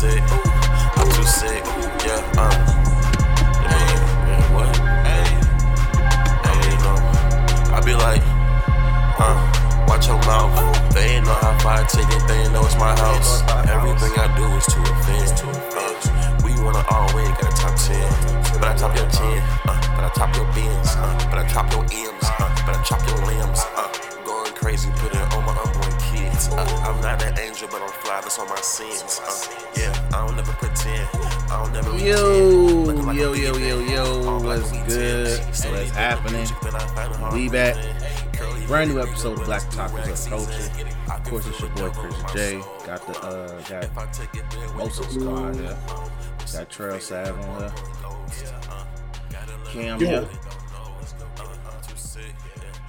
sick. I'm too sick. Yeah, uh. Hey, man, what? Hey, hey, know, I be like, uh, watch your mouth. They ain't know how far I take it. They ain't know it's my house. Everything I do is to offend. We wanna always get a top ten, but I top your ten. Uh, but I top your bins. Uh, but I top your M's. Uh, but I chop your limbs. Uh, going crazy, put it on my unborn kids. Uh, I'm not an angel, but I'm fly. That's on my sins. Uh, yeah, I don't never pretend. I don't never Yo, pretend. Like yo, yo, yo, yo, black what's good? What's happening? music, but I find We back. Brand new episode of Black season. of Culture. Of course, it's your boy Chris J. Got the uh, got most of the squad here. Got Trail Sav on here. uh, look Cam Yo.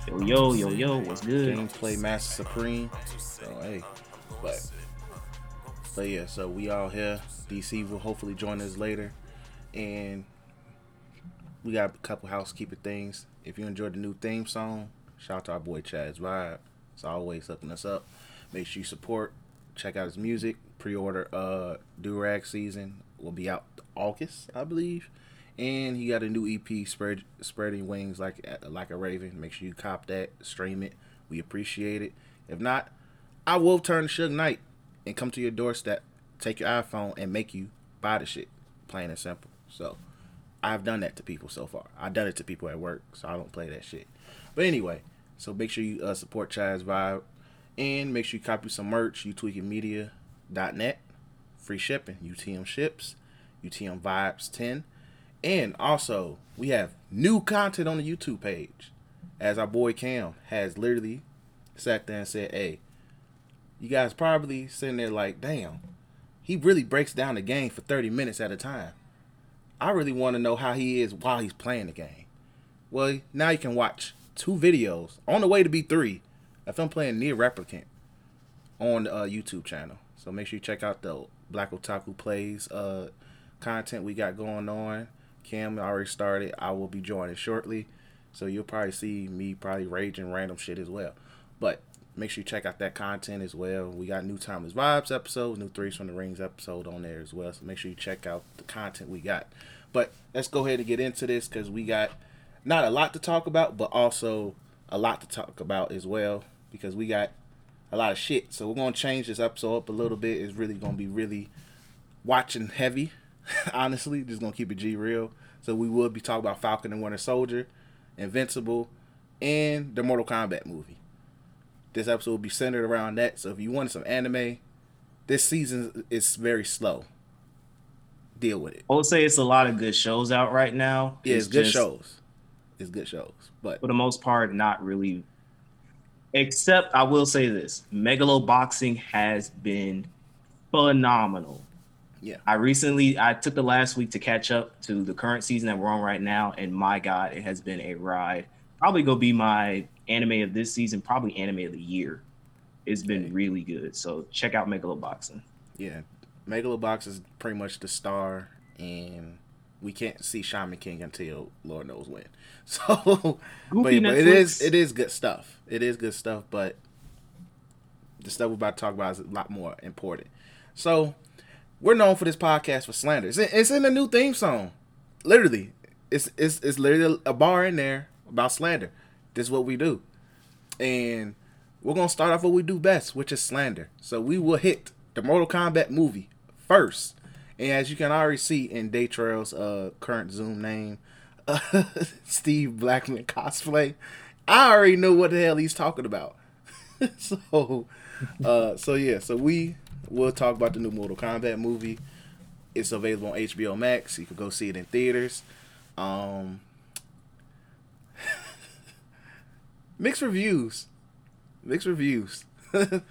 Yo, yo, yo, yo, what's good? Gameplay Master Supreme. So hey, but but yeah, so we all here. DC will hopefully join us later, and we got a couple housekeeping things. If you enjoyed the new theme song, shout out to our boy Chad's Vibe. It's always hooking us up. Make sure you support. Check out his music. Pre-order uh Durag season will be out August, I believe. And he got a new EP, spread spreading wings like like a raven. Make sure you cop that, stream it. We appreciate it. If not, I will turn Suge Knight and come to your doorstep, take your iPhone and make you buy the shit. Plain and simple. So I've done that to people so far. I've done it to people at work, so I don't play that shit. But anyway, so make sure you uh, support Chaz Vibe and make sure you copy some merch. YouTweekingMedia.net. Free shipping. UTM ships. UTM Vibes 10. And also, we have new content on the YouTube page. As our boy Cam has literally sat there and said, hey, you guys probably sitting there like, damn, he really breaks down the game for 30 minutes at a time. I really want to know how he is while he's playing the game. Well, now you can watch two videos on the way to be three if I'm playing NieR Replicant on the uh, YouTube channel. So make sure you check out the Black Otaku Plays uh, content we got going on. Cam already started. I will be joining shortly. So you'll probably see me probably raging random shit as well. But make sure you check out that content as well. We got new Timeless Vibes episodes, new Threes from the Rings episode on there as well. So make sure you check out the content we got. But let's go ahead and get into this because we got not a lot to talk about, but also a lot to talk about as well because we got a lot of shit. So we're gonna change this episode up a little bit. It's really gonna be really watching heavy. Honestly, just gonna keep it G real. So we will be talking about Falcon and Winter Soldier, Invincible, and the Mortal Kombat movie. This episode will be centered around that. So if you wanted some anime, this season is very slow. Deal with it. I would say it's a lot of good shows out right now. Yeah, it's, good just, shows. It's good shows, but For the most part, not really. Except I will say this Megalo Boxing has been phenomenal. Yeah. I recently I took the last week to catch up to the current season that we're on right now, and my God, it has been a ride. Probably gonna be my anime of this season, probably anime of the year. It's been really good. So check out Megalo Boxing. yeah, Megalobox is pretty much the star, and we can't see Shaman King until Lord knows when. So, but, but it is it is good stuff. It is good stuff, but the stuff we're about to talk about is a lot more important. So, we're known for this podcast for slander. It's in, it's in the new theme song. Literally, it's it's it's literally a bar in there about slander. This is what we do, and we're gonna start off what we do best, which is slander. So we will hit the Mortal Kombat movie first, and as you can already see in Daytrail's uh, current Zoom name, uh, Steve Blackman cosplay, I already know what the hell he's talking about. so, uh, so yeah, so we will talk about the new Mortal Kombat movie. It's available on HBO Max. You can go see it in theaters. Um, mixed reviews. Mixed reviews.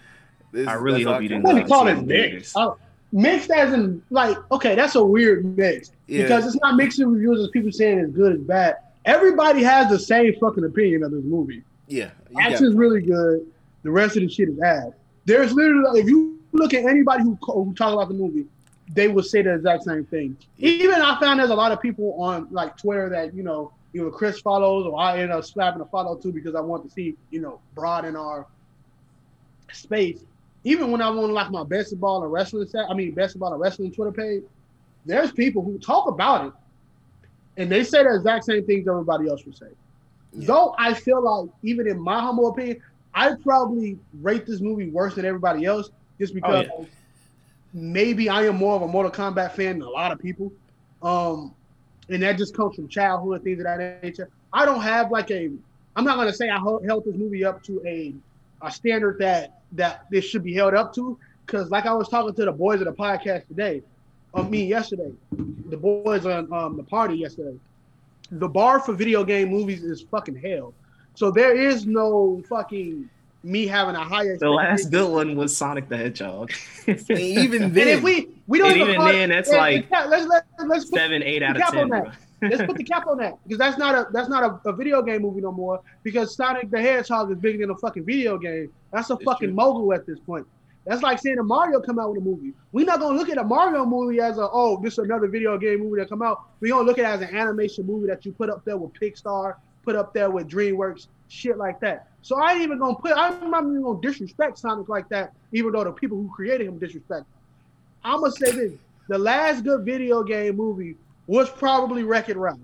This- I really hope you didn't What do you call it mixed? Oh, mixed as in like okay, that's a weird mix Yeah. because it's not mixing reviews as people saying it's good as bad. Everybody has the same fucking opinion of this movie. Yeah, you got- Action's really good. The rest of the shit is ass. There's literally if you look at anybody who, who talk about the movie, they will say the exact same thing. Even I found there's a lot of people on like Twitter that you know either Chris follows or I end up slapping a follow too because I want to see you know broaden our space. even when I want like my basketball and wrestling set, I mean basketball and wrestling Twitter page, there's people who talk about it, and they say the exact same things everybody else would say. Yeah. Though I feel like, even in my humble opinion, I probably rate this movie worse than everybody else, just because yeah. maybe I am more of a Mortal Kombat fan than a lot of people, um, and that just comes from childhood things of that nature. I don't have like a. I'm not gonna say I held this movie up to a a standard that that this should be held up to, because like I was talking to the boys of the podcast today, of me yesterday, the boys on um, the party yesterday. The bar for video game movies is fucking hell. So there is no fucking me having a higher. The last good one was Sonic the Hedgehog. And even And then, if we we don't And even even call then, that's let's- like let's let's let's put Seven, eight out the of cap on ten. that. bro. let's put the cap on that because that's not a that's not a, a video game movie no more because Sonic the Hedgehog is bigger than a fucking video game. That's a It's fucking true. mogul at this point. That's like saying a Mario come out with a movie. We're not gonna look at a Mario movie as a oh this is another video game movie that come out. We're gonna look at it as an animation movie that you put up there with Pixar, put up there with DreamWorks, shit like that. So I ain't even gonna put I'm not even gonna disrespect Sonic like that, even though the people who created him disrespect. I'm gonna say this: the last good video game movie was probably Wreck It Ralph,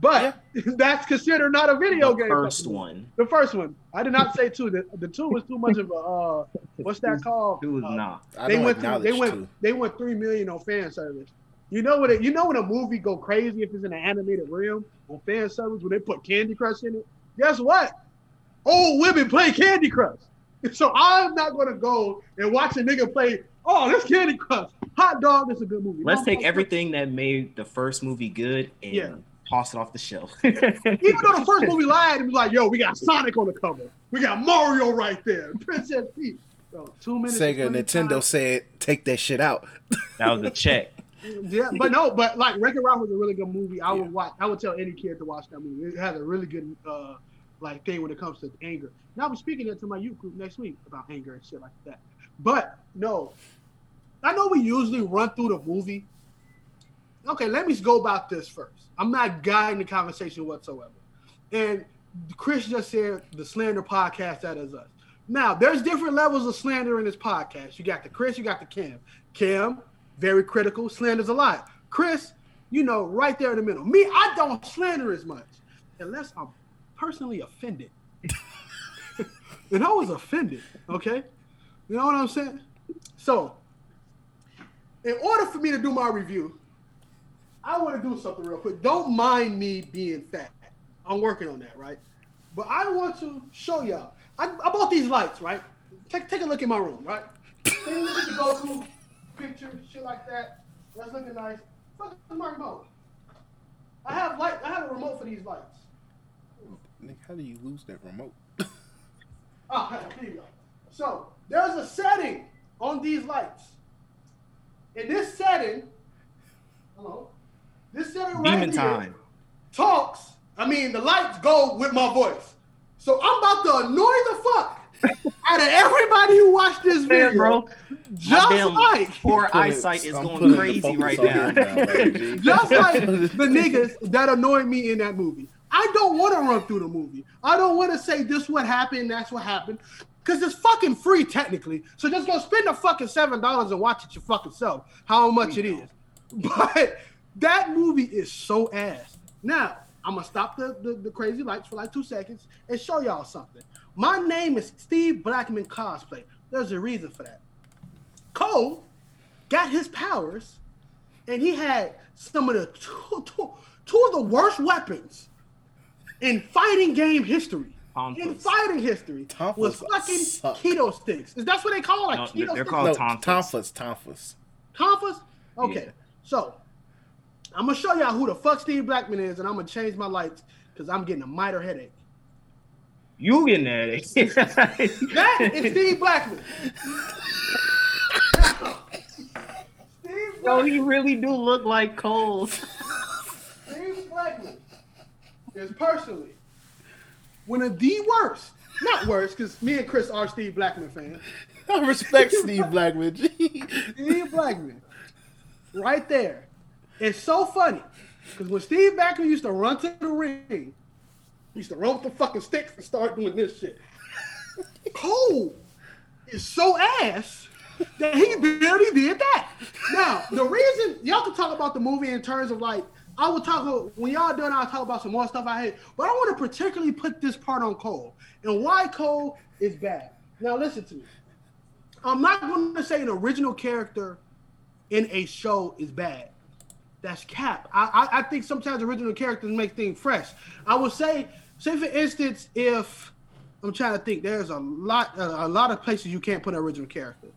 but that's considered not a video the game. first fucking- one. The first one. I did not say two. The, the two was too much of a uh, what's that called? It was Uh, not. I they went through, they went too. they went three million on fan service. You know what? It, you know when a movie go crazy if it's in an animated realm on fan service when they put Candy Crush in it. Guess what? Old women play Candy Crush. So I'm not gonna go and watch a nigga play. Oh, this Candy Crush. Hot dog is a good movie. Let's No, take no, everything that made the first movie good and Yeah. toss it off the shelf. Even though the first movie lied, it was like, yo, we got Sonic on the cover. We got Mario right there. Princess Peach. So, two minutes. Sega 25. Nintendo said, "Take that shit out." that was a check. Yeah, but no, but like Wreck-It Ralph was a really good movie. I Yeah. would watch. I would tell any kid to watch that movie. It has a really good uh like thing when it comes to anger. Now I'm speaking to my youth group next week about anger and shit like that. But no, I know we usually run through the movie. Okay, let me go about this first. I'm not guiding the conversation whatsoever. And Chris just said the slander podcast that is us. Now, there's different levels of slander in this podcast. You got the Chris, you got the Cam. Cam, very critical, slanders a lot. Chris, you know, right there in the middle. Me, I don't slander as much unless I'm personally offended. and I was offended, okay? You know what I'm saying? So, in order for me to do my review, I want to do something real quick. Don't mind me being fat. I'm working on that, right? But I want to show y'all. I, I bought these lights, right? Take, take a look at my room, right? Take a look at the Goku picture, shit like that. That's looking nice. Fuck my remote. I have light. I have a remote for these lights. Nick, how do you lose that remote? Ah, here you go. So there's a setting on these lights. In this setting, hello, this setting right Demon here time. talks. I mean, the lights go with my voice. So I'm about to annoy the fuck out of everybody who watched this video, Man, bro, just damn like poor eyesight is I'm going crazy right now. him now, just like the niggas that annoyed me in that movie. I don't want to run through the movie. I don't want to say this what happened, that's what happened, because it's fucking free technically. So just go spend the fucking seven dollars and watch it your fucking self. How much it is, but that movie is so ass. Now I'm gonna stop the, the the crazy lights for like two seconds and show y'all something. My name is Steve Blackman cosplay. There's a reason for that. Cole got his powers and he had some of the two, two, two of the worst weapons in fighting game history. In fighting history Tonfas was fucking suck. kendo sticks. Is that what they call it? like No, keto they're- they're sticks? called no, Tonfas. Tonfas, Tonfas. Tonfas? Okay. Yeah. So I'm gonna show y'all who the fuck Steve Blackman is, and I'm gonna change my lights because I'm getting a miter headache. You getting that? That is Steve Blackman. Steve Yo, Blackman. he really do look like Cole. Steve Blackman is personally one of the worst, not worst, because me and Chris are Steve Blackman fans. I respect Steve Blackman. Steve Blackman, right there. It's so funny because when Steve Blackman used to run to the ring, he used to run with the fucking sticks and start doing this shit. Cole is so ass that he barely did that. Now, the reason y'all can talk about the movie in terms of like, I will talk when y'all done. I'll talk about some more stuff I hate, but I want to particularly put this part on Cole and why Cole is bad. Now, listen to me. I'm not going to say an original character in a show is bad. That's cap. I, I, I think sometimes original characters make things fresh. I would say, say for instance, if I'm trying to think, there's a lot a, a lot of places you can't put an original character.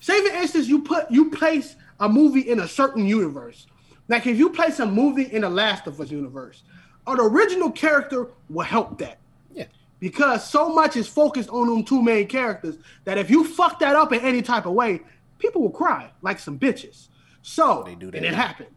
Say for instance, you put you place a movie in a certain universe. Like if you place a movie in the Last of Us universe, an original character will help that. Yeah. Because so much is focused on them two main characters that if you fuck that up in any type of way, people will cry like some bitches. So They do that. and it happened.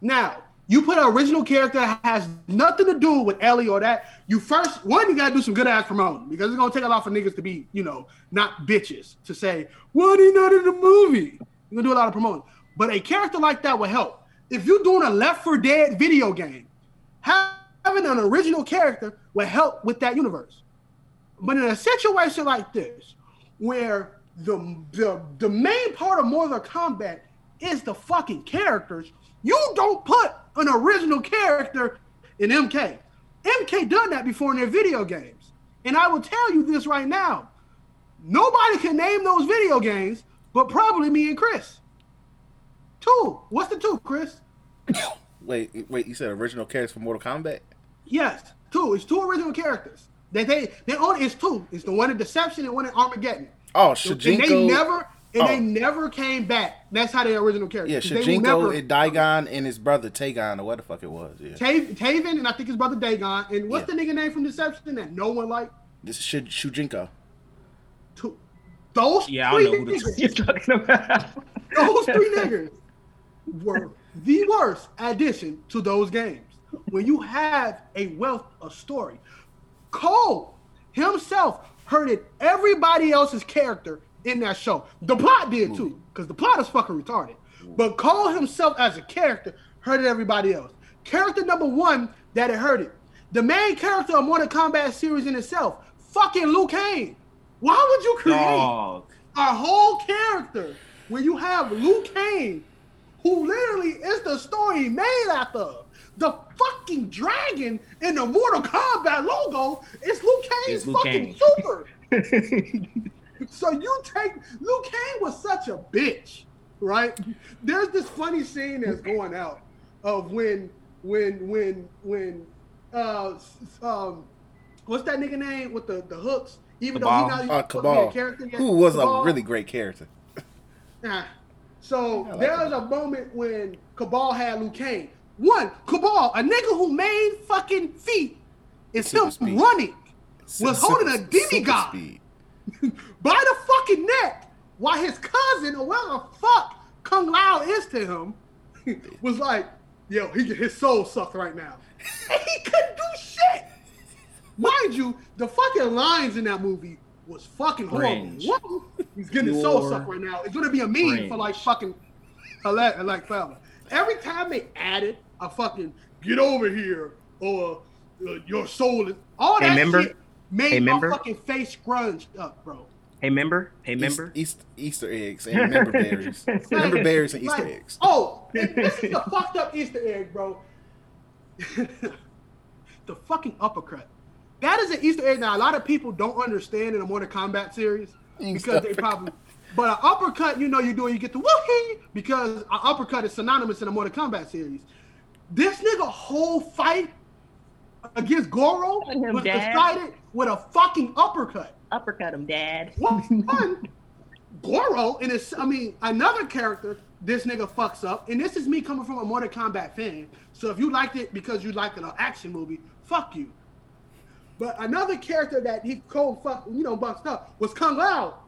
Now you put an original character that has nothing to do with Ellie or that. You first one, you gotta do some good ass promoting because it's gonna take a lot for niggas to be, you know, not bitches to say, why are you not in the movie? You're gonna do a lot of promoting. But a character like that will help. If you're doing a Left for Dead video game, having an original character will help with that universe. But in a situation like this, where the the, the main part of Mortal Kombat is the fucking characters, you don't put an original character in MK. MK done that before in their video games. And I will tell you this right now. Nobody can name those video games, but probably me and Chris. Two. What's the two, Chris? Wait, wait. You said original characters for Mortal Kombat? Yes, two. It's two original characters. They they they only it's two. It's the one in Deception and one in Armageddon. Oh, And they Shujinko. never and Oh. they never came back. That's how they original characters. yeah, 'Cause they will Shujinko never- and Daegon and his brother Tagon or what the fuck it was. Yeah, Tav- Taven and I think his brother Daegon. And what's Yeah. the nigga name from Deception that no one liked? this is Sh- Shujinko. Two. Those Yeah, I don't know three who the niggas, you're talking about. those three niggas were the worst addition to those games. When you have a wealth of story, Cole himself hurted everybody else's character in that show. The plot did too, because the plot is fucking retarded. But Cole himself as a character hurted everybody else. Character number one that it hurted. The main character of Mortal Kombat series in itself, fucking Liu Kang. Why would you create Dog. a whole character when you have Liu Kang, who literally is the story made after. The fucking dragon in the Mortal Kombat logo is Liu Kang's It's Liu fucking Kang. super. so you take Liu Kang was such a bitch, right? There's this funny scene that's going out of when when when when uh um what's that nigga name with the the hooks? Even though he's not even Uh, supposed to be Kabal, a character yet. who was Kabal. a really great character. Nah. So like there was a moment when Kabal had Liu Kang. One, Kabal, a nigga who made fucking feet, is still him speed. running Super- Was holding a demigod. by the fucking neck while his cousin, or whatever the fuck Kung Lao is to him, was like, yo, he his soul sucked right now. And he couldn't do shit. Mind you, the fucking lines in that movie was fucking horrible. Cringe. Whoa, He's getting his soul sucked right now. It's gonna be a meme for like fucking like, like forever. Every time they added a fucking get over here or uh, your soul is all Hey, that member? shit made Hey, my member? fucking face scrunched up, bro. Hey, member. Hey, member. East, Easter eggs and member berries. member berries and Easter Like, eggs. Oh, this is the fucked up Easter egg, bro. the fucking uppercut. That is an Easter egg that a lot of people don't understand in the Mortal Kombat series because they probably. But an uppercut, you know, you do it, you get the woohoo because an uppercut is synonymous in the Mortal Kombat series. This nigga whole fight against Goro Him, was Dad. decided with a fucking uppercut. Uppercut him, Dad. One, Goro, and it's, I mean, another character this nigga fucks up, and this is me coming from a Mortal Kombat fan. So if you liked it because you liked an action movie, fuck you. But another character that he cold fuck, you know, bucked up was Kung Lao.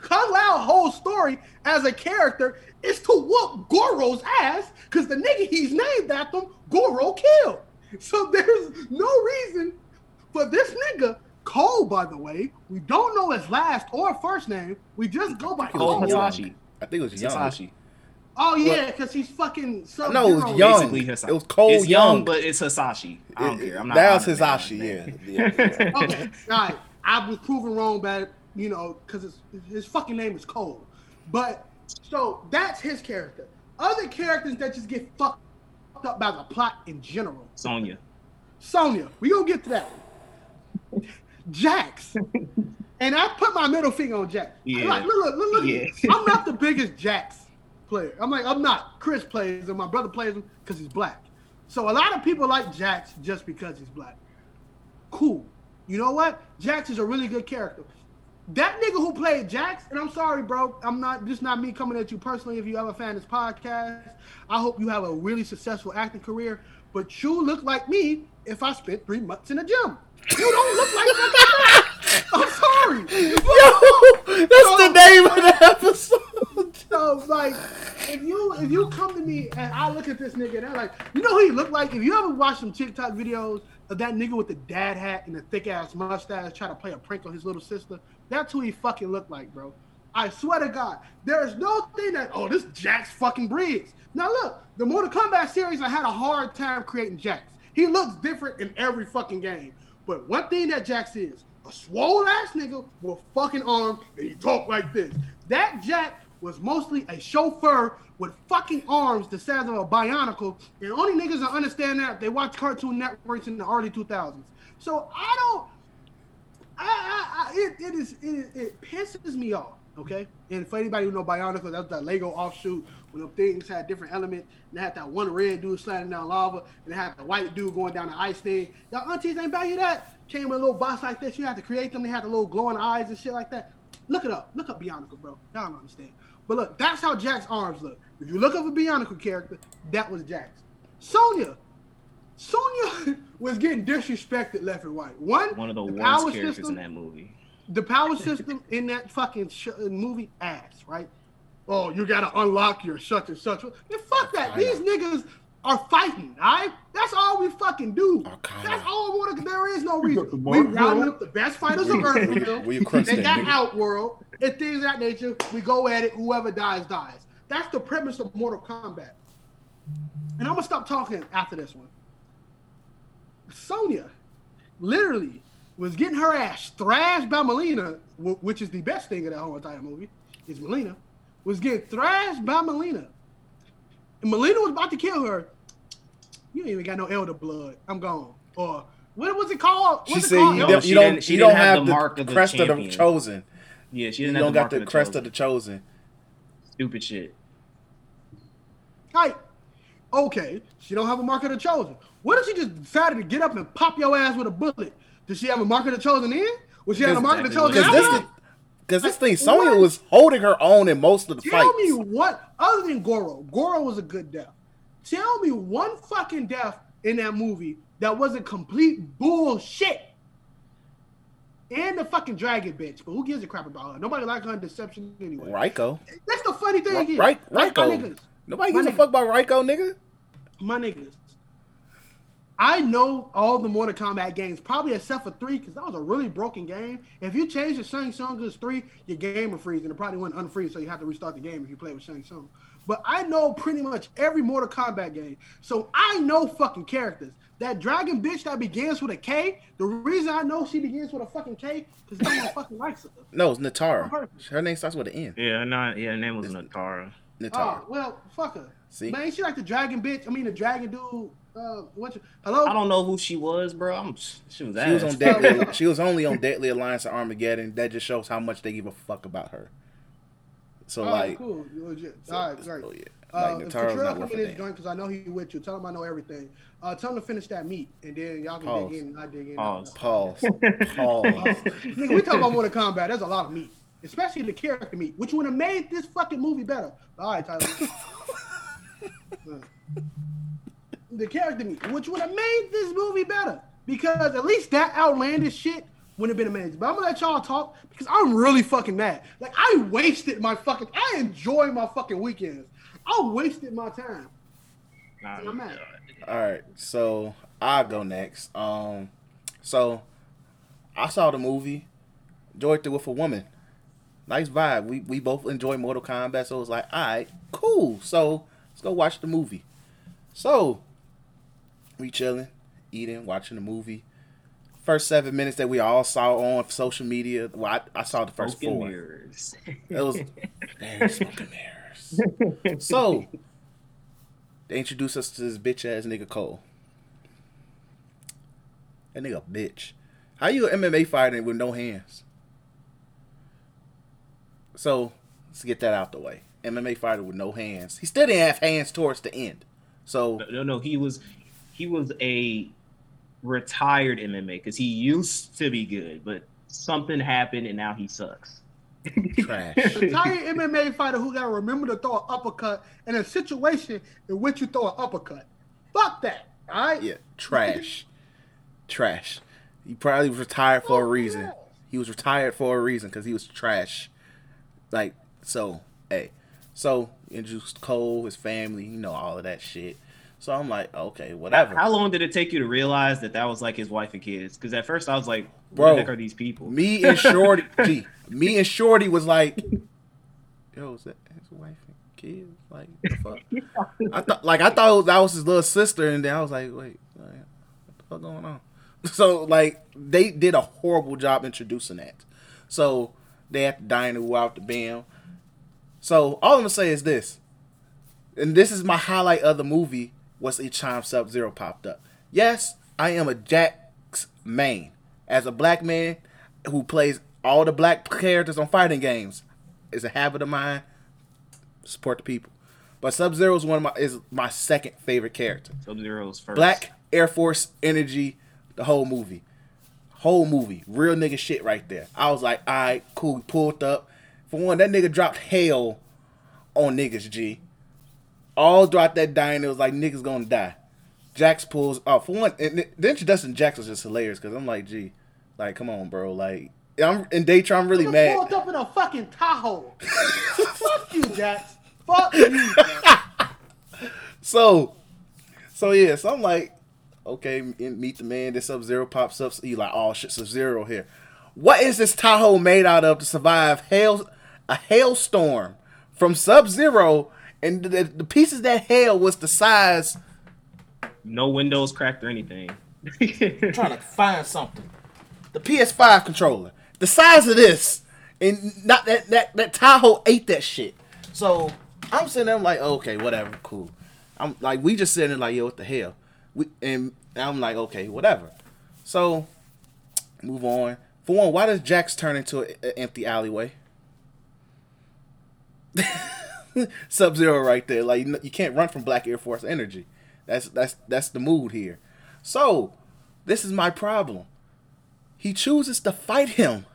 Kung Lao whole story as a character is to whoop Goro's ass because the nigga he's named after, Goro killed. So there's no reason for this nigga, Cole, by the way, we don't know his last or first name. We just go by Cole Cole Cole. I think it was young. Hasashi. Oh yeah, because he's fucking sub No, it was young. Basically Hasashi. It was Cole It's young, Young. but it's Hasashi. I don't It- care. I'm not. that was honoring Hasashi, that, yeah. man. yeah. Okay, all right. I was proven wrong, but you know, because his his fucking name is Cole. But so that's his character. Other characters that just get fucked up by the plot in general. Sonya. Sonya, we gonna get to that. Jax. And I put my middle finger on Jax. Yeah. Like, look, look, look, look. Yeah. I'm not the biggest Jax player. I'm like, I'm not. Chris plays him. My brother plays him because he's black. So a lot of people like Jax just because he's black. Cool. You know what? Jax is a really good character. That nigga who played Jax, and I'm sorry, bro. I'm not. This not me coming at you personally. If you ever fan this podcast, I hope you have a really successful acting career. But you look like me if I spent three months in a gym. You don't look like that. I'm sorry. Yo, that's the name of the episode. So like, if you if you come to me and I look at this nigga and I'm like, you know who he look like? If you ever watch some TikTok videos of that nigga with the dad hat and the thick ass mustache trying to play a prank on his little sister, that's who he fucking look like, bro. I swear to God, there's no thing that oh this Jax fucking Briggs. Now look, the Mortal Kombat series, I had a hard time creating Jax. He looks different in every fucking game. But one thing that Jax is, a swole ass nigga with a fucking arms and he talk like this. That Jack was mostly a chauffeur with fucking arms the size of a bionicle, and only niggas that understand that they watch Cartoon Networks in the early 2000s. So I don't. I, I, I it, it is it, it pisses me off. Okay, and for anybody who know Bionicle, that's that Lego offshoot when them things had different elements. And they had that one red dude sliding down lava, and they had the white dude going down the ice thing. Y'all aunties ain't value that. Came with a little box like this. You had to create them. They had the little glowing eyes and shit like that. Look it up. Look up Bionicle, bro. Y'all don't understand. But look, that's how Jack's arms look. If you look up a Bionicle character, that was Jack's. Sonya. Sonya was getting disrespected left and right. One, One of the, worst power characters system, in that movie. the power system in that fucking sh- movie ass, right? Oh, you gotta unlock your such and such. Man, fuck that. I These niggas are fighting, all right? That's all we fucking do. Oh, Arcana. That's all we want to There is no reason. We mark, round up the best fighters of Earthrealm. Where you crunch They that, got nigga? Outworld and things of that nature. We go at it. Whoever dies, dies. That's the premise of Mortal Kombat. And I'm gonna stop talking after this one. Sonya literally was getting her ass thrashed by Mileena, which is the best thing of that whole entire movie. Is Mileena was getting thrashed by Mileena, and Mileena was about to kill her. You ain't even got no elder blood. I'm gone. Or what was it called? She What's it said called? you Elder- don't, she you don't, didn't- she you didn't don't have have the the mark of the crest of the chosen. Yeah, she didn't have don't the got the of the crest chosen. of the chosen. Stupid shit. Like, okay, she don't have a mark of the chosen. What if she just decided to get up and pop your ass with a bullet? Does she have a mark of the chosen in? Was she have a mark of the chosen Because out? this, because this thing, Sonya What? was holding her own in most of the fights. Tell fights. me what, other than Goro, Goro was a good death. Tell me one fucking death in that movie that wasn't complete bullshit. And the fucking dragon bitch, but who gives a crap about her? Nobody like her in Deception anyway. Ryko. That's the funny thing. here. Right, Like, my Ryko. Nobody gives a fuck about Ryko, nigga. my niggas. I know all the Mortal Kombat games, probably except for three, because that was a really broken game. If you change the Shang Tsung to three, your game will freeze, and it probably wouldn't unfreeze, so you have to restart the game if you play with Shang Tsung. But I know pretty much every Mortal Kombat game, so I know fucking characters. That dragon bitch that begins with a K, the reason I know she begins with a fucking K, because no one fucking likes her. No, it's Nitara. Her. Her name starts with an N. Yeah, not yeah. Her name was Nitara. Nitara. Oh, well, fuck her. See? Man, she like the dragon bitch. I mean, the dragon dude. Uh, what? You, hello? I don't know who she was, bro. I'm, she was She was on Deadly. she was only on Deadly Alliance and Armageddon. That just shows how much they give a fuck about her. So All right, like, cool. You legit. so- All right, great. oh, yeah. Uh, Like if Nitara's Cottrell not come worth in a joint because I know he with you. Tell him I know everything. Uh, tell him to finish that meat, and then y'all can Pause. dig in. and I dig in. Pause. Pause. Pause. Nigga, we talk about Mortal Kombat. There's a lot of meat, especially the character meat, which would have made this fucking movie better. All right, Tyler. The character meat, which would have made this movie better, because at least that outlandish shit wouldn't have been amazing. But I'm gonna let y'all talk because I'm really fucking mad. Like I wasted my fucking. I enjoy my fucking weekends. I wasted my time. Nah, I'm mad. All right, so I'll go next. Um, so I saw the movie, enjoyed it with a woman. Nice vibe. We we both enjoy Mortal Kombat, so it was like, all right, cool. So let's go watch the movie. So we chilling, eating, watching the movie. first seven minutes that we all saw on social media. Well, I, I saw the first Smoke and four. mirrors. It was damn and mirrors. So they introduced us to this bitch ass nigga Cole. That nigga bitch. How you an MMA fighter with no hands? So let's get that out the way. MMA fighter with no hands. He still didn't have hands towards the end. So No, no, no, he was he was a retired MMA because he used to be good, but something happened and now he sucks. trash. Retired MMA fighter who got to remember to throw an uppercut in a situation in which you throw an uppercut. Fuck that. All right. Yeah, trash. Trash. He probably was retired for a reason. He was retired for a reason because he was trash. Like, so, hey. So, introduced Cole, his family, you know, all of that shit. So I'm like, okay, whatever. How long did it take you to realize that that was like his wife and kids? Because at first I was like, "What Bro, the heck are these people?" Me and Shorty, gee, me and Shorty was like, yo, is that his wife and kids? Like, fuck? I thought, like, I thought that was his little sister, and then I was like, wait, like, what the fuck going on? So, like, they did a horrible job introducing that. So they had to dine and out the bam. So all I'm gonna say is this, and this is my highlight of the movie was each time Sub Zero popped up. Yes, I am a Jax main. As a black man who plays all the black characters on fighting games, it's a habit of mine. Support the people. But Sub Zero is one of my is my second favorite character. Sub Zero's first. Black Air Force energy, the whole movie. Whole movie. Real nigga shit right there. I was like, alright, cool, we pulled up. For one, that nigga dropped hell on niggas, G. All throughout that dying, it was like niggas gonna die. Jax pulls off for one and the introduction Jax was just hilarious because I'm like, gee, like come on, bro. Like I'm in Daytron, I'm really mad. Pulled up in a fucking Tahoe. Fuck you, Jax. Fuck you. Jax. So, so yeah, so I'm like, okay, meet the man. This Sub Zero pops up. So you like, oh shit, Sub Zero here. What is this Tahoe made out of to survive hail a hailstorm from Sub Zero? And the, the pieces that hail was the size. No windows cracked or anything. trying to find something. The PS5 controller, the size of this, and not that that that Tahoe ate that shit. So I'm sitting there I'm like, okay, whatever, cool. I'm like, we just sitting there like, yo, what the hell? We and I'm like, okay, whatever. So move on. For one, why does Jax turn into an empty alleyway? Sub Zero right there. Like you you can't run from Black Air Force energy. That's that's that's the mood here. So this is my problem. He chooses to fight him.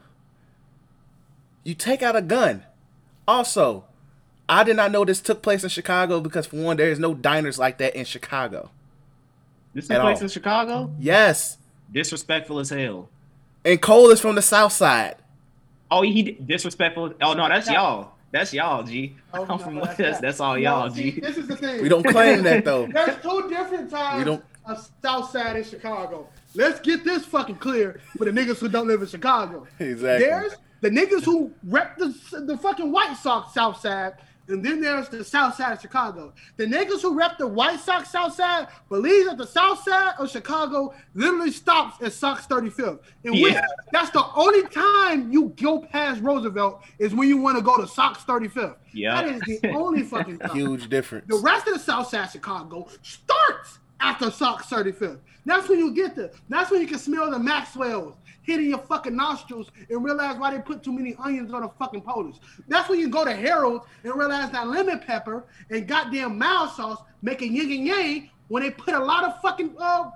You take out a gun. Also, I did not know this took place in Chicago because for one, there is no diners like that in Chicago. This is At place all. in Chicago. Yes. Disrespectful as hell. And Cole is from the South Side. Oh, he disrespectful. Oh no, that's y'all. That's y'all, G. Oh, I'm no, from that's that's, that. that's all No, y'all, see, G. This is the thing. We don't claim that though. There's two different times We don't- of South Side in Chicago. Let's get this fucking clear for the niggas who don't live in Chicago. Exactly. There's the niggas who rep the, the fucking White Sox South Side, and then there's the South Side of Chicago. The niggas who rep the White Sox South Side believe that the South Side of Chicago literally stops at Sox 35th. And which Yeah. that's the only time you go past Roosevelt is when you want to go to Sox 35th. Yeah. That is the only fucking time. Huge difference. The rest of the South Side of Chicago starts after Sox 35th. That's when you get there. That's when you can smell the Maxwells hitting your fucking nostrils and realize why they put too many onions on the fucking Polish. That's when you go to Harold's and realize that lemon pepper and goddamn mild sauce make a yin and yang when they put a lot of fucking uh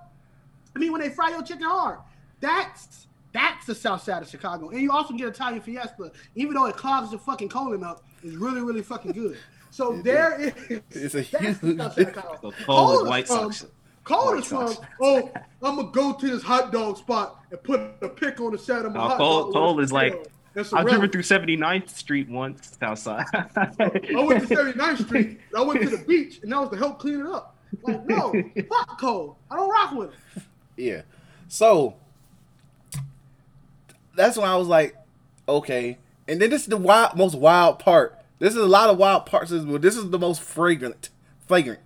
I mean when they fry your chicken hard. That's that's the south side of Chicago. And you also get Italian fiesta, even though it clogs your fucking colon up, it's really, really fucking good. So there is It's a that's the huge south of Chicago. So Cole is is White from- Sox. Cole White is from, oh, I'm gonna go to this hot dog spot and put a pick on the side of my Oh, hot Cole- dog. Cole is like, potato I've driven through 79th Street once, outside. I went to 79th Street. I went to the beach, and that was to help clean it up. Like, no, fuck Cole. I don't rock with him. Yeah. So that's when I was like, okay. And then this is the wild, most wild part. This is a lot of wild parts, of this, but this is the most fragrant. Flagrant.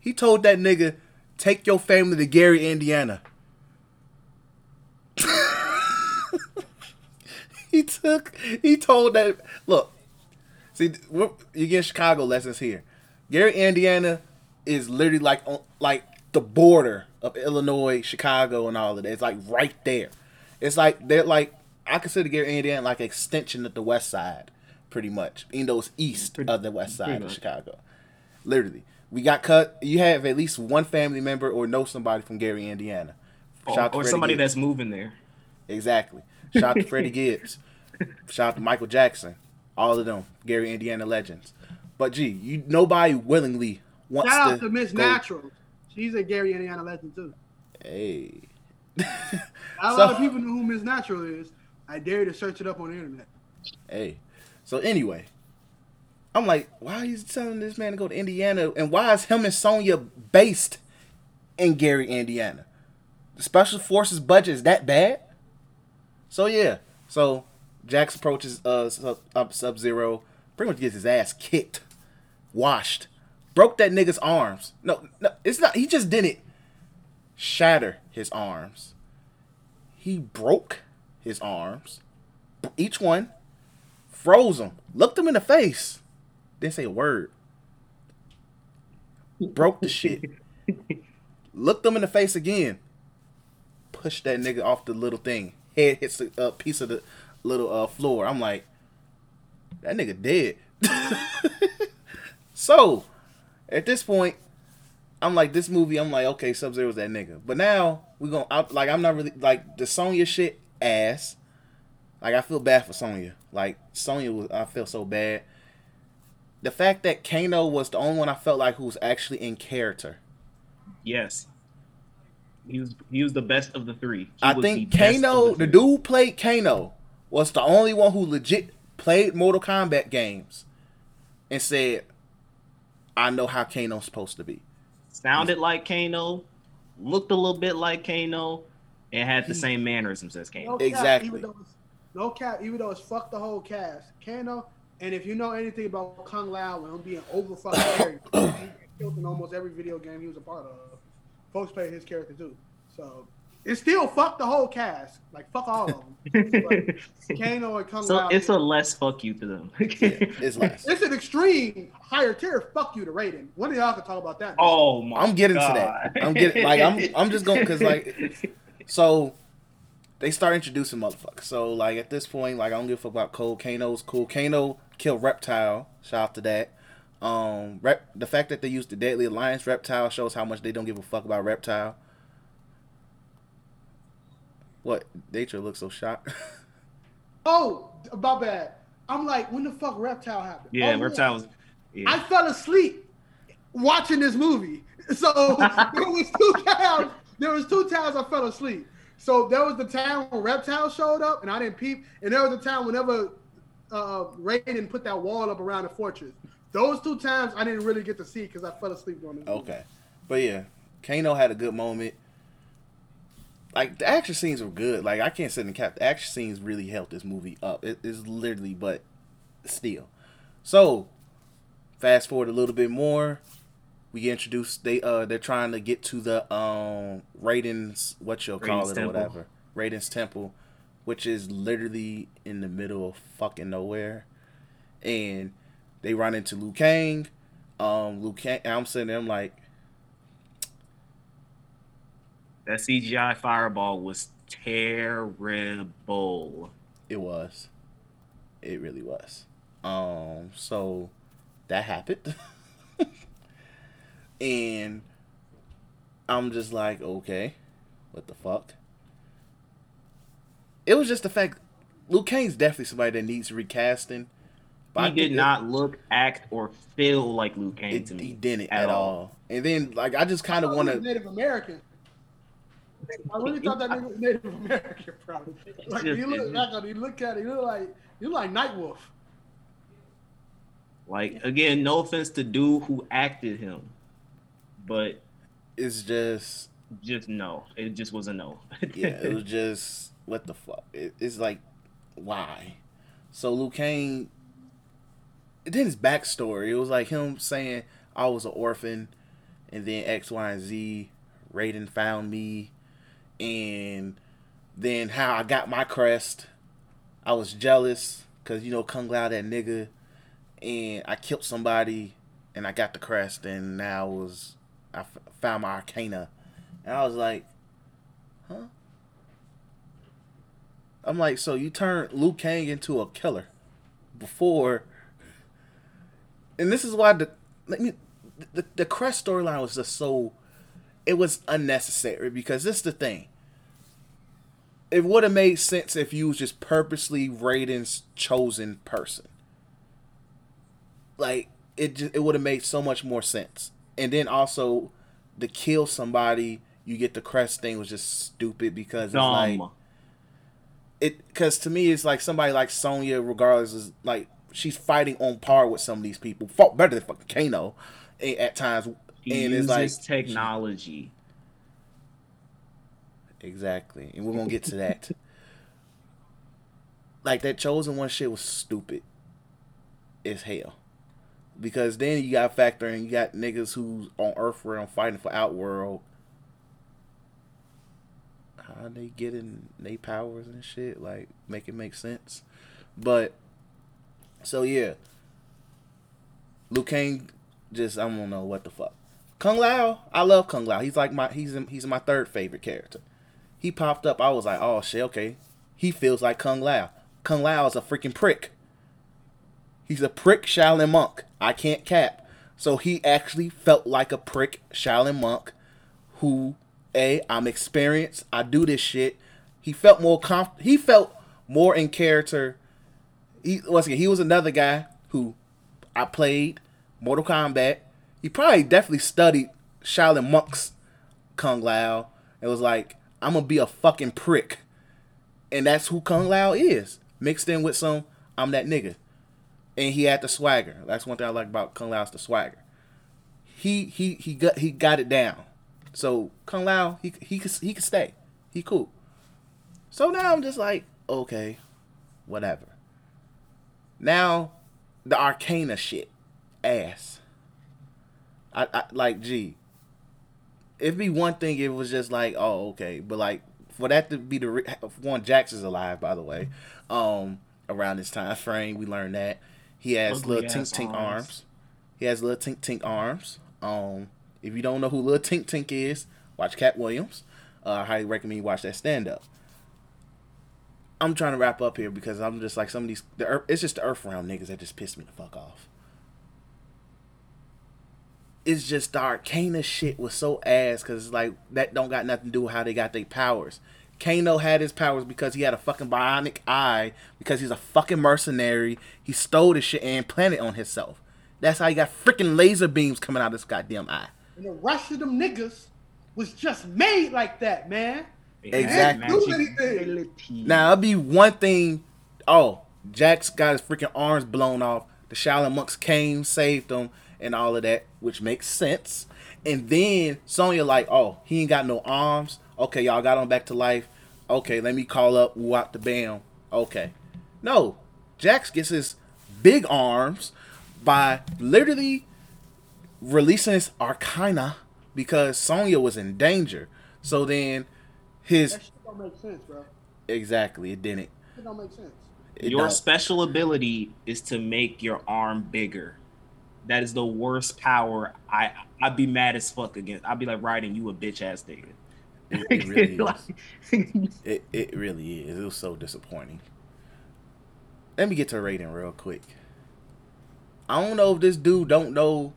He told that nigga, take your family to Gary, Indiana. he took. He told that. Look, see, you get Chicago lessons here. Gary, Indiana, is literally like on like the border of Illinois, Chicago, and all of that. It's like right there. It's like they're like I consider Gary, Indiana like extension of the West Side, pretty much. Even though it's east Pretty- of the West Side of much. Chicago. Literally, we got cut. You have at least one family member or know somebody from Gary, Indiana. Or, Shout out or somebody Gibbs. that's moving there. Exactly. Shout out to Freddie Gibbs. Shout out to Michael Jackson. All of them. Gary Indiana legends. But gee, you nobody willingly wants Shout to, Shout out to Miss go- Natural. She's a Gary Indiana legend too. Hey. A lot of people know who Miss Natural is. I dare you to search it up on the internet. Hey. So anyway, I'm like, why is he telling this man to go to Indiana and why is him and Sonya based in Gary, Indiana? The special forces budget is that bad? So yeah. So Jax approaches uh Sub- up Sub Zero, pretty much gets his ass kicked, washed, broke that nigga's arms. No, no, it's not. He just didn't shatter his arms. He broke his arms, each one, froze him, looked him in the face, didn't say a word. Broke the shit. Looked them in the face again. Pushed that nigga off the little thing. Head hits a uh, piece of the little uh, floor. I'm like, that nigga dead. so, at this point, I'm like, this movie, I'm like, okay, Sub Zero's that nigga. But now we gonna out like I'm not really like the Sonya shit ass. Like I feel bad for Sonya. Like Sonya was I feel so bad. The fact that Kano was the only one I felt like who was actually in character. Yes. He was he was the best of the three. He I was think the Kano, the three. dude played Kano, was the only one who legit played Mortal Kombat games and said, I know how Kano's supposed to be. sounded like Kano, looked a little bit like Kano, and had the same mannerisms as Kano. No cap, Exactly. Even though it's, no cap, even though it's fuck the whole cast. Kano, and if you know anything about Kung Lao and him being over fucking scary, he got killed in almost every video game he was a part of. Folks played his character too. So it's still fuck the whole cast. Like fuck all of them. But Kano and Kung So Lao. it's a less fuck you to them. Yeah, it's less. it's an extreme higher tier. Fuck you to Raiden. One of y'all can talk about that. oh my! I'm getting God. to that. I'm getting like I'm I'm just going because like so they start introducing motherfuckers. So like at this point, like I don't give a fuck about Cole. Kano's cool. Kano killed Reptile. Shout out to that. Um, rep, the fact that they used the Deadly Alliance Reptile shows how much they don't give a fuck about Reptile. What? Nature looks so shocked. Oh, about that. I'm like, when the fuck Reptile happened? yeah, Oh, Reptile was. Yeah. I fell asleep watching this movie. So there was two times. There was two times I fell asleep. So there was the time when Reptile showed up and I didn't peep, and there was the time whenever uh, Raiden put that wall up around the fortress. Those two times I didn't really get to see because I fell asleep this. movie. Okay. But yeah, Kano had a good moment. Like the action scenes were good. Like I can't sit in cap. The action scenes really helped this movie up. It is literally, but still. So, fast forward a little bit more. We get introduced. They uh they're trying to get to the um Raiden's what you'll call Raiden's it temple. or whatever. Raiden's temple, which is literally in the middle of fucking nowhere, and they run into Liu Kang. Um, Liu Kang. I'm sitting there. I'm like, that CGI fireball was terrible. It was. It really was. Um, so that happened. and I'm just like, okay, what the fuck? It was just the fact Liu Kang's definitely somebody that needs recasting. But I he did think not look, act, or feel like Luke Kang It, to me. he didn't at, all. And then like I just kind of I want thought to. Native American. I really thought that nigga was Native American, probably. Like you look back on, it, you look at it, you look like you look like Nightwolf. Like again, no offense to dude who acted him, but It's just just no. It just was a no. yeah, it was just what the fuck. It, it's like why? So Liu Kang. Then his backstory. It was like him saying I was an orphan, and then X, Y, and Z. Raiden found me, and then how I got my crest. I was jealous because you know Kung Lao that nigga, and I killed somebody, and I got the crest, and now I was I f- found my arcana, and I was like, huh. I'm like, so you turned Liu Kang into a killer before, and this is why the let me the, the crest storyline was just so it was unnecessary because this is the thing. It would have made sense if you was just purposely Raiden's chosen person. Like it just, it would have made so much more sense. And then also to kill somebody, you get the crest thing was just stupid because it's like it because to me it's like somebody like Sonya, regardless, is like she's fighting on par with some of these people, fought better than fucking Kano eh, at times, and it's like technology. exactly, and we're gonna get to that. like that chosen one shit was stupid as hell. Because then you got to factor in you got niggas who's on Earthrealm fighting for Outworld. How they getting they powers and shit like make it make sense, but so yeah, Liu Kang just I don't know what the fuck. Kung Lao, I love Kung Lao. He's like my he's he's my third favorite character. He popped up. I was like, oh shit, okay. He feels like Kung Lao. Kung Lao is a freaking prick. He's a prick Shaolin monk. I can't cap. So he actually felt like a prick Shaolin monk who, a, I'm experienced. I do this shit. He felt more conf- He felt more in character. He once again, he was another guy who I played Mortal Kombat. He probably definitely studied Shaolin monks Kung Lao. It was like, I'm gonna be a fucking prick. And that's who Kung Lao is. Mixed in with some, I'm that nigga. And he had the swagger. That's one thing I like about Kung Lao's the swagger. He he he got he got it down. So Kung Lao, he he could he could stay. He cool. So now I'm just like, okay, whatever. Now, the Arcana shit, ass. I, I like, gee, it'd be one thing if it was just like, oh, okay, but like for that to be the one, Jax is alive, by the way. Um, around this time frame, we learned that he has Ugly little tink tink arms. arms. He has little tink tink arms. Um, if you don't know who little tink tink is, watch Katt Williams. Uh, I highly recommend you watch that stand up. I'm trying to wrap up here because I'm just like some of these. The Earth, it's just the Earthrealm niggas that just piss me the fuck off. It's just the Arcana shit was so ass because it's like that don't got nothing to do with how they got their powers. Kano had his powers because he had a fucking bionic eye because he's a fucking mercenary. He stole this shit and planted on himself. That's how he got freaking laser beams coming out of this goddamn eye. And the rest of them niggas was just made like that, man. Exactly. They didn't do anything. Now it'd be one thing. Oh, Jax got his freaking arms blown off. The Shaolin monks came, saved him, and all of that, which makes sense. And then Sonya like, oh, he ain't got no arms. Okay, y'all got him back to life. Okay, let me call up Wap the Bam. Okay, no, Jax gets his big arms by literally releasing his Arcana because Sonya was in danger. So then his That shit don't make sense, bro. exactly it didn't. It don't make sense. It your don't. special ability is to make your arm bigger. That is the worst power. I I'd be mad as fuck against. I'd be like, riding you a bitch ass nigga. It, it really is. It, it really is. It was so disappointing. Let me get to Raiden real quick. I don't know if this dude don't know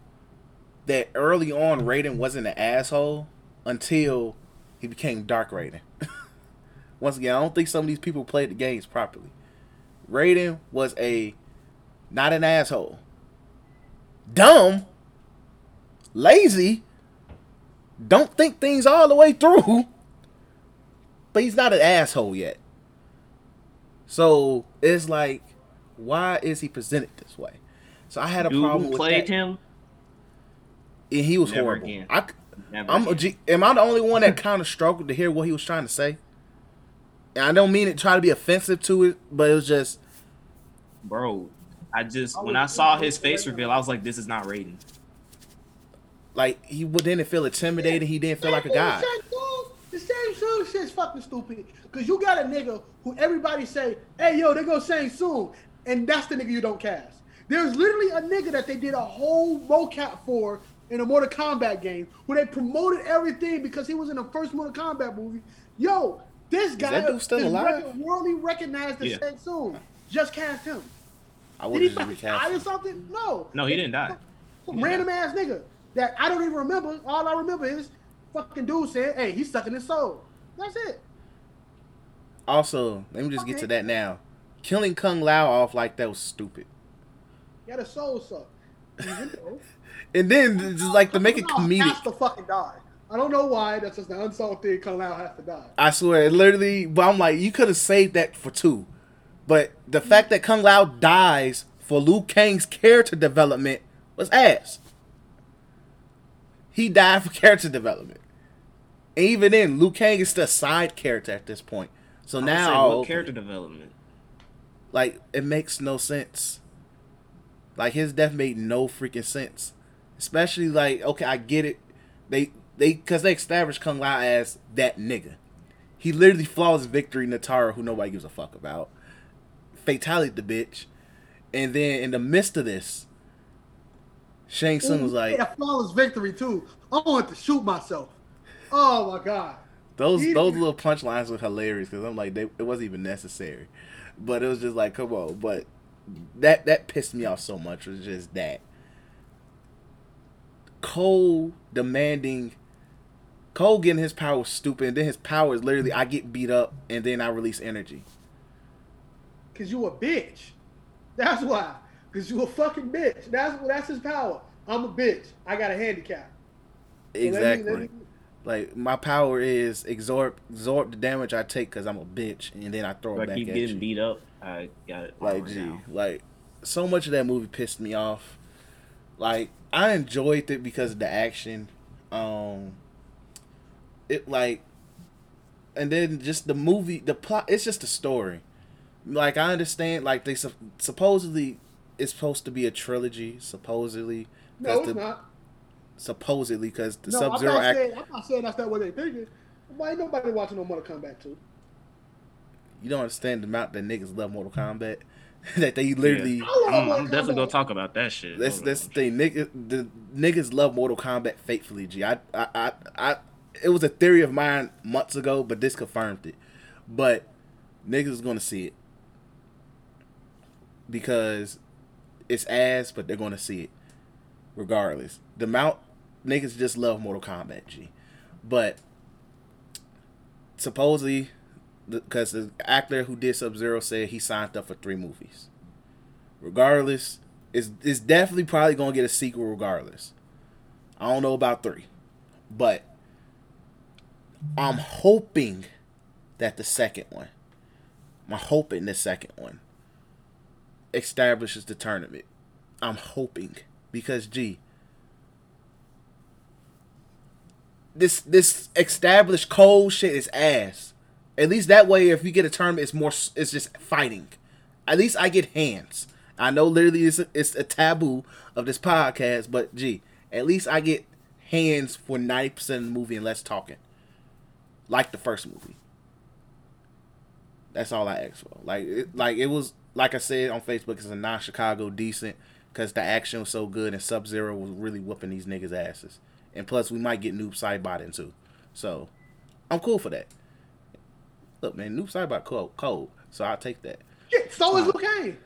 that early on Raiden wasn't an asshole until he became Dark Raiden. Once again, I don't think some of these people played the games properly. Raiden was a not an asshole. Dumb, lazy, don't think things all the way through but he's not an asshole yet. So it's like, why is he presented this way? So I had a Dude problem who with played that. him. And he was Never horrible. again. I, Never I'm a again. G, am I the only one that kind of struggled to hear what he was trying to say? And I don't mean it try to be offensive to it, but it was just bro. I just when I saw his face reveal, I was like, this is not Raiden. Like he didn't feel intimidated. He didn't feel like a guy. Same bullshit. The Shang Tsung shit's fucking stupid. Cause you got a nigga who everybody say, hey yo, they go Shang Tsung, and that's the nigga you don't cast. There's literally a nigga that they did a whole mocap for in a Mortal Kombat game where they promoted everything because he was in the first Mortal Kombat movie. Yo, this guy that dude still is alive? rec- worldly recognized as Yeah. Shang Tsung. Just cast him. I Did would he have just fucking die or something? No. No, he didn't die. Some Yeah. random ass nigga that I don't even remember. All I remember is fucking dude said, "Hey, he's sucking his soul." That's it. Also, let me just get to that now. Killing Kung Lao off like that was stupid. He had a soul suck. And then just like to make it Lao Has comedic. to fucking die. I don't know why. That's just an unsolved thing. Kung Lao has to die. I swear, literally. But I'm like, you could have saved that for two. But the fact that Kung Lao dies for Liu Kang's character development was ass. He died for character development. And even then, Liu Kang is the side character at this point. So I now, what character development? like, it makes no sense. Like his death made no freaking sense. Especially like, okay, I get it. They they because they established Kung Lao as that nigga. He literally flaws victory Nitara, who nobody gives a fuck about. Fatality the bitch. And then in the midst of this, Shang Tsung was like, a flawless victory too. I want to shoot myself. Oh my god. those he- those little punchlines were hilarious because I'm like, they, it wasn't even necessary. But it was just like, come on. But that that pissed me off so much was just that. Cole demanding Cole getting his power stupid, and then his power is literally I get beat up and then I release energy. Cause you a bitch. That's why. Cause you a fucking bitch. That's that's his power. I'm a bitch. I got a handicap. So let me- Exactly. let me- Like my power is absorb absorb the damage I take because I'm a bitch, and then I throw If it back keep at getting you. beat up, I got it. Like, gee, now. like so much of that movie pissed me off. Like, I enjoyed it because of the action. Um, it like, and then just the movie, the plot. It's just a story. Like, I understand. Like, they sup- supposedly it's supposed to be a trilogy. Supposedly, No, 'cause it's the, not. supposedly because the No, Sub Zero not, act. saying, I'm not saying that's not what they thinking. Why ain't nobody watching no Mortal Kombat 2? You don't understand the amount that niggas love Mortal Kombat. that they literally. I love I'm, Mortal I'm definitely gonna talk about that shit. That's Hold that's on. the thing. Nigga, the niggas love Mortal Kombat faithfully. G, I, I, I, I, it was a theory of mine months ago, but this confirmed it. But niggas is gonna see it because it's ass, but they're gonna see it regardless. The mount niggas just love Mortal Kombat. G, but supposedly, because the actor who did Sub Zero said he signed up for three movies regardless. It's, it's definitely probably gonna get a sequel regardless. I don't know about three, but I'm hoping that the second one, I'm hoping the second one establishes the tournament. I'm hoping because gee, this this established cold shit is ass. At least that way, if you get a tournament, it's more. It's just fighting. At least I get hands. I know literally it's a, it's a taboo of this podcast, but gee, at least I get hands for ninety percent of the movie and less talking, like the first movie. That's all I asked for. Like, it, like it was like I said on Facebook, it's a non-Chicago decent because the action was so good and Sub Zero was really whooping these niggas' asses, and plus we might get Noob Saibot in too, so I'm cool for that. Look, man, Noob Saibot cold, cold, so I'll take that. Shit, so is Liu Kang.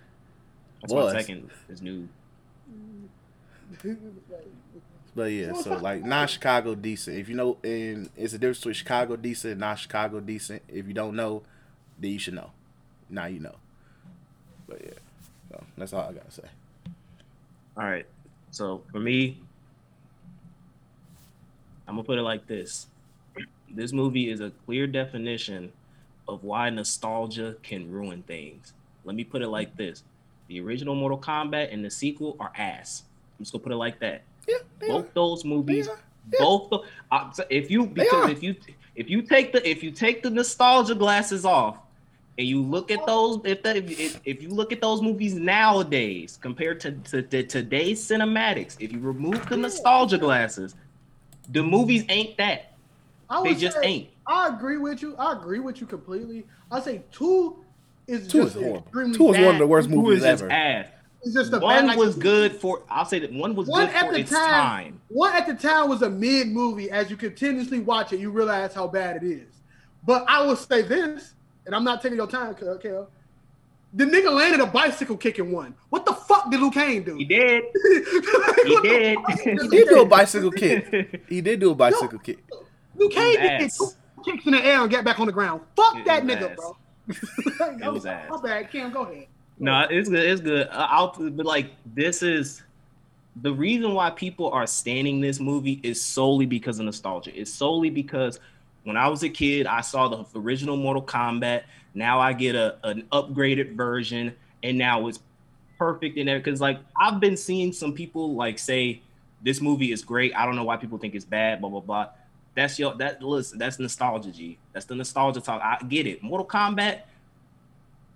That's was. my second is new. But yeah, so like non-Chicago decent. If you know, and it's a difference between Chicago decent and non-Chicago decent. If you don't know, then you should know. Now you know. But yeah, so that's all I gotta say. All right. So for me, I'm gonna put it like this: this movie is a clear definition of why nostalgia can ruin things. Let me put it like this: the original Mortal Kombat and the sequel are ass. I'm just gonna put it like that. Yeah, Both are. those movies, Yeah. both. The, uh, if you because if you if you take the if you take the nostalgia glasses off and you look at those if the, if, if you look at those movies nowadays compared to, to, to today's cinematics, if you remove the nostalgia glasses, the movies ain't that. I They just say, ain't. I agree with you. I agree with you completely. I say two is Two just is horrible. extremely Two is one of the worst Who movies is just ever. ass? It's just a One bad, like, was good for. I'll say that one was One good at for the its time, time. one at the time was a mid movie. As you continuously watch it, you realize how bad it is. But I will say this, and I'm not taking your time, okay? The nigga landed a bicycle kicking one. What the fuck did Liu Kang do? He did. He He did. He did do a bicycle kick. He did do a bicycle kick. Liu Kang did was two kicks in the air and get back on the ground. Fuck It that was nigga, ass. bro. It was ass. My bad, Cam. Go ahead. No, it's good. It's good. Uh, I'll, but like, this is the reason why people are standing this movie is solely because of nostalgia. It's solely because when I was a kid, I saw the original Mortal Kombat. Now I get a an upgraded version, and now it's perfect in there. Because like I've been seeing some people like say this movie is great. I don't know why people think it's bad. Blah blah blah. That's your that listen. That's nostalgia, G. That's the nostalgia talk. I get it. Mortal Kombat.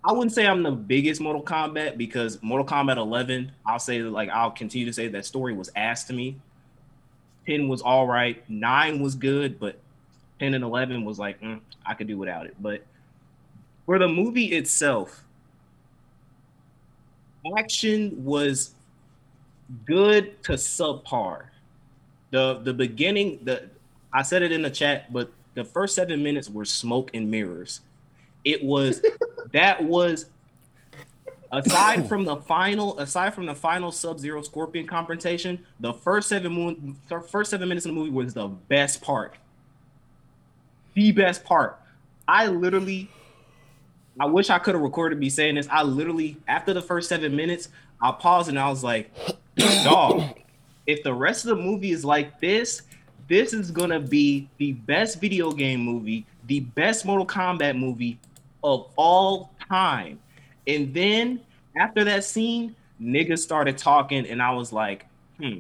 I wouldn't say I'm the biggest Mortal Kombat because Mortal Kombat 11, I'll say like I'll continue to say that story was ass to me. 10 was all right, 9 was good, but 10 and 11 was like mm, I could do without it. But for the movie itself, action was good to subpar. The the beginning, the I said it in the chat, but the first seven minutes were smoke and mirrors. It was that was aside from the final aside from the final sub-zero scorpion confrontation the first seven moon the first seven minutes of the movie was the best part the best part i literally i wish i could have recorded me saying this i literally after the first seven minutes i paused and i was like dog if the rest of the movie is like this this is gonna be the best video game movie the best mortal kombat movie of all time and then after that scene, niggas started talking, and I was like, hmm,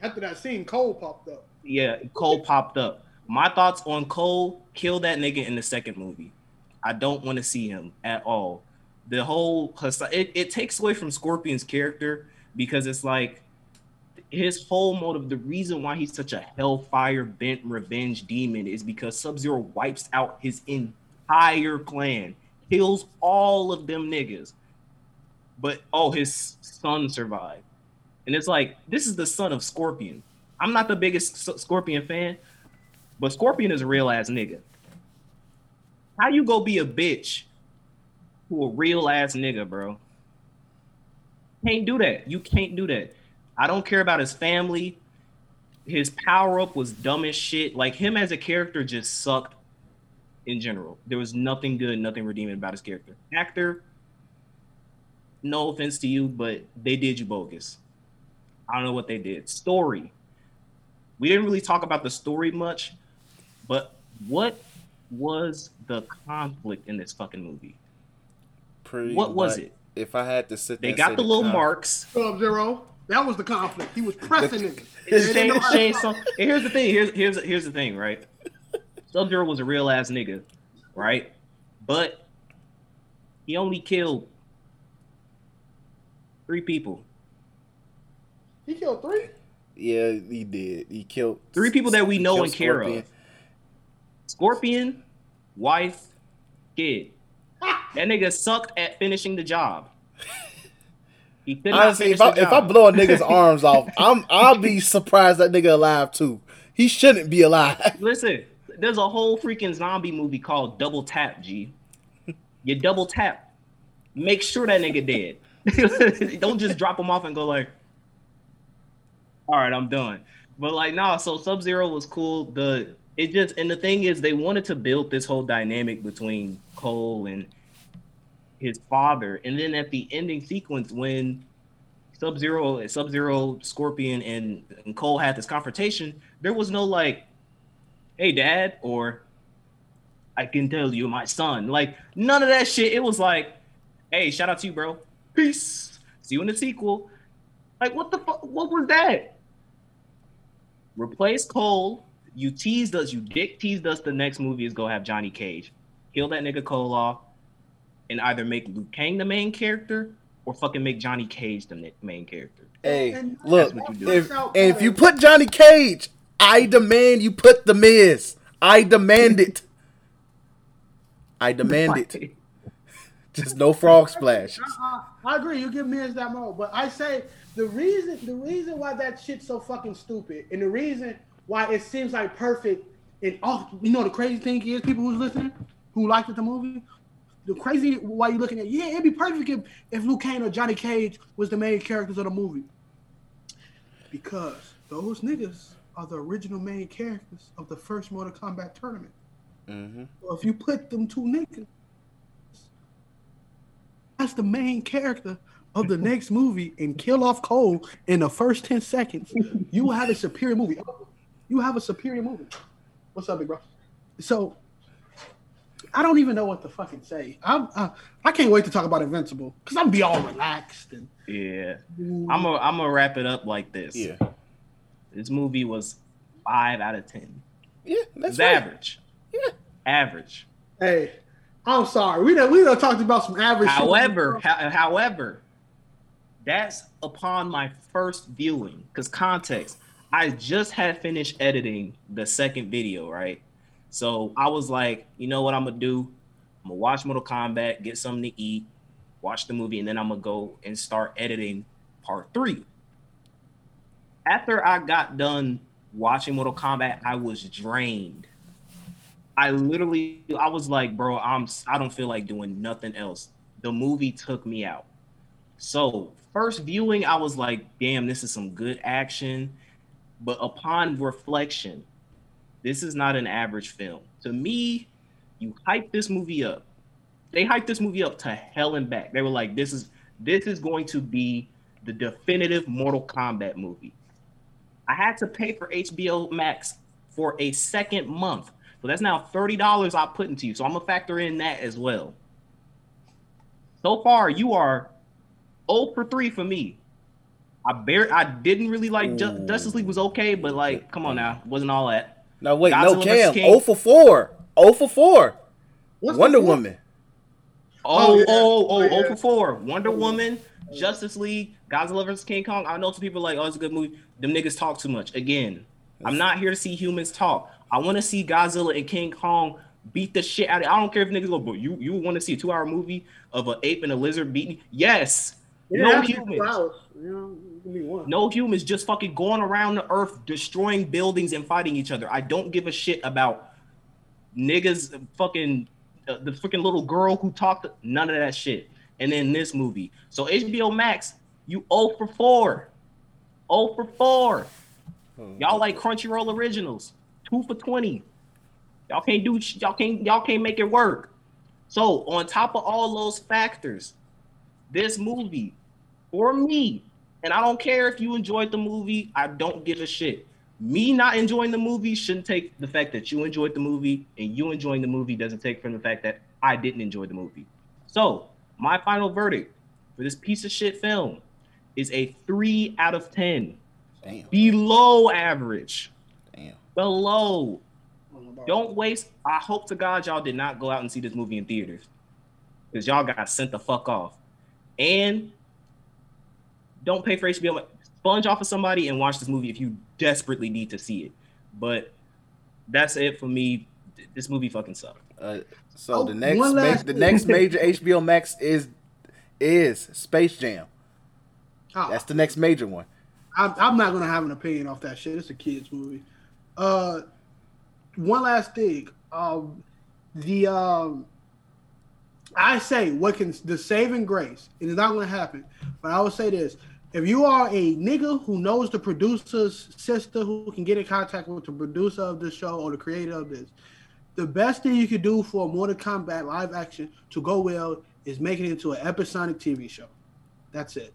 After that scene, Cole popped up. yeah, Cole popped up. My thoughts on Cole, kill that nigga in the second movie. I don't want to see him at all. The whole it, it takes away from Scorpion's character because it's like his whole motive, the reason why he's such a hellfire bent revenge demon is because Sub-Zero wipes out his entire clan, kills all of them niggas. But oh, his son survived. And it's like, this is the son of Scorpion. I'm not the biggest Scorpion fan, but Scorpion is a real ass nigga. How you go be a bitch to a real ass nigga, bro? Can't do that. You can't do that. I don't care about his family. His power up was dumb as shit. Like him as a character just sucked in general. There was nothing good, nothing redeeming about his character. Actor, no offense to you, but they did you bogus. I don't know what they did. Story. We didn't really talk about the story much, but what was the conflict in this fucking movie? Pretty What was much- it? If I had to sit, They there and got say the little con- marks. Sub Zero. That was the conflict. He was pressing niggas. It's They Shane, didn't know how to Shane, so, here's the thing. Here's here's here's the thing, right? Sub Zero was a real ass nigga, right? But he only killed three people. He killed three. Yeah, he did. He killed Three people that we know killed and care Scorpion. of. Scorpion, wife, kid. That nigga sucked at finishing the job. Honestly, if I, if I blow a nigga's arms off, I'm I'll be surprised that nigga alive too. He shouldn't be alive. Listen, there's a whole freaking zombie movie called Double Tap, G. You double tap. Make sure that nigga dead. Don't just drop him off and go like, all right, I'm done. But like, nah, so Sub Zero was cool. The it just and the thing is they wanted to build this whole dynamic between Cole and his father. And then at the ending sequence when Sub Zero, Sub Zero, Scorpion, and, and Cole had this confrontation, there was no like, hey dad, or I can tell you my son. Like none of that shit. It was like, hey, shout out to you, bro. Peace. See you in the sequel. Like, what the fuck? What was that? Replace Cole. You teased us. You dick teased us. The next movie is go have Johnny Cage. Kill that nigga Cole off, and either make Liu Kang the main character or fucking make Johnny Cage the main character. Hey, And look, that's what you do. if, if you put Johnny Cage, I demand you put the Miz. I demand it. I demand it. Just no frog splashes. Uh, I agree. You give Miz that moment, but I say the reason the reason why that shit's so fucking stupid, and the reason why it seems like perfect, and oh, you know the crazy thing is, people who's listening who liked the movie, the crazy why you looking at yeah, it'd be perfect if, if Liu Kang or Johnny Cage was the main characters of the movie, because those niggas are the original main characters of the first Mortal Kombat tournament. Mm-hmm. So if you put them two niggas that's the main character of the next movie and kill off Cole in the first 10 seconds, you will have a superior movie. You have a superior movie. What's up, big bro? So I don't even know what to fucking say. I'm, uh, I can't wait to talk about Invincible because I'm be all relaxed and Yeah. I'm gonna I'm gonna wrap it up like this. Yeah. This movie was five out of ten. Yeah, that's right. average. Yeah. Average. hey, I'm sorry. We done we done talked about some average. However, ho- however, that's upon my first viewing. Because context, I just had finished editing the second video, right? So I was like, you know what I'm gonna do? I'm gonna watch Mortal Kombat, get something to eat, watch the movie, and then I'm gonna go and start editing part three. After I got done watching Mortal Kombat, I was drained. I literally, I was like, bro, I'm, I don't feel like doing nothing else. The movie took me out. So first viewing, I was like, damn, this is some good action. But upon reflection, this is not an average film. To me, you hype this movie up. They hyped this movie up to hell and back. They were like, this is this is going to be the definitive Mortal Kombat movie. I had to pay for HBO Max for a second month. So that's now $30 I put into you. So I'm gonna factor in that as well. So far, you are 0 for 3 for me. I bear I didn't really like Ju- Ooh. Justice League was okay, but like, come on now, wasn't all that. No, wait, Godzilla no. Cam. King. 0 for 4. 0 for 4. What's Wonder? Woman. Oh, Oh, yeah. oh, oh, Oh, oh, yeah. for four. Wonder Woman, Justice League, Godzilla vs. King Kong. I know some people are like, oh, it's a good movie. Them niggas talk too much. Again, I'm not here to see humans talk. I want to see Godzilla and King Kong beat the shit out of I don't care if niggas go, but you you want to see a two hour movie of an ape and a lizard beating? Yes. It No has to be two humans. hours, You know, give me one. No humans just fucking going around the earth destroying buildings and fighting each other. I don't give a shit about niggas fucking uh, the freaking little girl who talked none of that shit. And then this movie. So HBO Max, you 0 for 4. 0 for 4. Y'all like Crunchyroll originals. 2 for 20. Y'all can't do sh- y'all can't y'all can't make it work. So, on top of all those factors, this movie for me, and I don't care if you enjoyed the movie, I don't give a shit. Me not enjoying the movie shouldn't take the fact that you enjoyed the movie, and you enjoying the movie doesn't take from the fact that I didn't enjoy the movie. So, my final verdict for this piece of shit film is a 3 out of 10. Damn. Below average. Damn. Below. I don't know about- Don't waste. I hope to God y'all did not go out and see this movie in theaters. Because y'all got sent the fuck off. And don't pay for HBO. Max. Sponge off of somebody and watch this movie if you desperately need to see it. But that's it for me. This movie fucking sucked. Uh, so Oh, the next ma- the next major HBO Max is is Space Jam. Ah, That's the next major one. I'm, I'm not gonna have an opinion off that shit. It's a kids movie. Uh, one last thing. Um, the um, I say what can the saving grace. It is not gonna happen. But I will say this: if you are a nigga who knows the producer's sister, who can get in contact with the producer of this show or the creator of this, the best thing you could do for Mortal Kombat live action to go well is make it into an episodic TV show. That's it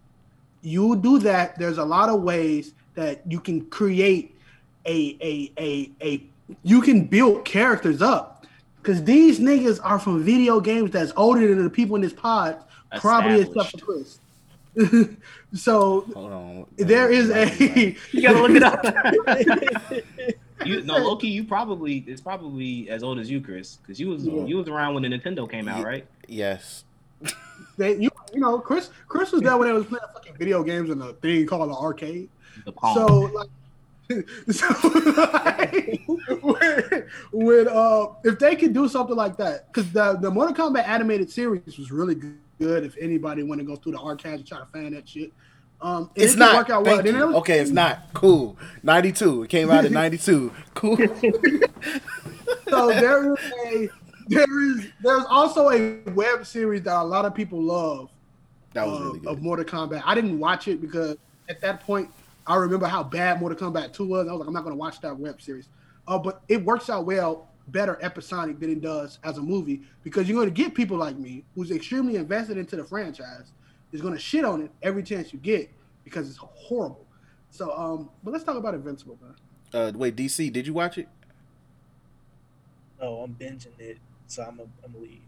you do that, there's a lot of ways that you can create a a a a you can build characters up. Cause these niggas are from video games that's older than the people in this pod, probably except for Chris. so Hold on. there is a You gotta look it up. you no Loki, you probably it's probably as old as you, Chris, because you was Yeah. you was around when the Nintendo came out, right? yes. they, you, you know Chris Chris was there when they was playing fucking video games in a thing called an arcade. The Palm. So like so, like, when, when uh, if they could do something like that, because the the Mortal Kombat animated series was really good. If anybody want to go through the archives and try to find that shit, um, It's it not. work out Thank it was- Okay, it's not cool. Ninety two. It came out in ninety two. Cool. So there is a there is there's also a web series that a lot of people love That was uh, really of. Mortal Kombat. I didn't watch it because at that point I remember how bad Mortal Kombat 2 was. I was like, I'm not gonna watch that web series. Uh, but it works out well, better episodic than it does as a movie because you're gonna get people like me who's extremely invested into the franchise is gonna shit on it every chance you get because it's horrible. So um, but let's talk about Invincible, man. Uh, wait, DC, did you watch it? No, I'm binging it, so I'm a, I'm a lead.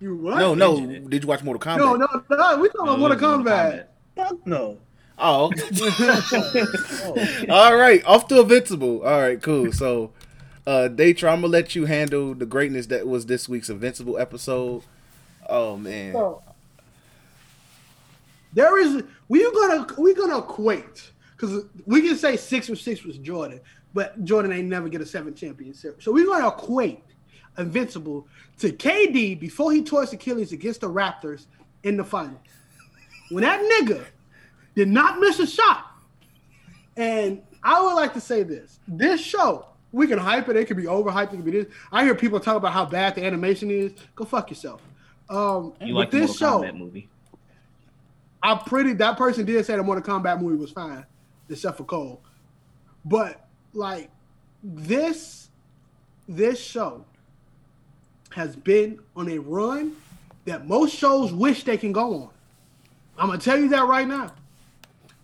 You what? No, no. It. Did you watch Mortal Kombat? no, no, no. We talking about Mortal Kombat. Fuck no. Oh. All right, off to Invincible. All right, cool. So, uh, Datra, I'm gonna let you handle the greatness that was this week's Invincible episode. Oh man, So there is we're gonna we gonna equate because we can say six or six was Jordan, but Jordan ain't never get a seven championship. So we're gonna equate Invincible to KD before he tore his Achilles against the Raptors in the finals. When that nigga did not miss a shot. And I would like to say this: this show, we can hype it. It could be overhyped. It could be this. I hear people talk about how bad the animation is. Go fuck yourself. Um, You with like this show, movie? I'm pretty. That person did say the Mortal Kombat movie was fine, except for Cole. But like this, this show has been on a run that most shows wish they can go on. I'm gonna tell you that right now.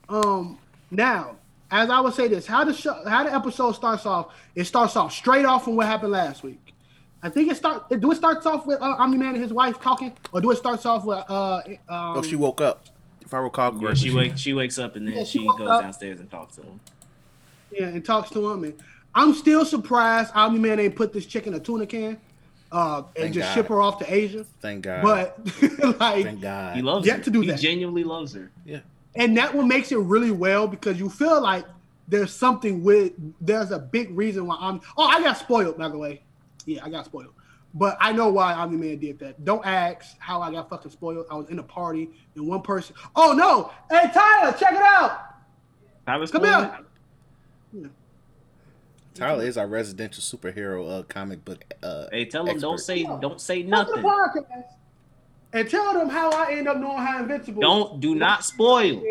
Um, now, as I would say this, how the show, how the episode starts off, it starts off straight off from what happened last week. I think it start. Do it starts off with uh, Omni Man and his wife talking, or do it starts off with uh? Um, oh, she woke up. If I recall Yeah, correctly, she wakes she wakes up and then Yeah, she she goes up. downstairs and talks to him. Yeah, and talks to him. And I'm still surprised Omni Man ain't put this chick in a tuna can uh, and Thank just God. ship her off to Asia. Thank God. But like, thank God. He loves Yet her. to do he that. genuinely loves her. yeah. And that one makes it really well because you feel like there's something with there's a big reason why I'm. Oh, I got spoiled by the way. Yeah, I got spoiled. But I know why Omni Man did that. Don't ask how I got fucking spoiled. I was in a party and one person. Oh no! Hey Tyler, check it out. I was Come spoiling here. it. Tyler is our residential superhero uh, comic book. Uh, Hey, tell him don't say don't say Come to the nothing. Podcast and tell them how I end up knowing how invincible. Don't do not spoil.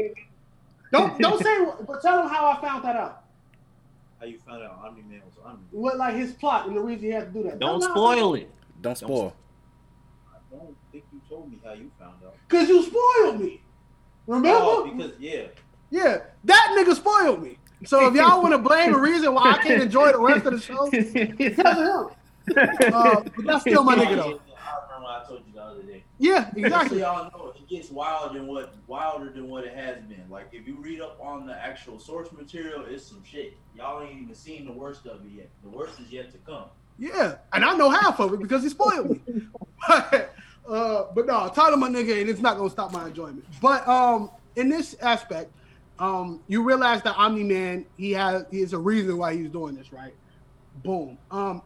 Don't don't say. But tell them how I found that out. How you found out Omni Man was Omni Man? What like his plot and the reason he had to do that. Don't spoil it. Don't spoil. I don't think you told me how you found out. Cause you spoiled me. Remember? Oh, because yeah, yeah, that nigga spoiled me. So if y'all want to blame a reason why I can't enjoy the rest of the show, because of him. Uh, but that's still my nigga though. I remember I told you the other day. Yeah, Just so exactly. y'all know, it gets wilder than what wilder than what it has been. Like if you read up on the actual source material, it's some shit. Y'all ain't even seen the worst of it yet. The worst is yet to come. Yeah, and I know half of it because he spoiled me. but, uh, but no, Tyler my nigga, and it's not gonna stop my enjoyment. But um, in this aspect, um, you realize that Omni Man he has he has a reason why he's doing this, right? Boom. Um,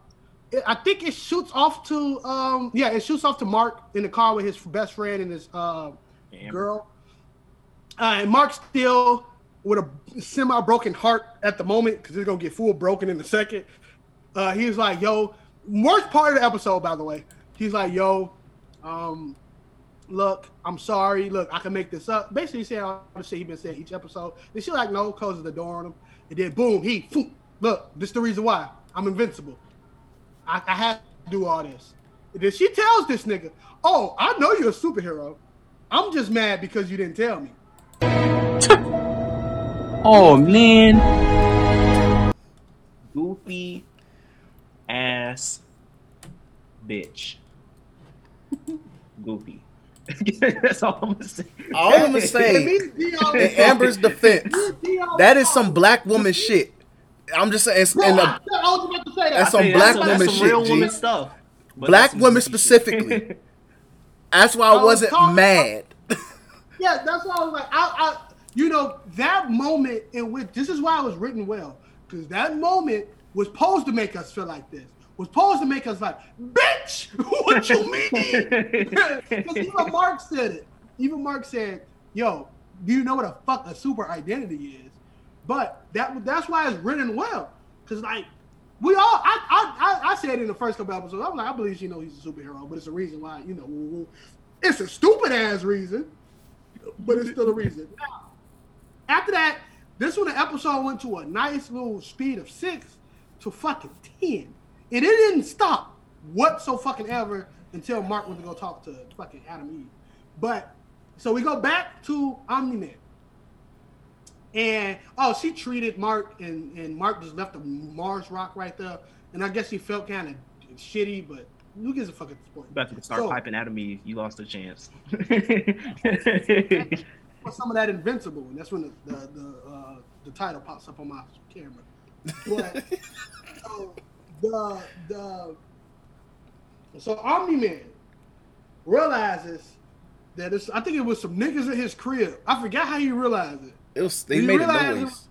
I think it shoots off to um, yeah, it shoots off to Mark in the car with his best friend and his uh, girl. Uh, and Mark's still with a semi broken heart at the moment because he's gonna get full broken in a second. Uh, he was like, "Yo," worst part of the episode, by the way. He's like, "Yo, um, look, I'm sorry. Look, I can make this up." Basically, saying all the shit he been saying each episode. And she like, "No," closes the door on him, and then boom, he look. This is the reason why I'm invincible. I, I had to do all this. And then she tells this nigga, "Oh, I know you're a superhero. I'm just mad because you didn't tell me." Oh man. Goofy ass bitch. Goofy. That's all I'm gonna say. All I'm gonna say, me and Dion- in Amber's defense, me and Dion- that is some black woman shit. I'm just saying, it's, Bro, and I, the, I was about to say that. That's some black that's woman that's some real shit, woman G. stuff. But Black women specifically. that's why I I was wasn't talking- mad. Yeah, that's why I was like, I, I, you know, that moment in which this is why it was written well. because that moment was supposed to make us feel like this. Was supposed to make us like, bitch, what you mean? Because even Mark said it. Even Mark said, "Yo, do you know what a fuck a super identity is?" But that that's why it's written well. Because like we all, I, I I I said in the first couple episodes, I'm like, I believe she know he's a superhero, but it's a reason why you know, it's a stupid ass reason, but it's still a reason. After that, this one the episode went to a nice little speed of six to fucking ten, and it didn't stop what so fucking ever until Mark went to go talk to fucking Atom Eve. But so we go back to Omni Man. And oh, she treated Mark, and, and Mark just left a Mars rock right there. And I guess he felt kind of shitty, but who gives a fuck at this point? About to start So- piping out of me. You lost a chance. some of that invincible, and that's when the the the, uh, the title pops up on my camera. But so the the so Omni Man realizes that it's I think it was some niggas in his crib. I forgot how he realized it. It was they made a realize it- noise.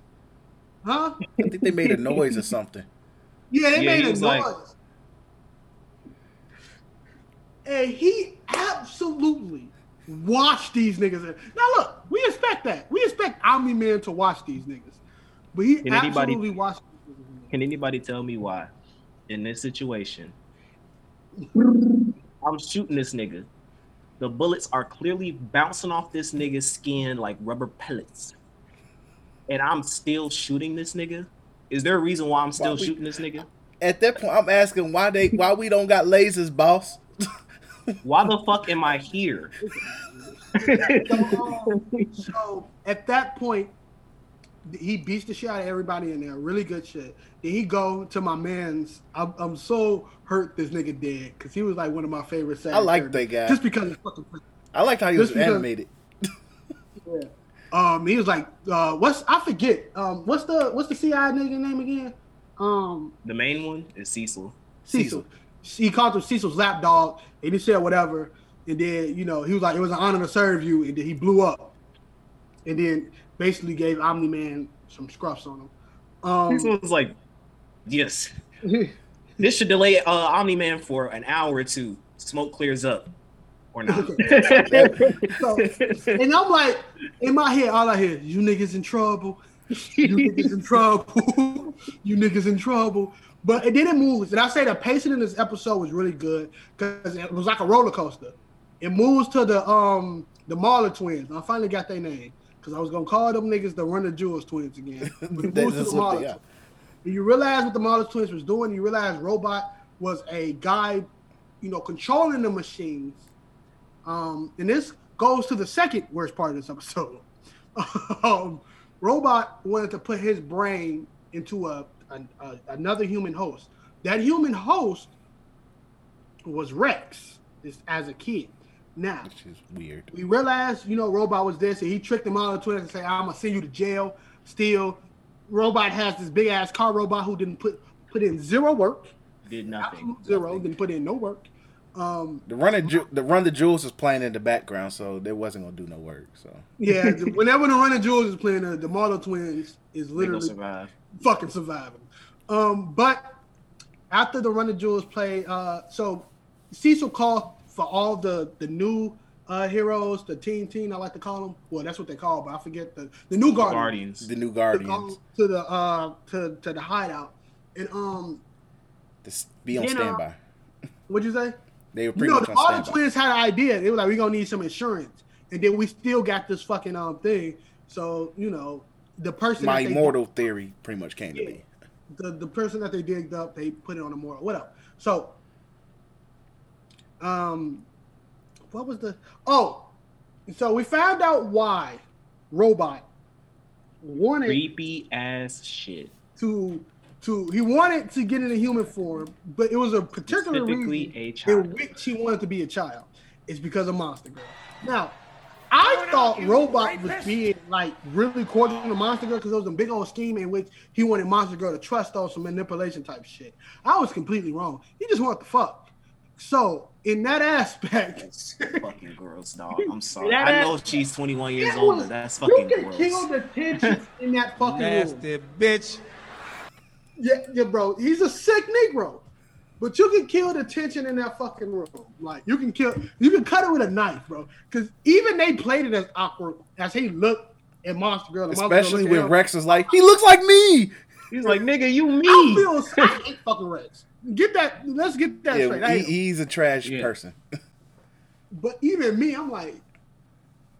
Huh? I think they made a noise or something. Yeah, they Yeah, made a noise. like- and he absolutely watched these niggas. Now look, we expect that. We expect Omni Man to watch these niggas. But he Can anybody- absolutely watched these niggas. Can anybody tell me why? In this situation, I'm shooting this nigga. The bullets are clearly bouncing off this nigga's skin like rubber pellets. And I'm still shooting this nigga? Is there a reason why I'm still Why we- shooting this nigga? At that point, I'm asking why they why we don't got lasers, boss. Why the fuck am I here? So at that point, he beats the shit out of everybody in there. Really good shit. Then he go to my man's. I'm, I'm so hurt this nigga dead because he was like one of my favorite. sad I like that guy. just because it's fucking. I liked how he was Just because- animated. Yeah. Um, he was like, uh, what's I forget. Um, what's the what's the CI nigga name again? Um, The main one is Cecil. Cecil. He called him Cecil's lapdog, and he said whatever. And then you know he was like, it was an honor to serve you, and then he blew up, and then basically gave Omni Man some scruffs on him. Um, Cecil was like, yes. This should delay uh, Omni Man for an hour or two. Smoke clears up. Or not. So- and I'm like, in my head, all I hear, you niggas in trouble. You niggas in trouble. you niggas in trouble. But it didn't move. And I say the pacing in this episode was really good because it was like a roller coaster. It moves to the um the Mauler twins. I finally got their name because I was gonna call them niggas the Run the Jewels twins again. But it moves to the what Mauler they are. twins. You realize what the Mauler twins was doing. You realize Robot was a guy, you know, controlling the machines. Um, and this goes to the second worst part of this episode. um, Robot wanted to put his brain into a, a, a another human host. That human host was Rex is, as a kid. Now Which is weird. we realized, you know, Robot was this, and he tricked them all into twins and say, "I'm gonna send you to jail." Still, Robot has this big ass car robot who didn't put put in zero work, Did nothing. absolute zero, didn't put in no work. Um, The run of Ju- the run the jewels was playing in the background, so they wasn't gonna do no work. So yeah, the- whenever the Running Jewels is playing, the, the Mauler twins is literally survive. fucking surviving. Um, but after the Run the Jewels play, uh, so Cecil called for all the the new uh, heroes, the Team Team, I like to call them. Well, that's what they call, but I forget the the new Guardians. Guardians. the new guardians go to the uh to, to the hideout. And um to be on You know, standby. what'd you say? They were pretty You know, much the on all the twins had an idea. They were like, we're gonna need some insurance. And then we still got this fucking um thing. So, you know, the person My that they- immortal theory pretty much came to Yeah. be. the, the person that they digged up, they put it on a mortal. Whatever. So um what was the oh so we found out why robot wanted Creepy ass shit. to to he wanted to get in a human form, but it was a particular reason a in which he wanted to be a child. It's because of Monster Girl. Now, I thought Robot was being like really courting to Monster Girl because it was a big old scheme in which he wanted Monster Girl to trust on some manipulation type shit. I was completely wrong. He just wanted to fuck. So in that aspect, That's fucking gross, dog. I'm sorry. That I know ass- she's 21 years old, but that's fucking you fucking can gross. kill the tension in that fucking room. Nasty bitch. Yeah, yeah, bro. He's a sick Negro. But you can kill the tension in that fucking room. Like you can kill, you can cut it with a knife, bro. Because even they played it as awkward as he looked at Monster Girl. and Monster Girl Especially looked when. Rex is like, he looks like me. He's like, nigga, you me. I me. feel I hate fucking Rex. Get that. Let's get that straight. Yeah, hate he, he's a trash Yeah. person. But even me, I'm like,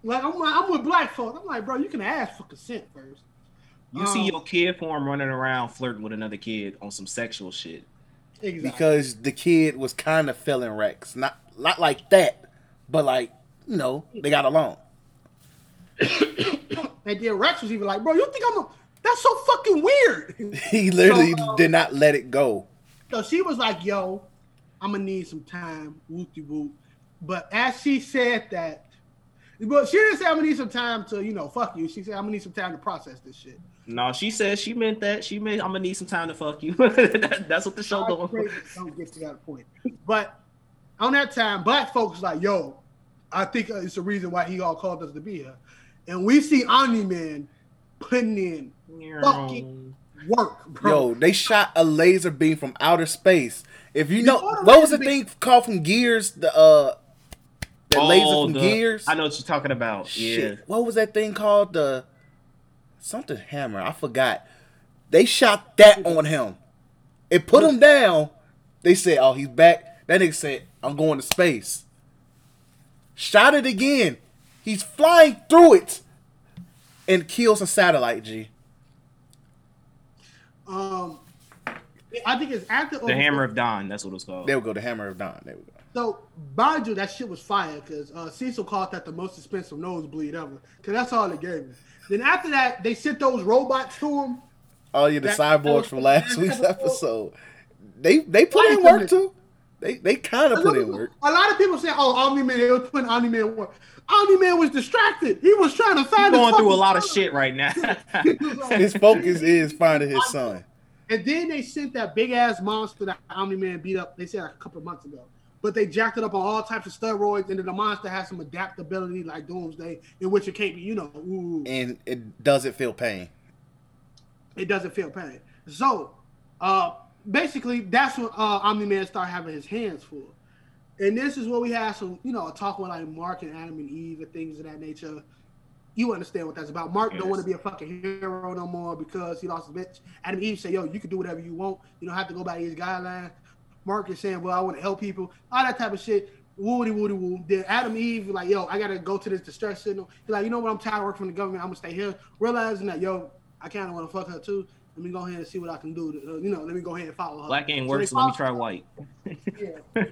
like I'm, like, I'm with black folks. I'm like, bro, you can ask for consent first. You see Um, your kid form running around flirting with another kid on some sexual shit. Exactly. because the kid was kind of feeling Rex, not not like that, but like you know they got along. and then Rex was even like, bro, you think I'm a? That's so fucking weird. He literally So, uh, did not let it go. So she was like, "Yo, I'm gonna need some time, whoopty whoop." But as she said that, but she didn't say I'm gonna need some time to, you know, fuck you. She said I'm gonna need some time to process this shit. No, she said she meant that. She meant I'm gonna need some time to fuck you. That- That's what the show I going. pray don't get to that point. But on that time, black folks like, "Yo, I think uh, it's the reason why he all called us to be here," and we see Omni Man putting in fucking work, bro. Yo, they shot a laser beam from outer space. If you know what was the beam- thing called from Gears, the uh, the laser Oh, from the- Gears. I know what you're talking about. Shit, Yeah. what was that thing called? The something hammer. I forgot. They shot that on him. It put him down. They said, "Oh, he's back." That nigga said, "I'm going to space." Shot it again. He's flying through it and kills a satellite. G. Um, I think it's after The Hammer of Dawn. That's what it's called. There we go. The hammer of Dawn. There we go. So, mind you, that shit was fire because uh, Cecil called that the most expensive nosebleed ever because that's all they gave me. Then after that, they sent those robots to him. Oh yeah, the That- cyborgs from last week's episode. They they put in work too. They they kind of put in work. A lot of people say, "Oh, Omni Man, they was putting Omni Man work." Omni Man was distracted. He was trying to He's find. his going through a fucking lot of shit right now. He was like- His focus is finding his son. And then they sent that big ass monster that Omni Man beat up. They said a couple of months ago, but they jacked it up on all types of steroids, and then the monster has some adaptability like Doomsday, in which it can't be, you know, ooh, And it doesn't feel pain. it doesn't feel pain. So, uh, basically, that's when uh, Omni Man started having his hands full. And this is where we had some, you know, a talk with like Mark and Adam and Eve and things of that nature. You understand what that's about. Mark don't want to be a fucking hero no more because he lost his bitch. Adam and Eve say, yo, you can do whatever you want. You don't have to go by these guidelines. Mark is saying, well, I want to help people. All that type of shit. Woody, woody, woo. Then Atom Eve like, yo, I got to go to this distress signal. He's like, you know what? I'm tired of working from the government. I'm going to stay here. Realizing that, yo, I kind of want to fuck her too. Let me go ahead and see what I can do. To, uh, you know, let me go ahead and follow her. Black ain't So work, they so let me try white. Yeah.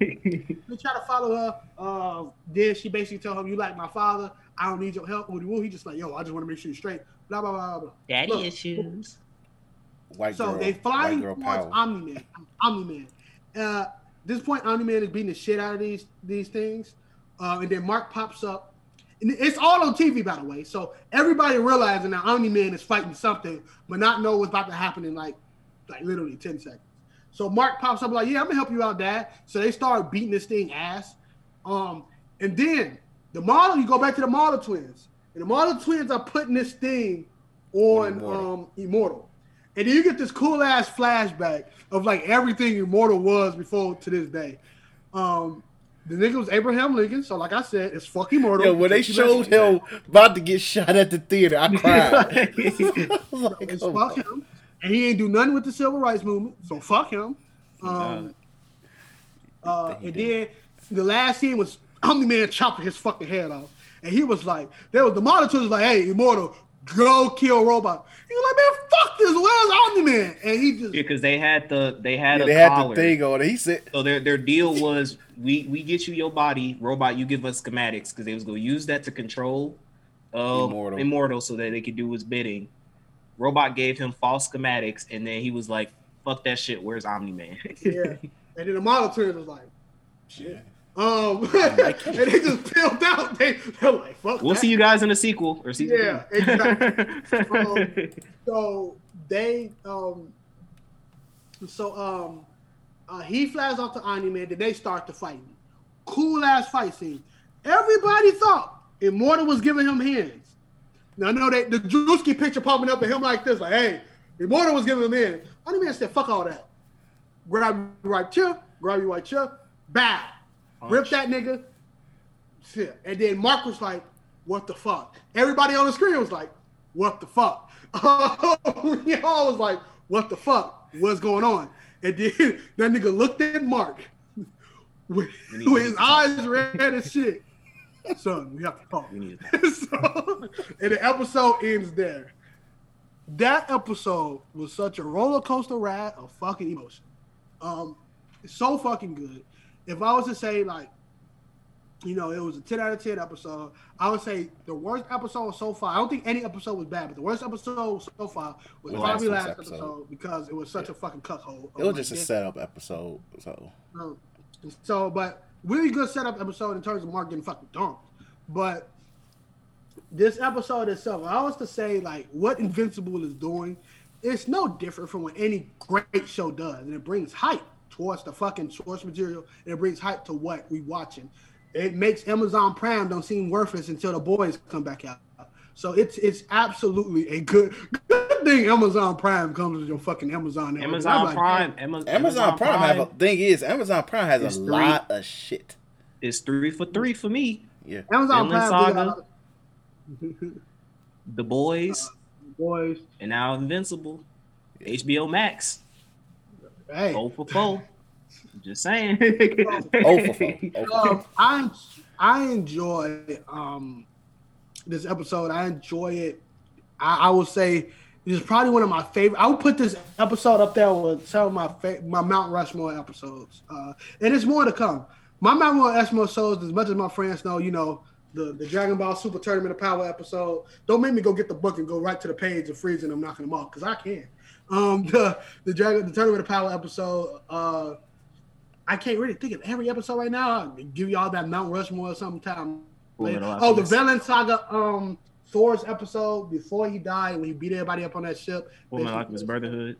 They try to follow her. Uh, then she basically tell him, "You like my father? I don't need your help." Woody woo. He just like, "Yo, I just want to make sure you're straight." Blah blah blah blah. Daddy Look, issues. White So girl. they flying towards. Omni Man. Omni Man. Uh, this point, Omni Man is beating the shit out of these these things, uh, and then Mark pops up. And it's all on TV, by the way. So everybody realizing that Omni Man is fighting something, but not know what's about to happen in like, like literally ten seconds. So Mark pops up like, "Yeah, I'm gonna help you out, Dad." So they start beating this thing ass. Um, and then the Mauler, you go back to the Mauler twins, and the Mauler twins are putting this thing on Immortal. um Immortal. And then you get this cool ass flashback of like everything Immortal was before to this day. Um, the nigga was Abraham Lincoln, so like I said, it's fucking Immortal. Yo, when they showed him about to get shot at the theater, I cried. Like, it's oh fuck my- him, and he ain't do nothing with the civil rights movement, so fuck him. Um, uh, and then the last scene was Omni Man chopping his fucking head off, and he was like, "There was the monitor was like, hey, Immortal, go kill robot." He was like, "Man, fuck this, where's Omni Man?" And he just because they had the they had Yeah, a they had collar. the thing on it. He said, So their their deal was we we get you your body, robot. You give us schematics because they was gonna use that to control uh, Immortal. immortal. so that they could do his bidding. Robot gave him false schematics, and then he was like, "Fuck that shit. Where's Omni Man?" yeah. And then the Mauler twins was like, shit. Um, and they just peeled out. They, they're like, fuck we'll that. see you guys in the sequel or season. Yeah, exactly. Um, So they, um, so um, uh, he flies off to Omni Man. Then they start the fighting. Cool ass fight scene. Everybody thought Immortal was giving him hands. Now I know that the Drewski picture popping up at him like this, like, hey, Immortal was giving him hands. Omni Man said, "Fuck all that. Grab your right here, grab your right here, bow, rip that nigga." Shit. And then Mark was like, "What the fuck?" Everybody on the screen was like, "What the fuck?" we all was like, "What the fuck? What's going on?" And then that nigga looked at Mark with, with his eyes red as shit. Son, we have to talk. So, and the episode ends there. That episode was such a roller coaster ride of fucking emotion. Um, so fucking good. If I was to say like, you know, it was a ten out of ten episode, I would say the worst episode so far. I don't think any episode was bad, but the worst episode so far was The probably last last episode. episode. because it was such a fucking cuckold. It was just a setup episode. So Um, so, but really good setup episode in terms of Mark getting fucking dumped. But this episode itself, I was to say like what Invincible is doing, it's no different from what any great show does, and it brings hype towards the fucking source material, and it brings hype to what we watching. It makes Amazon Prime don't seem worthless until the boys come back out. So it's it's absolutely a good good thing Amazon Prime comes with your fucking Amazon. network. Amazon like, Prime. Amazon, Amazon, Prime, have a thing is Amazon Prime has a three. lot of shit. It's three for three for me. Yeah. Amazon Vinland Prime do got a Saga. of- The Boys boys. and now Invincible. HBO Max. Hey, Oh for four. Just saying. Oh for four. Oh um, I I enjoy um this episode. I enjoy it. I, I will say this is probably one of my favorite. I would put this episode up there with some of my fa- my Mount Rushmore episodes, uh, and it's more to come. My Mount Rushmore shows, as much as my friends know, you know. The, the Dragon Ball Super Tournament of Power episode. Don't make me go get the book and go right to the page of freezing them, knocking them off, because I can. Um, the the Dragon the Tournament of Power episode. Uh, I can't really think of every episode right now. I'll give y'all that Mount Rushmore sometime. Later. Oh, the Alchemist. Vinland Saga, um, Thor's episode before he died when he beat everybody up on that ship. Full Metal Alchemist Brotherhood.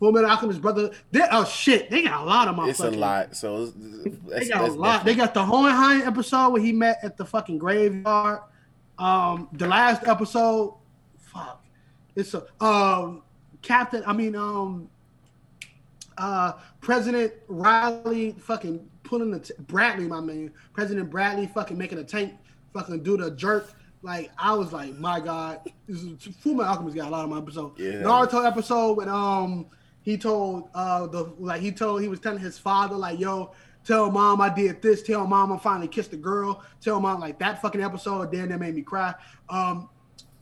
Full Metal Alchemist brother. They, oh shit, they got a lot of motherfuckers. It's a lot. So it's, They that's, got a that's lot. They got the Hohenheim episode where he met at the fucking graveyard. Um, the last episode, fuck, it's a um, Captain. I mean, um, uh, President Riley fucking pulling the t- Bradley, my man. President Bradley fucking making a tank, fucking do the jerk. Like I was like, my God, this is Full Metal Alchemist got a lot of my episodes. Yeah. Naruto episode when um he told uh the like he told he was telling his father like yo tell mom I did this tell mom I finally kissed a girl tell mom like that fucking episode then that made me cry um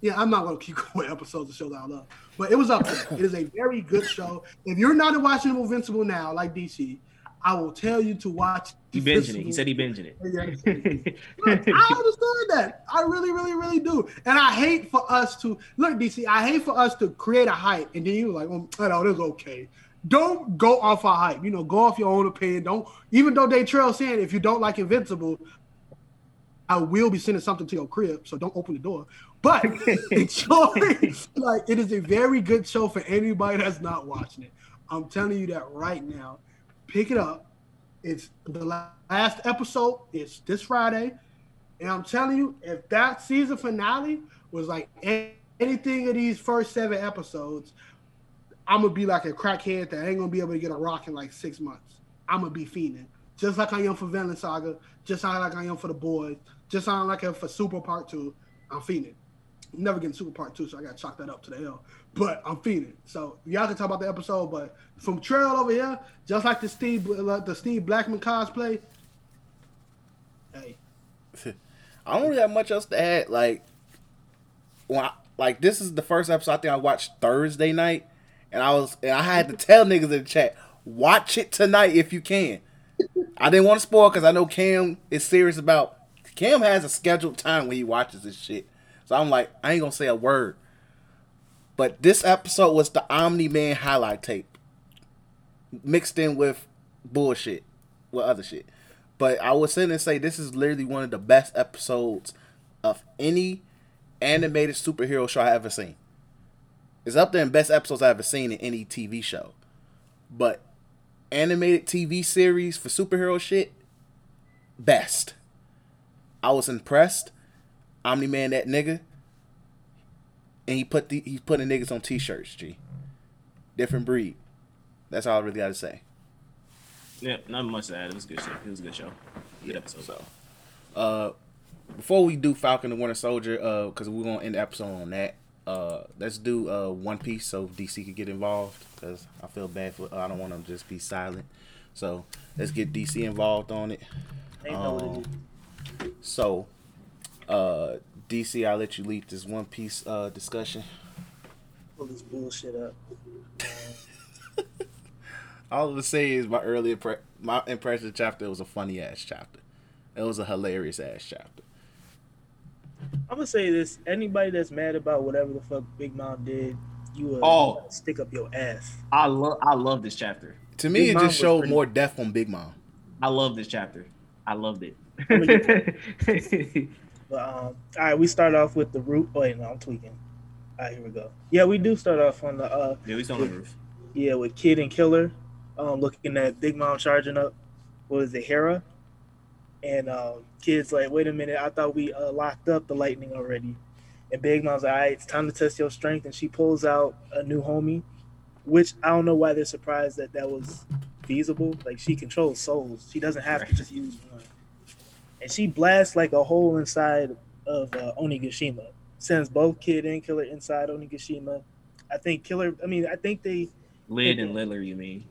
yeah I'm not gonna keep going episodes of shows that I love but it was up there it is a very good show if you're not watching Invincible now like DC I will tell you to watch He binging it. He said he binging it. Look, I understand that. I really, really, really do. And I hate for us to look, DC. I hate for us to create a hype and then you're like, oh, know it's okay. Don't go off our hype. You know, go off your own opinion. Don't even though they trail saying if you don't like Invincible, I will be sending something to your crib, so don't open the door. But enjoy. like it is a very good show for anybody that's not watching it. I'm telling you that right now. Pick it up. It's the last episode. It's this Friday, and I'm telling you, if that season finale was like anything of these first seven episodes, I'm gonna be like a crackhead that ain't gonna be able to get a rock in like six months. I'm gonna be fiending, just like I am for Vinland Saga, just like I am for the boys, just like I am for Super Part Two. I'm fiending. Never getting Super Part Two, so I got to chalk that up to the L. But I'm feeling so y'all can talk about the episode. But from Trail over here, just like the Steve like the Steve Blackman cosplay. Hey, I don't really have much else to add. Like, when I, like this is the first episode I think I watched Thursday night, and I was and I had to tell niggas in the chat, watch it tonight if you can. I didn't want to spoil because I know Cam is serious about. Cam has a scheduled time when he watches this shit, so I'm like, I ain't gonna say a word. But this episode was the Omni Man highlight tape, mixed in with bullshit, with other shit. But I would sit and say this is literally one of the best episodes of any animated superhero show I ever seen. It's up there in best episodes I ever seen in any TV show. But animated TV series for superhero shit, best. I was impressed. Omni Man that nigga. And he put the he's putting niggas on t-shirts, G. Different breed. That's all I really got to say. Yeah, not much to add. It was a good show. It was a good show. Good episode. So, uh, before we do Falcon and Winter Soldier, uh, because we're gonna end the episode on that. Uh, let's do uh One Piece so DC could get involved because I feel bad for. I don't want to just be silent. So let's get DC involved on it. Ain't know what it Um. So, uh, DC, I'll let you lead this One Piece uh discussion. Pull this bullshit up. All I'm gonna say is my early impre- my impression chapter was a funny ass chapter. It was a hilarious ass chapter. I'm gonna say this: anybody that's mad about whatever the fuck Big Mom did, you uh, Oh. stick up your ass. I love I love this chapter. To me, Big it Mom just showed pretty- more depth on Big Mom. I love this chapter. I loved it. But um, all right, we start off with the root. Oh, wait, no, I'm tweaking. All right, here we go. Yeah, we do start off on the uh, yeah, we on the roof. yeah, with Kid and Killer, um, looking at Big Mom charging up. What is it, Hera? And um, Kid's like, wait a minute, I thought we uh, locked up the lightning already. And Big Mom's like, all right, it's time to test your strength. And she pulls out a new homie, which I don't know why they're surprised that that was feasible. Like she controls souls, she doesn't have to just use one. And she blasts like a hole inside of uh, Onigashima. Sends both Kid and Killer inside Onigashima. I think Killer. I mean, I think they. Lid and Littler, you mean?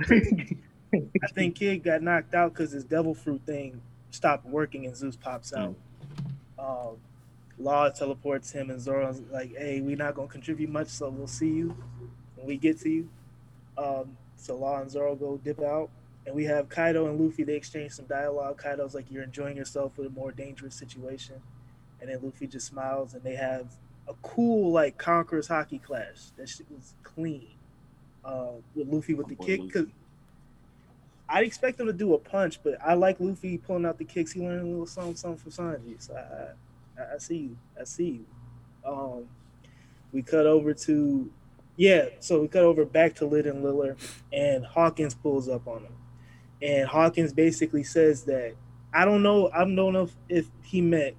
I think Kid got knocked out because his devil fruit thing stopped working and Zeus pops out. Um, Law teleports him and Zoro's like, "Hey, we're not gonna contribute much, so we'll see you when we get to you." Um, so Law and Zoro go dip out, and we have Kaido and Luffy. They exchange some dialogue. Kaido's like, "You're enjoying yourself with a more dangerous situation," and then Luffy just smiles, and they have a cool like Conquerors Haki clash. That shit was clean. Uh, with Luffy with the kick, because I expect him to do a punch, but I like Luffy pulling out the kicks. He learned a little something, something from Sanji. So I, I, I see you. I see you. Um, we cut over to, yeah. So we cut over back to Lid and Liller, and Hawkins pulls up on him, and Hawkins basically says that I don't know. I don't know if, if he meant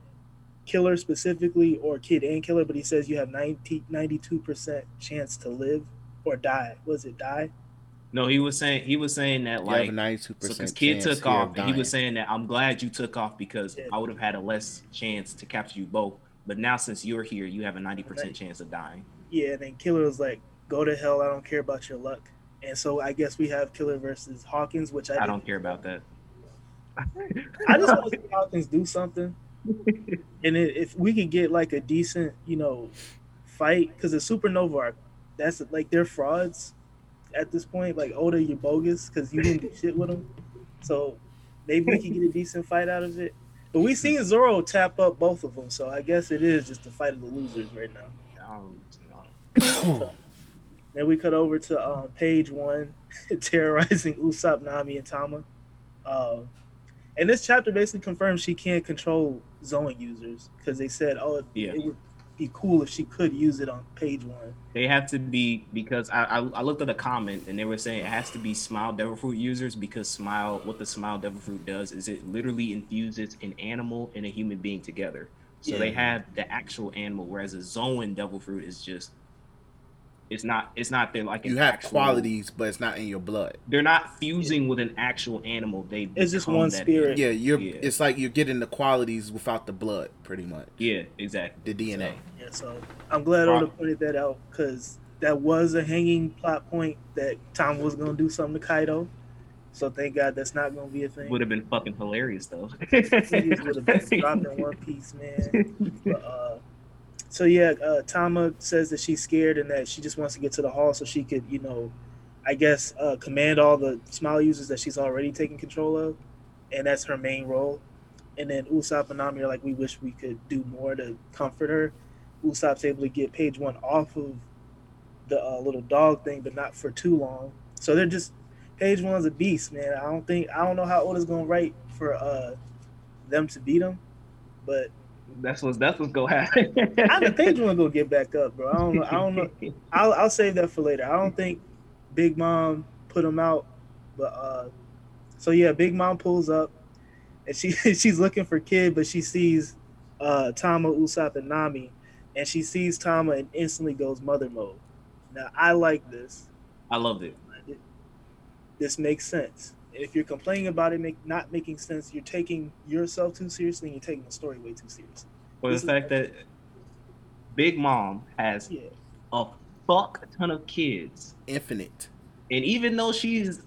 Killer specifically or Kid and Killer, but he says you have 92 percent chance to live or die. Was it die? No, he was saying he was saying that You have like a ninety-two so percent because kid took off and he was saying that I'm glad you took off because Yeah. I would have had a less chance to capture you both. But now since you're here, you have a 90% chance of dying. Yeah, and then Killer was like, "Go to hell! I don't care about your luck." And so I guess we have Killer versus Hawkins, which I, I don't care about that. I just want to see Hawkins do something. And i- if we could get like a decent, you know, fight, because the Supernova are, that's like they're frauds at this point. Like Oda, you're bogus because you didn't do shit with them. So maybe we can get a decent fight out of it. But we seen Zoro tap up both of them, so I guess it is just the fight of the losers right now. Um, no. Then we cut over to um, page one, terrorizing Usopp, Nami, and Tama. Um, and this chapter basically confirms she can't control Zoan users because they said, oh, it, Yeah. it would be cool if she could use it on page one. They have to be because I, I I looked at a comment and they were saying it has to be Smile Devil Fruit users because Smile what the Smile Devil Fruit does is it literally infuses an animal and a human being together. So they have the actual animal, whereas a Zoan Devil Fruit is just it's not it's not there like You have actual- qualities, but it's not in your blood. They're not fusing with an actual animal. They It's just one spirit. animal. Yeah, you're. Yeah. It's like you're getting the qualities without the blood, pretty much. Yeah, exactly. The DNA. Yeah, so I'm glad Right. Oda pointed that out because that was a hanging plot point that Tom was going to do something to Kaido. So thank God that's not going to be a thing. Would have been fucking hilarious though. Would have been dropping One Piece, man. But, uh, so yeah, uh, Tama says that she's scared and that she just wants to get to the hall so she could, you know, I guess uh, command all the smile users that she's already taking control of, and that's her main role. And then Usopp and Nami are like, we wish we could do more to comfort her. Usopp's able to get page one off of the uh, little dog thing, but not for too long. So they're just page one's a beast, man. I don't think I don't know how Oda's gonna write for uh them to beat him, but that's what's that's what's gonna happen. I the page one gonna get back up, bro. I don't know. I don't know. I'll I'll save that for later. I don't think Big Mom put him out, but uh, so yeah, Big Mom pulls up, and she she's looking for Kid, but she sees uh Tama, Usopp, and Nami, and she sees Tama and instantly goes mother mode. Now I like this I loved it. This makes sense. If you're complaining about it make, not making sense, you're taking yourself too seriously and you're taking the story way too seriously. For the This is- fact that Big Mom has Yeah. a fuck ton of kids, Infinite. and even though she's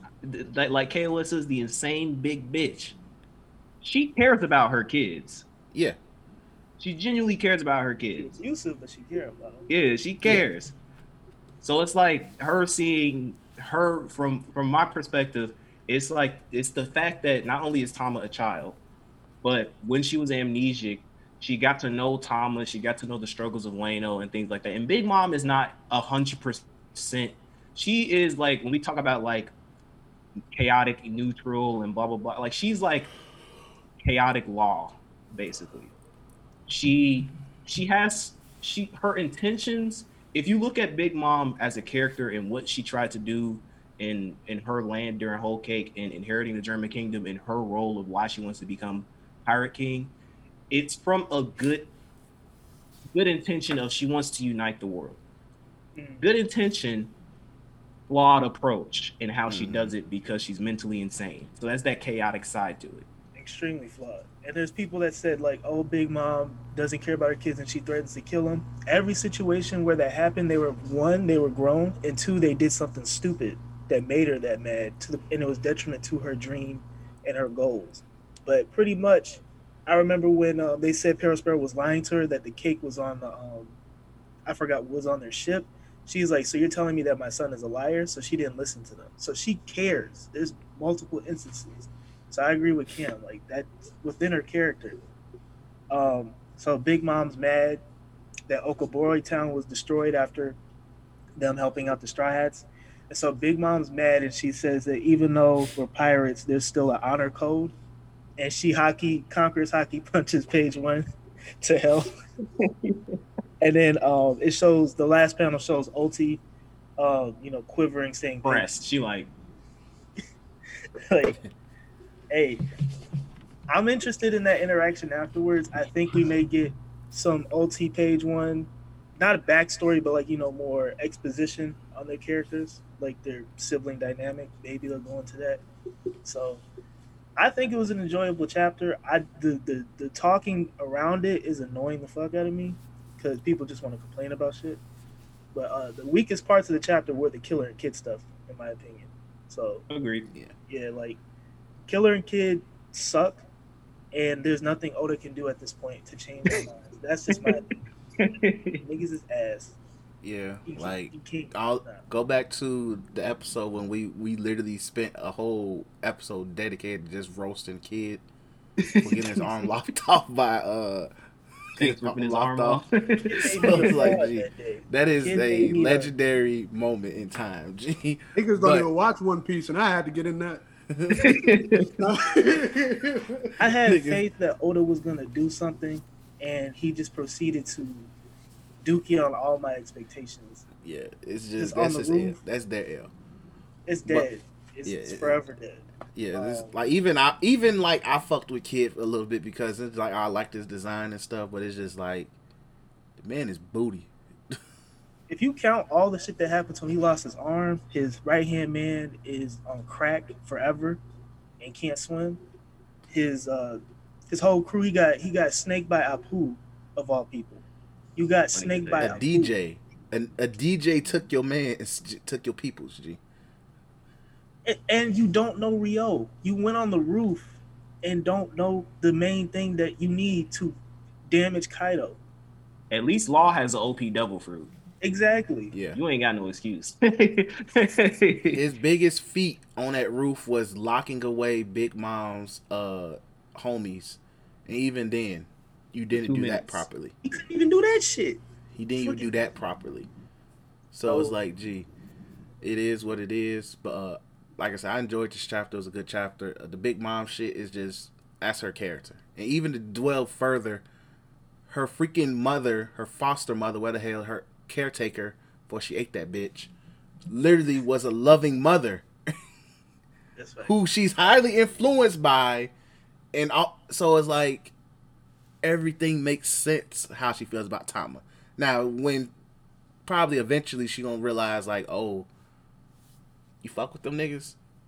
like like Kayla says, the insane big bitch, she cares about her kids. Yeah. She genuinely cares about her kids. was abusive, but she cared about him. Yeah, she cares. So it's like her seeing her from from my perspective, it's like it's the fact that not only is Tama a child, but when she was amnesic, she got to know Tama, she got to know the struggles of Wano and things like that. And Big Mom is not a hundred percent. She is like when we talk about like chaotic neutral and blah blah blah, like she's like chaotic law, basically. She she has she her intentions if you look at Big Mom as a character and what she tried to do in in her land during Whole Cake and inheriting the Germa kingdom and her role of why she wants to become Pirate King, it's from a good good intention of she wants to unite the world. Mm. Good intention, flawed approach in how she Mhm. does it because she's mentally insane. So that's that chaotic side to it. extremely flawed. And there's people that said like, "Oh, Big Mom doesn't care about her kids and she threatens to kill them." Every situation where that happened, they were one, they were grown, and two, they did something stupid that made her that mad, to the, and it was detriment to her dream and her goals. But pretty much, I remember when uh, they said Perospero was lying to her that the cake was on the, um, I forgot was on their ship. She's like, "So you're telling me that my son is a liar?" So she didn't listen to them. So she cares. There's multiple instances. So I agree with Kim. Like that's within her character. Um, so Big Mom's mad that Okobore town was destroyed after them helping out the Straw Hats. And so Big Mom's mad and she says that even though we're pirates, there's still an honor code. And she Haki conquers Haki punches page one to hell. and then um, it shows the last panel shows Ulti uh, you know, quivering saying Breast. She like like, hey, I'm interested in that interaction afterwards. I think we may get some OT page one, not a backstory, but like you know more exposition on their characters, like their sibling dynamic. Maybe they'll go into that. So, I think it was an enjoyable chapter. I the the, the talking around it is annoying the fuck out of me because people just want to complain about shit. But uh, the weakest parts of the chapter were the killer and kid stuff, in my opinion. So agreed. yeah, yeah, like Killer and Kid suck, and there's nothing Oda can do at this point to change their minds. That's just my opinion. niggas is ass. Yeah. You can't- Like I'll go back to the episode when we we literally spent a whole episode dedicated to just roasting kid for getting his arm lopped off by uh Thanks for ripping his arm lopped off. So it's like, gee. That is Kid a made me, legendary moment in time. G. Niggas don't even watch One Piece, and I had to get in that. I had faith that Oda was gonna do something, and he just proceeded to dookie on all my expectations. yeah, it's Just that's just roof. That's their L. It's But- dead. It's, yeah, it's it- forever dead. Yeah, this, Um, like even I even like I fucked with Kid a little bit because it's like I like this design and stuff, but it's just like the man is booty. if you count all the shit that happened to him, he lost his arm. His right hand man is on crack forever and can't swim. His uh his whole crew he got he got snaked by Apoo of all people. You got snaked by A Apoo. DJ, and a DJ took your man and took your peoples. G. A- and you don't know Ryuo. You went on the roof and don't know the main thing that you need to damage Kaido. At least Law has an OP double fruit. Exactly. Yeah, You ain't got no excuse. his biggest feat on that roof was locking away Big Mom's uh homies, and even then, you didn't Two do that properly. He couldn't even do that shit. He didn't even do that properly. So it's like, gee, it is what it is. But uh, like I said, I enjoyed this chapter. It was a good chapter. Uh, the Big Mom shit is just that's her character, and even to dwell further, her freaking mother, her foster mother, what the hell, her caretaker, before she ate that bitch, literally was a loving mother That's right. who she's highly influenced by, and all, so it's like everything makes sense how she feels about Tama. Now, when probably eventually she gonna realize like, oh, you fuck with them niggas,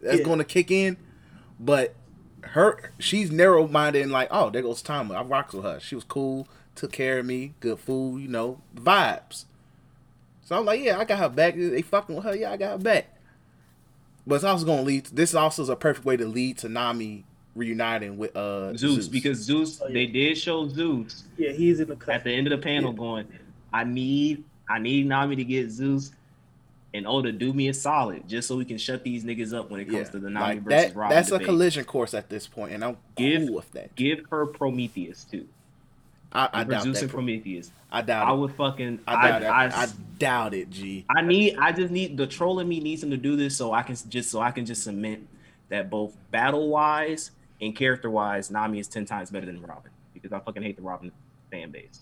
that's Yeah. to kick in. But her, she's narrow minded and like, oh, there goes Tama. I rocks with her. She was cool, took care of me, good food, you know, vibes. So I'm like, yeah, I got her back. They fucking with her, yeah, I got her back. But it's also to lead. This also is a perfect way to lead to Nami reuniting with uh Zeus, because Zeus, Oh, yeah. they did show Zeus Yeah, he's in the cut. at the end of the panel going, I need I need Nami to get Zeus and Oda do me a solid just so we can shut these niggas up when it comes yeah, to the Nami like versus that. Robin That's a collision course at this point, and I'm Give- cool with that. Give her Prometheus too. I, I Give her doubt Zeus that. and Prometheus. I doubt it. I it. would fucking I doubt it. I, I, I, doubt it, G. I need I just need the troll in me needs him to do this so I can just so I can just cement that both battle wise and character wise, Nami is ten times better than Robin because I fucking hate the Robin fan base.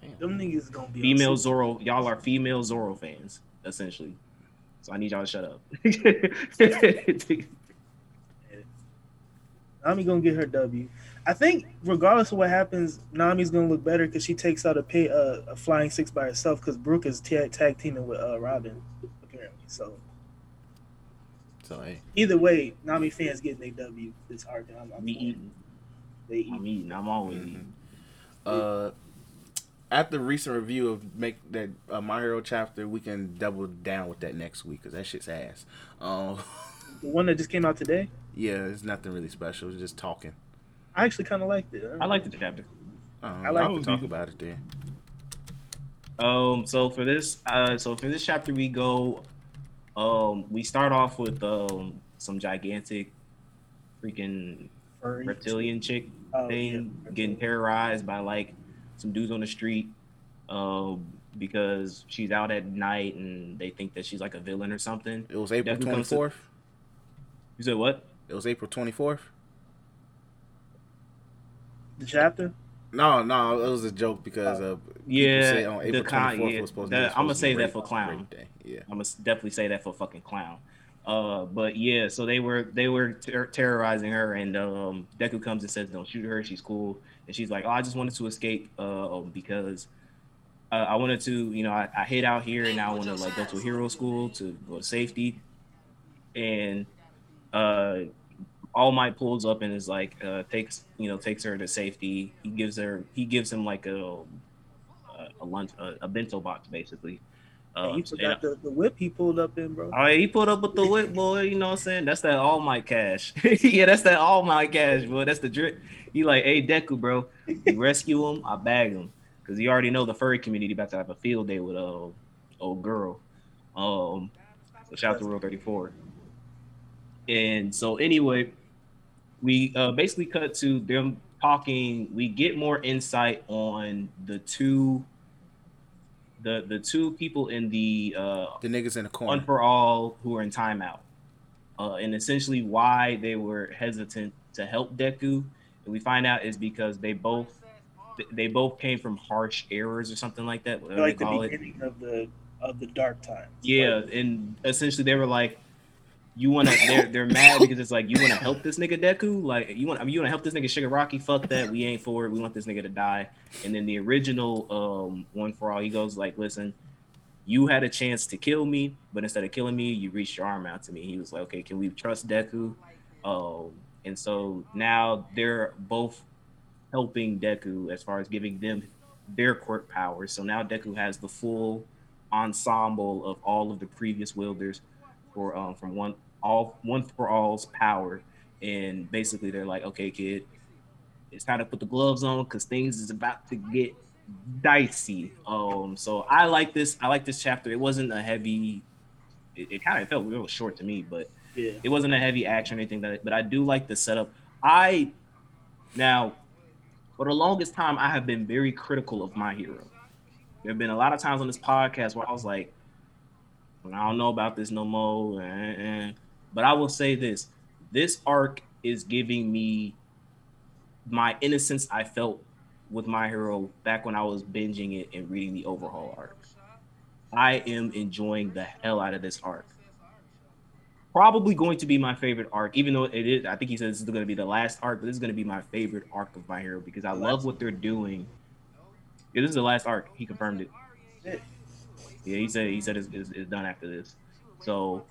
Damn. Them niggas gonna be Female on Zoro, y'all are female Zoro fans essentially. So I need y'all to shut up. Nami gonna get her W. I think regardless of what happens, Nami's gonna look better because she takes out a pay uh, a flying six by herself because Brook is tag, tag teaming with uh, Robin apparently. So So hey, either way, Nami fans getting their W this arc. and I'm, I'm Me eating. They eat. I'm eating. I'm always Mhm. eating. uh, at the recent review of make that uh, My Hero chapter, we can double down with that next week because that shit's ass. Um, The one that just came out today, yeah, it's nothing really special. It's just talking. I actually kind of liked it. I like the chapter. Um, I I like like to talk about it then. Um, so for this, uh, so for this chapter, we go. Um, we start off with um some gigantic, freaking Furry. reptilian chick Oh, thing yeah. getting terrorized by like some dudes on the street, um, because she's out at night and they think that she's like a villain or something. It was April twenty fourth. to- You said what? It was April twenty fourth. The chapter. No, no, it was a joke because uh, Yeah, say on the April twenty fourth yeah, was supposed that- to. be I'm gonna say that for clown. Yeah, I'm gonna definitely say that for fucking clown. Uh, but yeah, so they were they were ter- terrorizing her, and um, Deku comes and says, "Don't shoot her. She's cool." And she's like, "Oh, I just wanted to escape uh, um, because uh, I wanted to, you know, I, I hid out here, and now I want to like go to a hero school to go to safety." And uh, All Might pulls up and is like, uh, takes you know takes her to safety. He gives her he gives him like a a, a lunch a, a bento box basically. Um, you forgot the, the whip he pulled up in, bro. all right, he pulled up with the whip, boy. You know what I'm saying? That's that all my cash. yeah, that's that all my cash, boy. That's the drip. He like, hey, Deku, bro. You rescue him, I bag him. Because you already know the furry community about to have a field day with uh, old girl. Um, so shout out to Rule 34. And so anyway, we uh, basically cut to them talking. We get more insight on the two, the the two people in the uh, The niggas in the corner. one for all who are in timeout, uh, and essentially why they were hesitant to help Deku. And we find out is because they both they both came from harsh errors or something like that. Like they the call it. beginning of the of the dark times. Yeah, Like, and essentially they were like, "You want to?" They're they're mad because it's like, "You want to help this nigga Deku? Like, you want? I mean, you want to help this nigga Shigaraki? Fuck that. We ain't for it. We want this nigga to die." And then the original um one for all, he goes like, "Listen, you had a chance to kill me, but instead of killing me, you reached your arm out to me." He was like, "Okay, can we trust Deku?" Um, and so now they're both helping Deku as far as giving them their quirk powers. So now Deku has the full ensemble of all of the previous wielders for um from one all one for all's power. And basically they're like, okay, kid, it's time to put the gloves on because things is about to get dicey. Um, so I like this. I like this chapter. It wasn't a heavy. It, it kind of felt real short to me, but yeah. it wasn't a heavy action or anything that but I do like the setup. I now for the longest time I have been very critical of my hero. There have been a lot of times on this podcast where I was like, I don't know about this no more. eh, eh." But I will say this: this arc is giving me my innocence I felt with my hero back when I was binging it and reading the overhaul arc. I am enjoying the hell out of this arc probably going to be my favorite arc, even though it is. I think he said this is going to be the last arc, but this is going to be my favorite arc of My Hero because I love what they're doing. Yeah, this is the last arc. He confirmed it. Yeah. He said he said it's, it's, it's done after this. So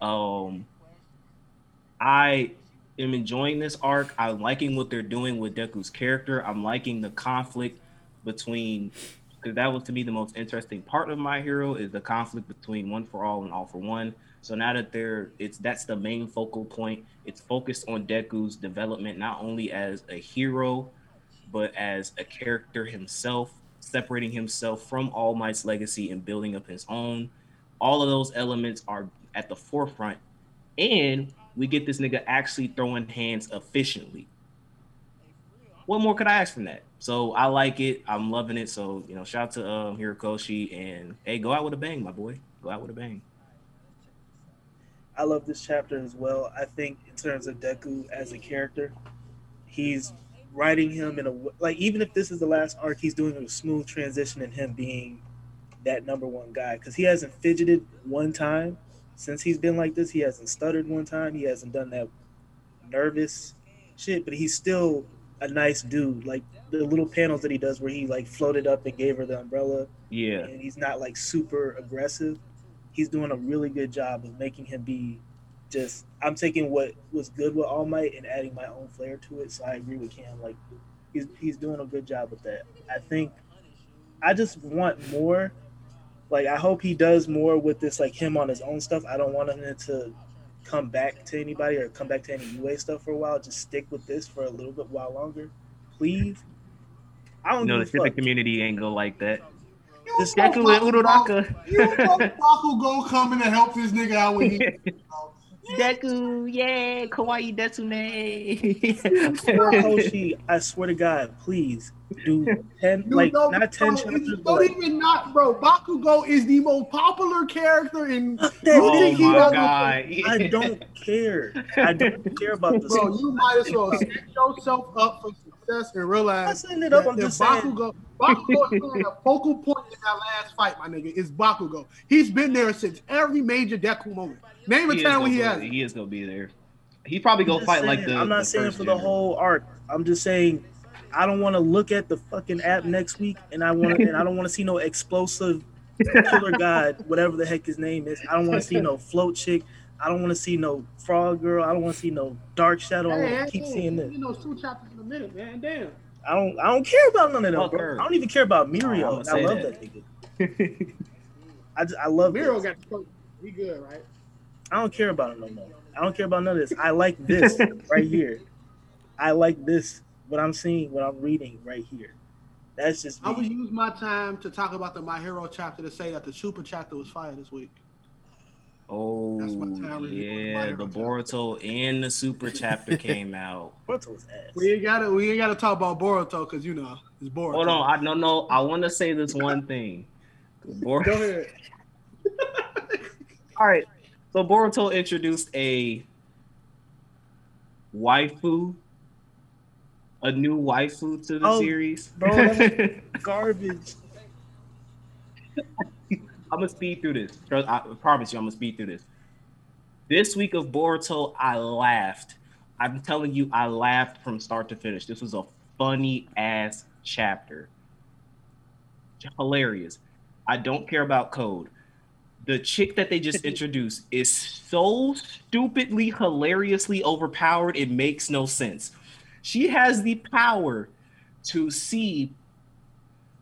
Um, I am enjoying this arc. I'm liking what they're doing with Deku's character. I'm liking the conflict between because that was to me the most interesting part of my hero is the conflict between one for all and all for one. So now that they're it's that's the main focal point. It's focused on Deku's development not only as a hero, but as a character himself, separating himself from All Might's legacy and building up his own. All of those elements are at the forefront. And we get this nigga actually throwing hands efficiently. What more could I ask from that? So I like it. I'm loving it. So you know, shout out to um Horikoshi and hey, go out with a bang, my boy. Go out with a bang. I love this chapter as well. I think in terms of Deku as a character, he's writing him in a like even if this is the last arc, he's doing a smooth transition in him being that number one guy because he hasn't fidgeted one time since he's been like this. He hasn't stuttered one time. He hasn't done that nervous shit, but he's still a nice dude. Like the little panels that he does where he like floated up and gave her the umbrella, Yeah. and he's not like super aggressive. He's doing a really good job of making him be just. I'm taking what was good with All Might and adding my own flair to it. So I agree with Cam. Like he's he's doing a good job with that. I think I just want more. Like I hope he does more with this, like him on his own stuff. I don't want him to come back to anybody or come back to any UA stuff for a while. Just stick with this for a little bit while longer, please. I don't No, the give a shipping fuck. community ain't go like that. You This know Deku and Baku- Uraraka. You know Baku gonna come in and help this nigga out when he. Deku, yeah, Kawaii Detsune. Horikoshi, I swear to God, please do ten, You like know, not ten bro, chapters, Don't like, even not, bro. Bakugo is the most popular character in. oh my god. I don't care. I don't care about this. Bro, you might as well set yourself up for success and I'm not realize setting it up. I'm that just saying. Bakugo, Bakugo is playing a focal point in that last fight, my nigga. Is Bakugo? He's been there since every major Deku moment. Name a He is, time when he go, has. he is gonna be there. He probably I'm gonna fight saying, like the. I'm not the saying first for the whole arc. I'm just saying I don't want to look at the fucking app next week, and I want to, and I don't want to see no explosive killer god, whatever the heck his name is. I don't want to see no float chick. I don't want to see no frog girl. I don't want to see no dark shadow. I want to keep hey, seeing You this. know, two chapters in a minute, man. Damn. I don't. I don't care about none of them, bro. her. I don't even care about Oh, Mirio. I'ma I love that. that nigga. I just, I love Mirio this. got the coach. We good, right? I don't care about him no more. I don't care about none of this. I like this right here. I like this. What I'm seeing, what I'm reading right here. That's just I would use my time to talk about the My Hero chapter to say that the Super chapter was fire this week. Oh That's my time review for the yeah, the chapter. Boruto and the Super chapter came out. Boruto's ass. We ain't gotta we ain't gotta talk about Boruto because you know it's Boruto. Hold on, I no no. I want to say this one thing. Bor- Go ahead. All right, so Boruto introduced a waifu, a new waifu to the Oh, series. bro, Garbage. I'm gonna speed through this. I promise you, I'm gonna speed through this. This week of Boruto, I laughed. I'm telling you, I laughed from start to finish. This was a funny ass chapter. Hilarious. I don't care about code. The chick that they just introduced is so stupidly, hilariously overpowered, it makes no sense. She has the power to see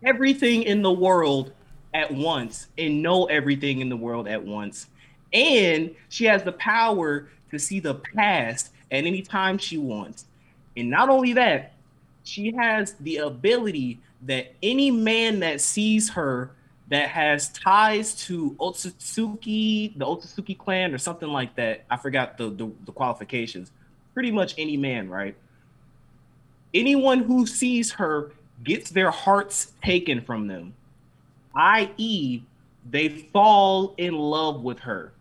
everything in the world at once and know everything in the world at once. And she has the power to see the past at any time she wants. And not only that, she has the ability that any man that sees her that has ties to Otsutsuki, the Otsutsuki clan, or something like that. I forgot the, the, the qualifications. Pretty much any man, right? Anyone who sees her gets their hearts taken from them, i.e., they fall in love with her.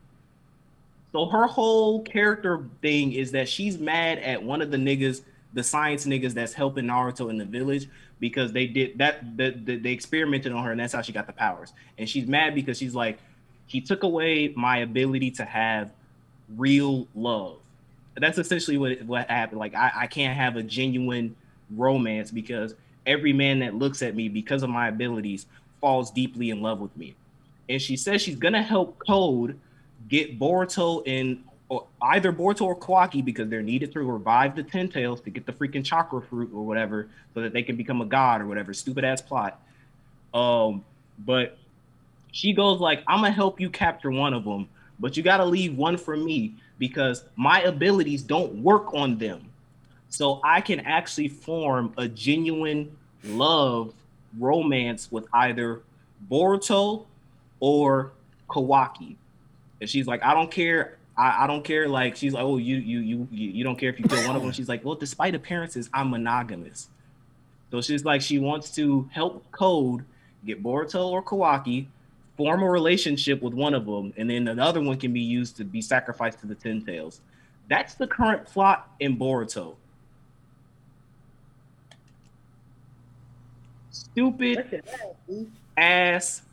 So her whole character thing is that she's mad at one of the niggas, the science niggas that's helping Naruto in the village because they did that. The, the, they experimented on her, and that's how she got the powers. And she's mad because she's like, he took away my ability to have real love. That's essentially what what happened. Like I, I can't have a genuine romance because every man that looks at me because of my abilities falls deeply in love with me. And she says she's gonna help Code get Boruto and either Boruto or Kawaki because they're needed to revive the Ten Tails to get the freaking chakra fruit or whatever, so that they can become a god or whatever. Stupid ass plot. Um, but she goes like, "I'm gonna help you capture one of them, but you gotta leave one for me because my abilities don't work on them. So I can actually form a genuine love romance with either Boruto or Kawaki." And she's like, "I don't care." I, I don't care. Like she's like, oh, you you you you don't care if you kill one of them. She's like, well, despite appearances, I'm monogamous. So she's like, she wants to help Code get Boruto or Kawaki, form a relationship with one of them, and then another one can be used to be sacrificed to the Ten Tails. That's the current plot in Boruto. Stupid that, ass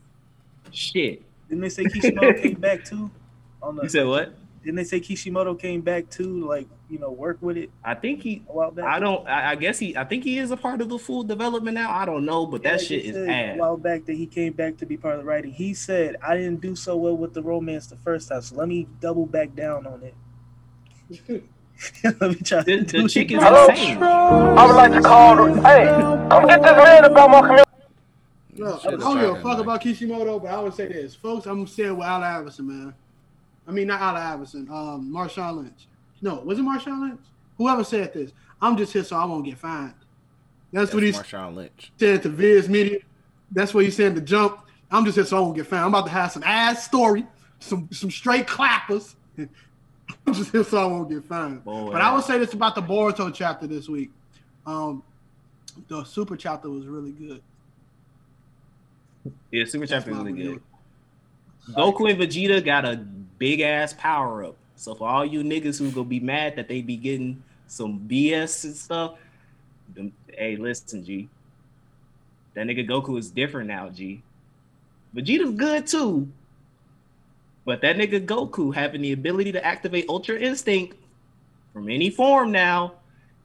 shit. Didn't they say Kishimoto came back too? On the, You said what? Didn't they say Kishimoto came back too? Like you know, work with it I think he a while back. I don't. I, I guess he. I think he is a part of the full development now. I don't know, but Yeah, that they shit is said ass. A while back that he came back to be part of the writing. He said, "I didn't do so well with the romance the first time, so let me double back down on it." let me try The, to do the chick it. is insane. I would like to call. Hey, come get this man about my community. Look, I Should've don't give a tried fuck that, about Kishimoto, but I would say this, folks. I'm saying with Al Iverson, man. I mean, not Al Iverson. Um, Marshawn Lynch. No, was it Marshawn Lynch? Whoever said this, I'm just here so I won't get fined. That's, That's what he Marshawn Lynch. said to Viz Media. That's what he said to Jump. I'm just here so I won't get fined. I'm about to have some ass story, some some straight clappers. Just so I won't get fined. Boy. But I would say this about the Boruto chapter this week. Um, the super chapter was really good. Yeah, Super That's Chapter is my really good. Goku and Vegeta got a big ass power up. So for all you niggas who gonna be mad that they be getting some BS and stuff, them- hey, listen, G. That nigga Goku is different now, G. Vegeta's good too. But that nigga Goku having the ability to activate Ultra Instinct from any form now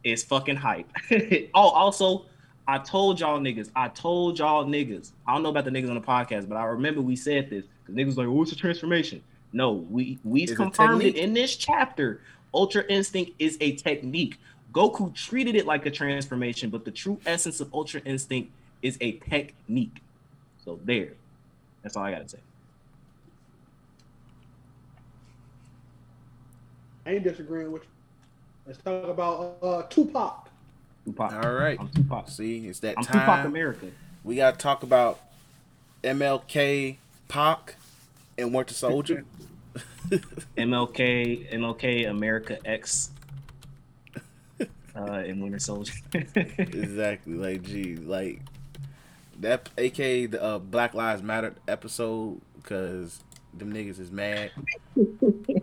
is fucking hype. oh, also, I told y'all niggas, I told y'all niggas. I don't know about the niggas on the podcast, but I remember we said this. Because niggas like, what's the transformation? No, we we confirmed it in this chapter. Ultra Instinct is a technique. Goku treated it like a transformation, but the true essence of Ultra Instinct is a technique. So there. That's all I gotta say. I ain't disagreeing with you. Let's talk about uh, Tupac. Tupac. All right. I'm Tupac. See, it's that I'm Tupac time. America. We got to talk about MLK, Pac, and Winter Soldier. MLK, MLK, America X, uh, and Winter Soldier. exactly. Like, gee, like that, aka the uh, Black Lives Matter episode, because them niggas is mad.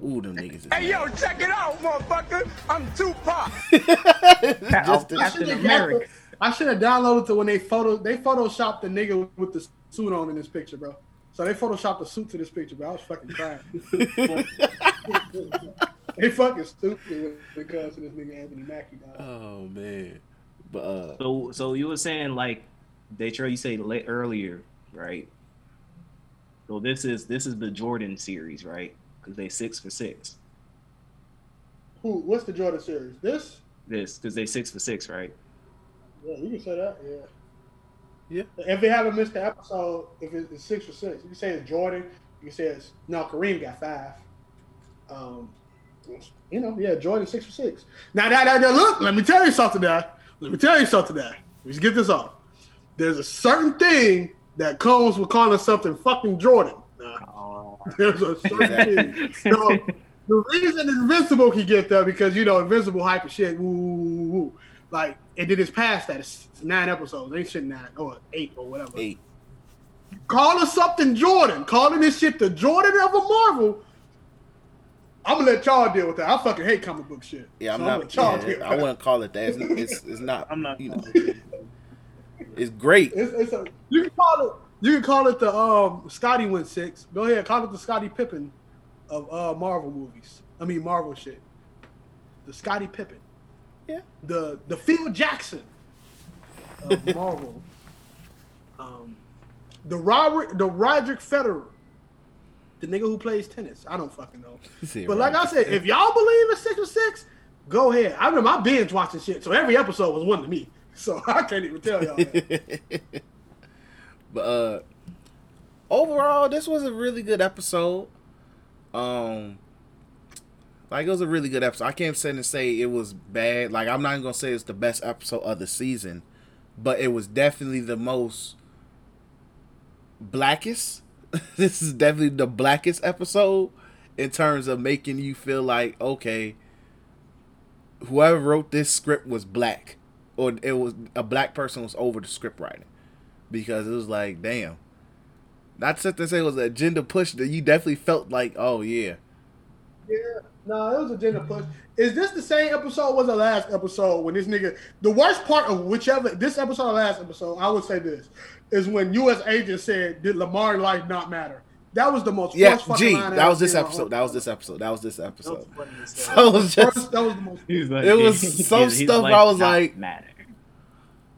Ooh, them niggas is Hey, mad. yo, check it out, motherfucker. I'm Tupac. Just to- Captain should've America. I should have downloaded to when they photo they photoshopped the nigga with the suit on in this picture, bro. So they photoshopped the suit to this picture, bro. I was fucking crying. they fucking stupid because of this nigga Anthony Mackie. Dog. oh man, but uh, So, so you were saying like, Daytra, you say late earlier, right? So this is this is the Jordan series, right? Because they six for six. Who? What's the Jordan series? This? This because they six for six, right? Yeah, you can say that. Yeah. Yeah. If they haven't missed the episode, if it's six for six, you can say it's Jordan. You can say it's no Kareem got five. Um, you know, yeah, Jordan six for six. Now that, that, that look, let me tell you something. Now, let me tell you something. Now, let's get this off. There's a certain thing that comes with calling something fucking Jordan. Now, Oh, there's a certain. So, the reason Invincible can get there because you know Invincible hype and shit. Woo, woo, woo, woo. Like and then it's past that. It's nine episodes. Ain't shit nine or eight or whatever. eight. Call us something Jordan. Calling this shit the Jordan of a Marvel. I'm gonna let y'all deal with that. I fucking hate comic book shit. Yeah, I'm So I'ma not. let y'all yeah, deal I wouldn't call it that. It's, it's, it's not. I'm not. You know, it's great. It's, it's a, you can call it. You can call it the um Scottie went six. Go ahead, call it the Scottie Pippen of uh Marvel movies. I mean Marvel shit. The Scottie Pippen. Yeah. The the Phil Jackson of Marvel. um, the Robert the Roderick Federer The nigga who plays tennis. I don't fucking know. See, But like. I said, if y'all believe in six or six, go ahead. I remember I binge watching shit, so every episode was one to me. So I can't even tell y'all. But uh overall this was a really good episode. Um like it was a really good episode. I can't sit and say it was bad. Like i'm not gonna say it's the best episode of the season but it was definitely the most blackest. This is definitely the blackest episode in terms of making you feel like okay whoever wrote this script was black or it was a black person was over the script writing because it was like, damn. Not just to say it was an agenda push that you definitely felt like, oh yeah. Yeah, no, it was a gender push. Is this the same episode? Was the last episode when this nigga? The worst part of whichever this episode or last episode, I would say this is when U.S. agent said, "Did Lamar life not matter?" That was the most Yeah, worst fucking G. line That was this seen in my episode. That was this episode. That was this That was episode. funny So it was just that was the most. Like, It was some stuff I was like- matter.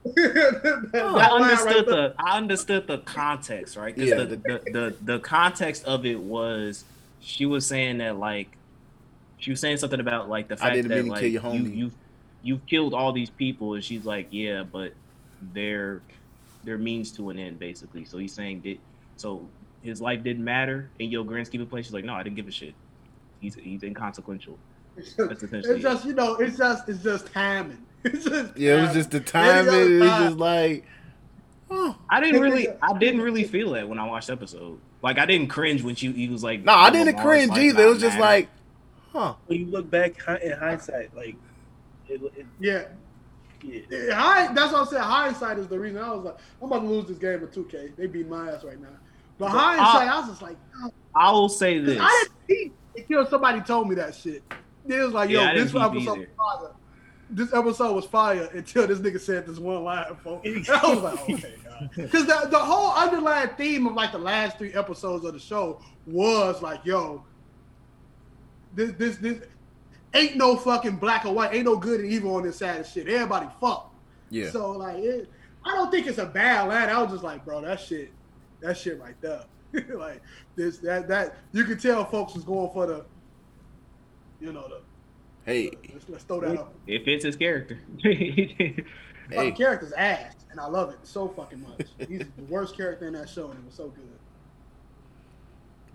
That, that I right understood there. the I understood the context, right? 'Cause Yeah. the, the, the the context of it was she was saying that like she was saying something about like the fact that like you you you've killed all these people, and she's like, yeah, but they're they're means to an end, basically. So he's saying that so his life didn't matter in your grand scheme of place. She's like, no, I didn't give a shit. He's he's inconsequential. That's essentially It's just you know, it's just it's just timing. It's just yeah, it was just the timing. It was just like, oh. I didn't really, I didn't really feel that when I watched the episode. Like I didn't cringe when she he was like, No, I didn't cringe life either. It was just matter. like, huh. When you look back in hindsight, like it, it, yeah. yeah. Yeah, hi- that's what I said. Hindsight is the reason I was like, I'm about to lose this game in 2K. They beat my ass right now. But So, hindsight, I was just like, oh, I will say this. I didn't see until somebody told me that shit. It was like, yo, Yeah, I this didn't peep episode either. This episode was fire until this nigga said this one line, folks. I was like, okay, God. Because the, the whole underlying theme of like the last three episodes of the show was like, yo, this this this ain't no fucking black or white, ain't no good and evil on this side of shit. Everybody fuck. Yeah. So like, it, I don't think it's a bad line. I was just like, bro, that shit, that shit right there. like this, that, that you could tell folks was going for the, you know, the. Hey, Let's, let's throw that up. It fits his character. Fucking hey. character's ass, and I love it so fucking much. He's the worst character in that show, and it was so good.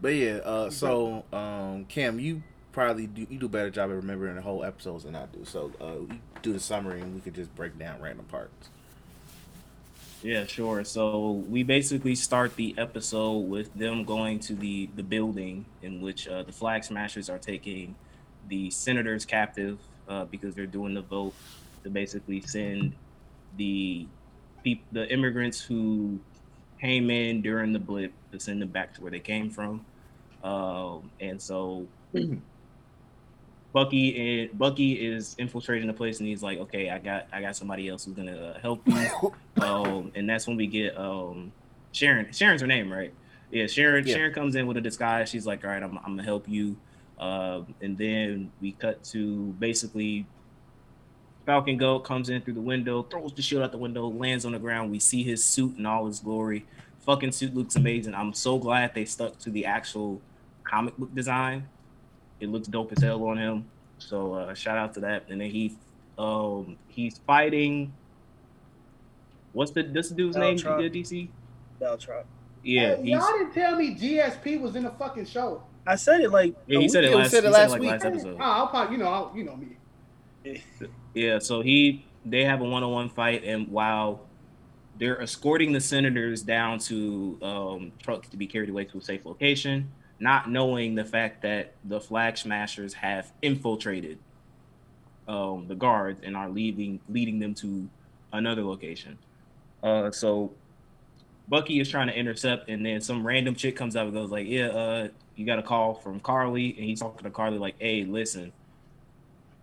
But yeah, uh, so um, Cam, you probably do you do a better job of remembering the whole episodes than I do. So uh, you do the summary, and we could just break down random parts. yeah, sure. So we basically start the episode with them going to the the building in which uh, the flag smashers are taking the senators captive uh, because they're doing the vote to basically send the the immigrants who came in during the blip to send them back to where they came from. Um, and so Bucky and Bucky is infiltrating the place, and he's like, "Okay, I got I got somebody else who's gonna uh, help you." um, and that's when we get um, Sharon. Sharon's her name, right? Yeah, Sharon. Yeah. Sharon comes in with a disguise. She's like, "All right, I'm, I'm gonna help you." Um, and then we cut to basically Falcon Goat comes in through the window, throws the shield out the window, lands on the ground. We see his suit in all his glory. Fucking suit looks amazing. I'm so glad they stuck to the actual comic book design. It looks dope as hell on him. So uh, shout out to that. And then he um he's fighting what's the this dude's name Batroc. you did DC? Batroc. Yeah, Hey, y'all didn't tell me GSP was in the fucking show. I said it like yeah, a he said it last, said it he said last like week. last episode. Oh, I'll probably, you know, I'll, you know me. Yeah, so he they have a one on one fight, and while they're escorting the senators down to um, trucks to be carried away to a safe location, not knowing the fact that the flag smashers have infiltrated um, the guards and are leaving leading them to another location. Uh, so Bucky is trying to intercept, and then some random chick comes out and goes like, "Yeah, uh, you got a call from Carly," and he's talking to Carly like, "Hey, listen."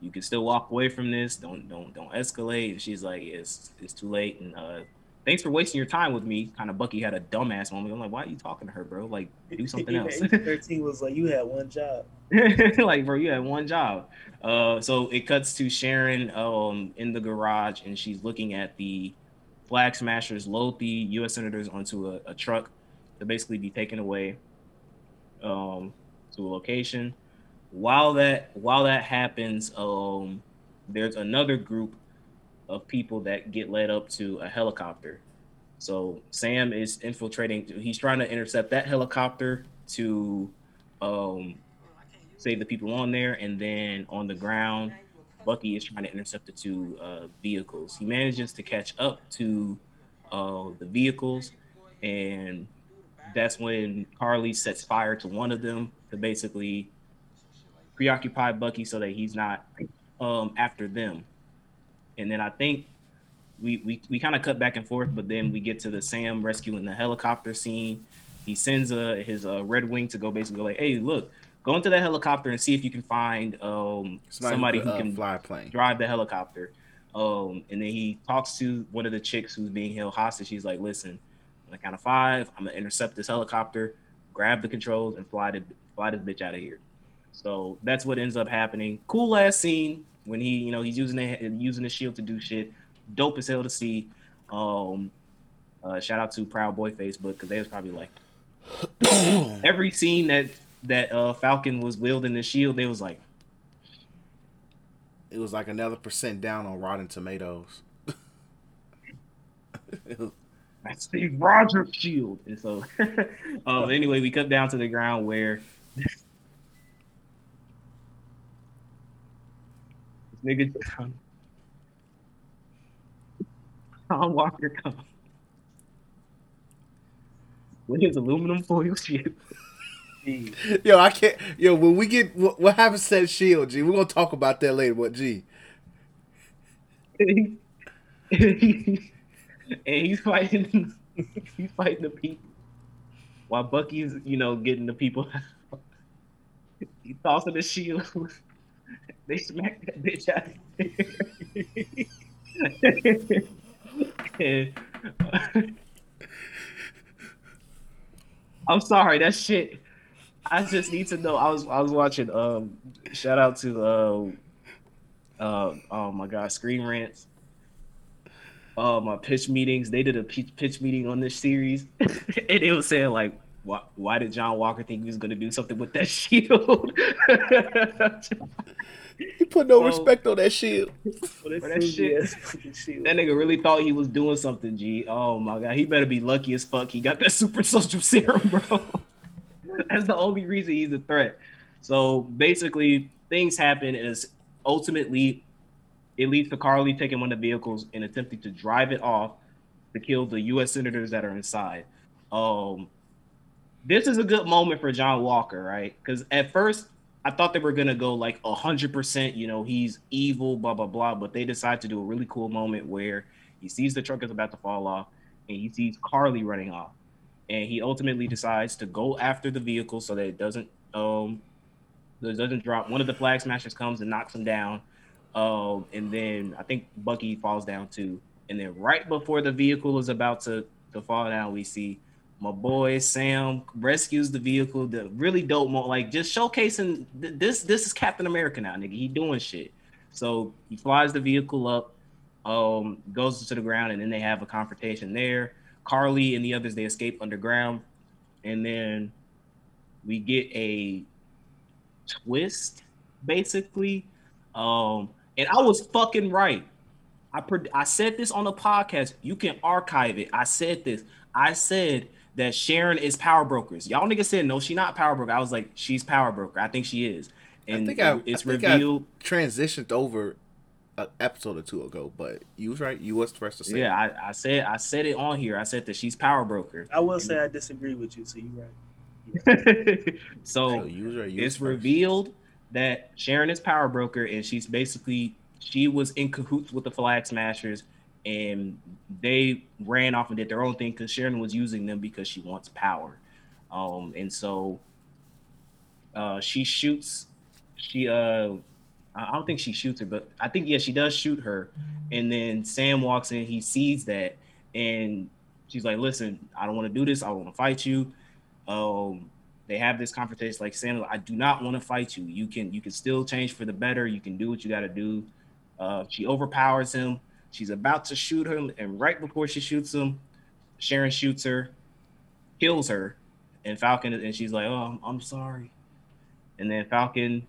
you can still walk away from this. Don't don't don't escalate. And she's like, it's it's too late. And uh, thanks for wasting your time with me. Kind of Bucky had a dumbass moment. I'm like, why are you talking to her, bro? Like, do something else. Thirteen was like, you had one job. like, bro, you had one job. Uh, so it cuts to Sharon um in the garage, and she's looking at the flag smashers load the U.S. senators onto a, a truck to basically be taken away. Um, to a location. While that while that happens, um, there's another group of people that get led up to a helicopter. So Sam is infiltrating. He's trying to intercept that helicopter to um, save the people on there, and then on the ground, Bucky is trying to intercept the two uh, vehicles. He manages to catch up to uh, the vehicles, and that's when Carly sets fire to one of them to basically preoccupy Bucky so that he's not um, after them. And then I think we we, we kind of cut back and forth, but then we get to the Sam rescuing the helicopter scene. He sends uh, his uh, Red Wing to go basically like, hey, look, go into that helicopter and see if you can find um, somebody, who uh, can fly a plane. drive the helicopter. Um, and then he talks to one of the chicks who's being held hostage. He's like, listen, on the count of five, I'm gonna intercept this helicopter, grab the controls, and fly the fly this bitch out of here. So that's what ends up happening. Cool ass scene when he, you know, he's using the using the shield to do shit. Dope as hell to see. Um, uh, shout out to Proud Boy Facebook because they was probably like every scene that that uh, Falcon was wielding the shield, they was like, It was like another percent down on Rotten Tomatoes. It was- that's Steve Rogers shield. And so, um, anyway, we cut down to the ground where this nigga John, John Walker comes with his aluminum foil shield. Yo, I can't. Yo, when we get what, what happens to that shield, G, we're gonna talk about that later. What, G? and he's fighting he's fighting the people while Bucky's, you know, getting the people he tossing the shield. they smack that bitch out. I'm sorry, that shit. I just need to know. I was I was watching um shout out to uh uh oh my god, Screen Rants uh, my pitch meetings. They did a pitch, pitch meeting on this series, and it was saying like, why, why did John Walker think he was going to do something with that shield? You put no So- respect on that shield. Well, that, Bro, that shit- fucking shit. that nigga really thought he was doing something. G. Oh my god, he better be lucky as fuck. He got that super soldier serum, bro. That's the only reason he's a threat. So basically, things happen, and it's ultimately it leads to Carly taking one of the vehicles and attempting to drive it off to kill the U.S. senators that are inside. Um, this is a good moment for John Walker, right? Because at first I thought they were gonna go like hundred percent, you know, he's evil, blah blah blah. But they decide to do a really cool moment where he sees the truck is about to fall off, and he sees Carly running off, and he ultimately decides to go after the vehicle so that it doesn't um it doesn't drop. One of the flag smashers comes and knocks him down, um, and then I think Bucky falls down too. And then right before the vehicle is about to to fall down, we see my boy Sam rescues the vehicle. The really dope mo like just showcasing th- this. This is Captain America now, nigga. He doing shit. So he flies the vehicle up, um, goes to the ground, and then they have a confrontation there. Carly and the others they escape underground, and then we get a twist, basically. Um, and I was fucking right. I pred- I said this on the podcast. You can archive it. I said this. I said that Sharon is power brokers. Y'all niggas said no, she not power broker. I was like, she's power broker. I think she is. And I think I, it's I think I revealed. transitioned over an episode or two ago, but you was right. You was the first to say. Yeah, I, I said I said it on here. I said that she's power broker. I will say I disagree with you, so you're right. So so you was right. You was it's first. revealed that Sharon is power broker, and she's basically she was in cahoots with the Flag Smashers, and they ran off and did their own thing because Sharon was using them because she wants power, um, and so uh, she shoots. She uh, I don't think she shoots her, but I think yeah, she does shoot her, and then Sam walks in. He sees that, and she's like, "Listen, I don't want to do this. I don't want to fight you." Um, they have this confrontation like Sam, I do not want to fight you. You can you can still change for the better. You can do what you got to do. Uh, she overpowers him. She's about to shoot him, and right before she shoots him, Sharon shoots her, kills her, and Falcon and she's like, "Oh, I'm, I'm sorry," and then Falcon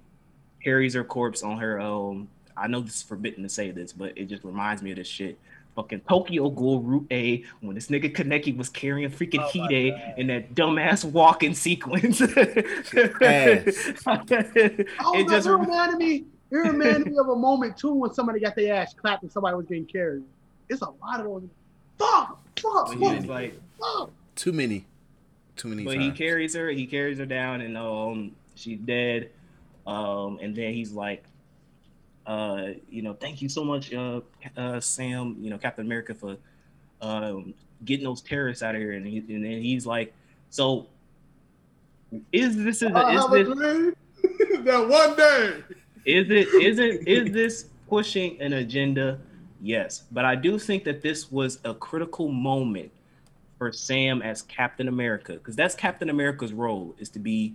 carries her corpse on her. I know this is forbidden to say this, but it just reminds me of this shit. Fucking Tokyo Ghoul Route A when this nigga Kaneki was carrying freaking Oh my Hide in that dumbass walking sequence. Ass. Oh, it it just it reminded me. It reminded me of a moment too when somebody got their ass clapped and somebody was getting carried. It's a lot of those. Fuck, fuck, But fuck, like, fuck. Too many. Too many but he carries her, he carries her down, and um, she's dead. Um, and then he's like, uh, you know, thank you so much, uh, uh, Sam, you know, Captain America for um getting those terrorists out of here. And he, and then he's like, so is this is, I is this that one day. is it isn't is this pushing an agenda? Yes, but I do think that this was a critical moment for Sam as Captain America because that's Captain America's role is to be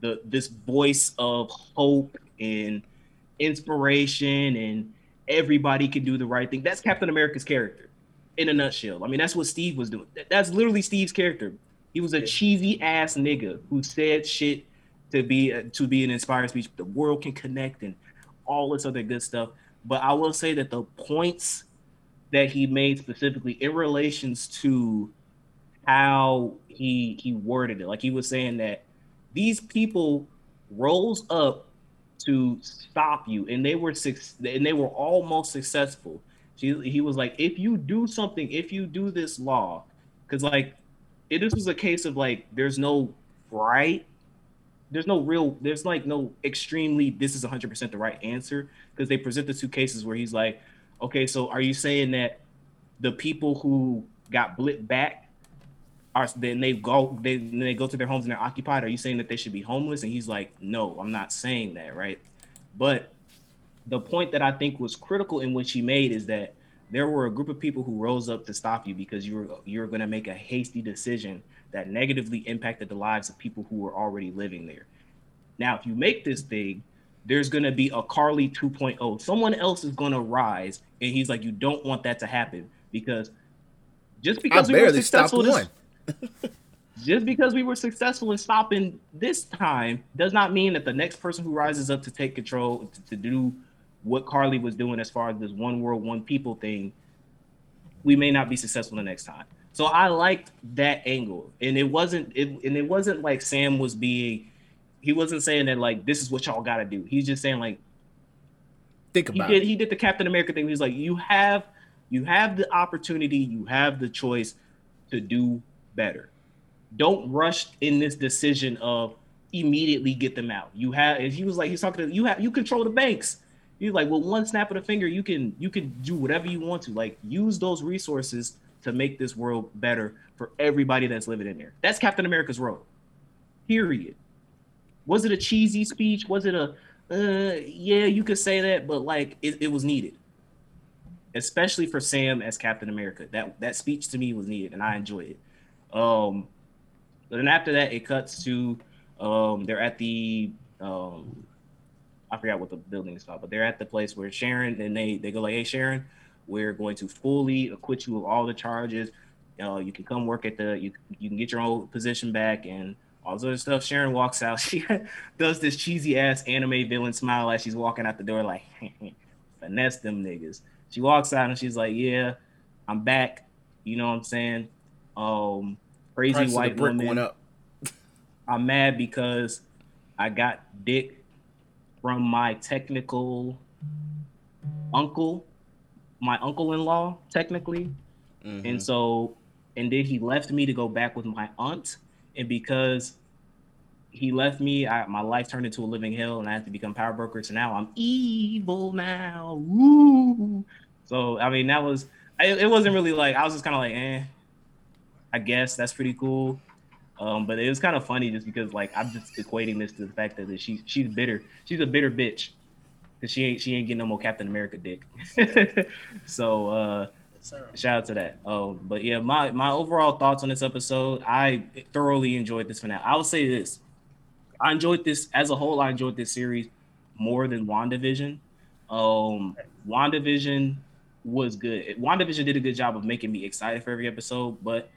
the this voice of hope and inspiration and everybody can do the right thing. That's Captain America's character in a nutshell. I mean, that's what Steve was doing. That's literally Steve's character. He was a cheesy ass nigga who said shit to be uh, to be an inspired speech. The world can connect and all this other good stuff. But I will say that the points that he made specifically in relations to how he he worded it, like he was saying that these people rose up to stop you, and they were six, and they were almost successful. He, he was like, if you do something, if you do this law, because like it this was a case of like there's no right there's no real there's like no extremely this is 100% the right answer because they present the two cases where he's like okay so are you saying that the people who got blipped back are then they go they then they go to their homes and they're occupied are you saying that they should be homeless and he's like no i'm not saying that right but the point that i think was critical in which he made is that there were a group of people who rose up to stop you because you were you were going to make a hasty decision that negatively impacted the lives of people who were already living there. Now, if you make this thing, there's going to be a Carly 2.0. Someone else is going to rise, and he's like, you don't want that to happen because just I because we were barely stopped successful, this, one. just because we were successful in stopping this time does not mean that the next person who rises up to take control to, to do what Carly was doing as far as this one world, one people thing, we may not be successful the next time. So I liked that angle, and it wasn't it, and it wasn't like Sam was being, he wasn't saying that like this is what y'all got to do. He's just saying like Think he about did it. he did the Captain America thing. He's like, you have you have the opportunity, you have the choice to do better. Don't rush in this decision of immediately get them out. You have and he was like, he's talking to you have you control the banks. He's like, well, one snap of the finger, you can you can do whatever you want to. Like use those resources to make this world better for everybody that's living in there. That's Captain America's role. Period. Was it a cheesy speech? Was it a uh yeah, you could say that, but like it, it was needed. Especially for Sam as Captain America. That that speech to me was needed and I enjoyed it. Um but then after that it cuts to um they're at the um I forgot what the building is called, but they're at the place where Sharon and they they go like, "Hey Sharon, we're going to fully acquit you of all the charges. Uh, you can come work at the you you can get your old position back and all this other stuff." Sharon walks out. She does this cheesy ass anime villain smile as she's walking out the door, like finesse them niggas. She walks out and she's like, "Yeah, I'm back." You know what I'm saying? Um, crazy Price white woman. I'm mad because I got dick from my technical uncle, my uncle-in-law, technically. Mhm. And so, and then he left me to go back with my aunt. And because he left me, I, my life turned into a living hell and I had to become power broker. So now I'm evil now. Woo. So, I mean, that was, it, it wasn't really like, I was just kind of like, eh, I guess that's pretty cool. Um, but it was kind of funny just because like I'm just equating this to the fact that she she's bitter. She's a bitter bitch because she ain't she ain't getting no more Captain America dick. so uh, shout out to that. Oh, but yeah, my my overall thoughts on this episode, I thoroughly enjoyed this finale. I will say this: I enjoyed this as a whole. I enjoyed this series more than WandaVision. Um, WandaVision was good. WandaVision did a good job of making me excited for every episode, but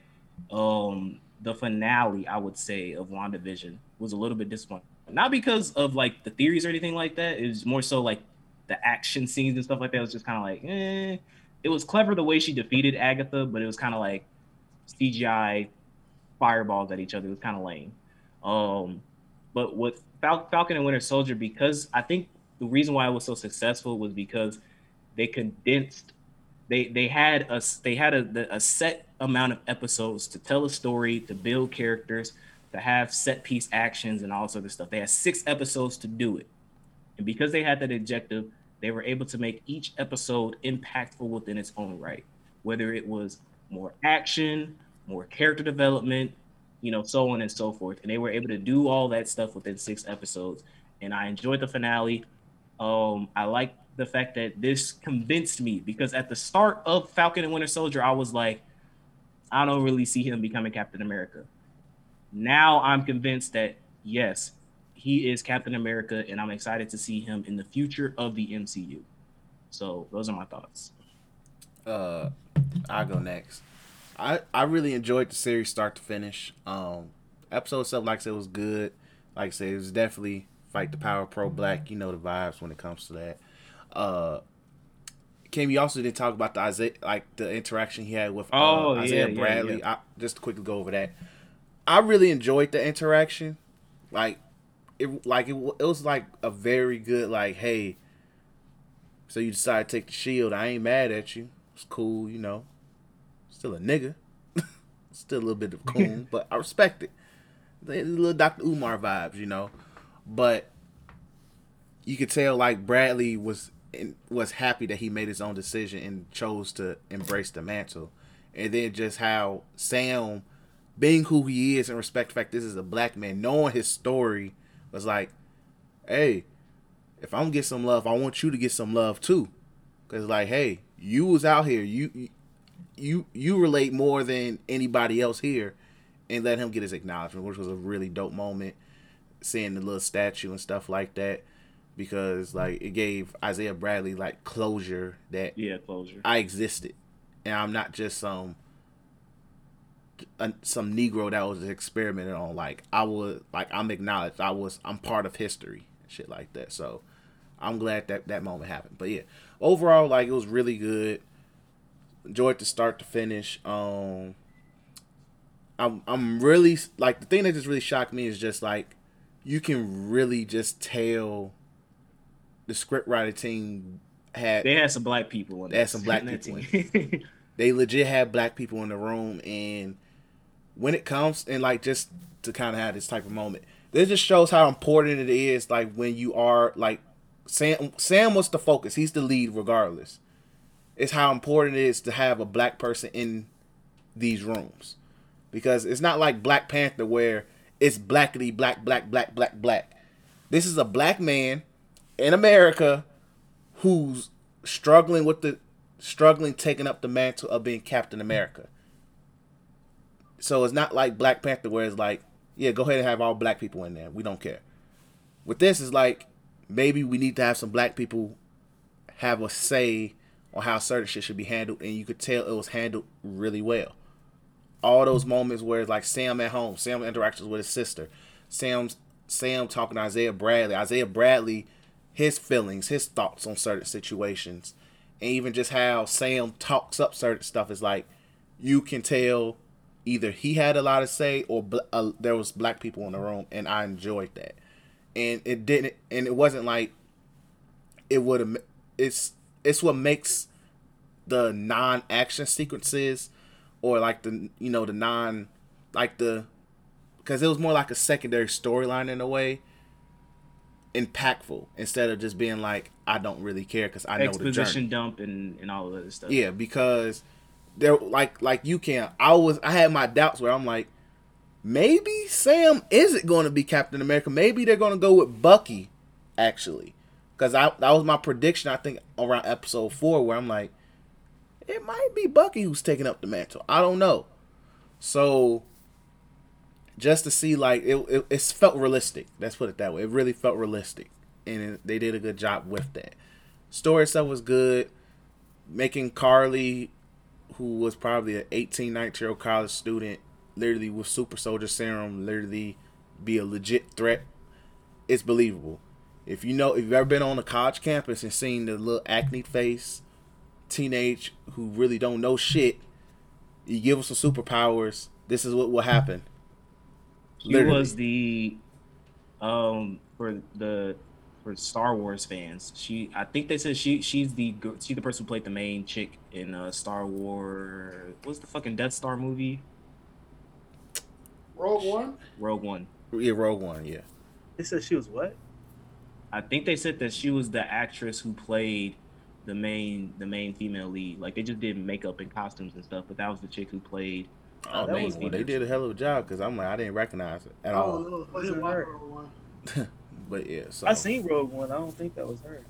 um the finale, I would say, of WandaVision was a little bit disappointing. Not because of like the theories or anything like that. It was more so like the action scenes and stuff like that was just kind of like, eh. It was clever the way she defeated Agatha, but it was kind of like CGI fireballs at each other. It was kind of lame. Um, but with Fal- Falcon and Winter Soldier, because I think the reason why it was so successful was because they condensed. They they had a they had a, a set amount of episodes to tell a story, to build characters, to have set piece actions and all sorts of stuff. They had six episodes to do it, and because they had that objective, they were able to make each episode impactful within its own right. Whether it was more action, more character development, you know, so on and so forth. And they were able to do all that stuff within six episodes. And I enjoyed the finale. Um, I like the fact that this convinced me because at the start of Falcon and Winter Soldier, I was like, I don't really see him becoming Captain America. Now I'm convinced that yes, he is Captain America, and I'm excited to see him in the future of the MCU. So those are my thoughts. Uh, I'll go next. I I really enjoyed the series start to finish. Um, episode seven, like I said, was good. Like I said, it was definitely fight the power pro black. You know the vibes when it comes to that. Uh, Kim, you also did talk about the Isaiah, like the interaction he had with uh, Oh, yeah, Isaiah yeah, Bradley. yeah. I, just to quickly go over that. I really enjoyed the interaction. Like it, like it, it was like a very good like, hey. So you decided to take the shield. I ain't mad at you. It's cool, you know. Still a nigga. Still a little bit of coon, but I respect it. The little Dr. Umar vibes, you know. But you could tell like Bradley was was happy that he made his own decision and chose to embrace the mantle. And then just how Sam being who he is and respect the fact this is a black man, knowing his story was like, hey, if I'm get some love, I want you to get some love too. Cause like, hey, you was out here, you you you relate more than anybody else here, and let him get his acknowledgement, which was a really dope moment. Seeing the little statue and stuff like that, because like it gave Isaiah Bradley like closure that Yeah, closure. I existed, and I'm not just some some Negro that was experimented on. Like I was, like I'm acknowledged. I was, I'm part of history, and shit like that. So I'm glad that that moment happened. But yeah, overall, like it was really good. Enjoyed the start to finish. Um, I'm I'm really like the thing that just really shocked me is just like you can really just tell the scriptwriter team had They had some black people in They had some black people in they legit had black people in the room and when it comes and like just to kind of have this type of moment this just shows how important it is like when you are like sam sam was the focus. He's the lead regardless. It's how important it is to have a black person in these rooms. Because it's not like black panther where it's blackity black black black black black. This is a black man in america who's struggling with the struggling taking up the mantle of being Captain America. So it's not like Black Panther where it's like, yeah, go ahead and have all black people in there. We don't care. With this is like maybe we need to have some black people have a say on how certain shit should be handled and you could tell it was handled really well. All those moments where it's like Sam at home, Sam interactions with his sister, Sam's Sam talking to Isaiah Bradley, Isaiah Bradley, his feelings, his thoughts on certain situations, and even just how Sam talks up certain stuff is like you can tell either he had a lot to say or bl- uh, there was black people in the room, and I enjoyed that. And it didn't, and it wasn't like it would have. It's it's what makes the non-action sequences or like the you know the non like the because it was more like a secondary storyline in a way impactful instead of just being like I don't really care because I know the journey. Exposition dump and, and all of that stuff. Yeah, because there like like you can I was I had my doubts where I'm like maybe Sam isn't going to be Captain America. Maybe they're going to go with Bucky actually. Cuz I that was my prediction I think around episode 4 where I'm like it might be Bucky who's taking up the mantle. I don't know. So just to see like it, it it's felt realistic. Let's put it that way. It really felt realistic, and it, they did a good job with that. Story itself was good. Making Carly, who was probably an 18, 19 year old college student, literally with super soldier serum, literally be a legit threat, it's believable. If you know, if you've ever been on a college campus and seen the little acne face teenage who really don't know shit, you give them some superpowers, this is what will happen. She Literally. was the um for the for Star Wars fans. She I think they said she she's the gr- she's the person who played the main chick in uh Star Wars. What's the fucking Death Star movie? Rogue One. Rogue One. Yeah, Rogue One, yeah. They said she was what? I think they said that she was the actress who played the main the main female lead. Like they just did makeup and costumes and stuff, but that was the chick who played. Oh, that man, was well, they did a hell of a job because I'm like I didn't recognize it at all. Oh, no, Was I it didn't watch her? Rogue One. But yeah, so I seen Rogue One. I don't think that was her.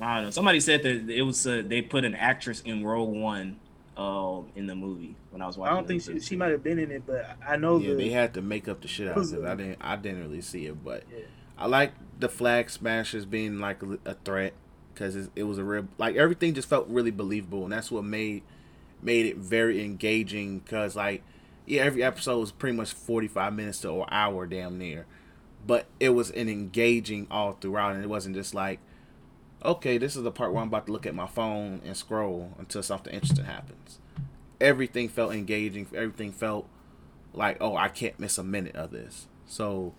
I don't know. Somebody said that it was uh, they put an actress in Rogue One, um, in the movie when I was watching. I don't think she, she might have been in it, but I know yeah, the they had to make up the shit out of it. it- I didn't I didn't really see it, but Yeah. I like the flag smashers being like a, a threat because it, it was a real like everything just felt really believable, and that's what made made it very engaging. Because like yeah, every episode was pretty much forty five minutes to an hour, damn near, but it was an engaging all throughout, and it wasn't just like okay, this is the part where I'm about to look at my phone and scroll until something interesting happens. Everything felt engaging. Everything felt like, oh, I can't miss a minute of this. So,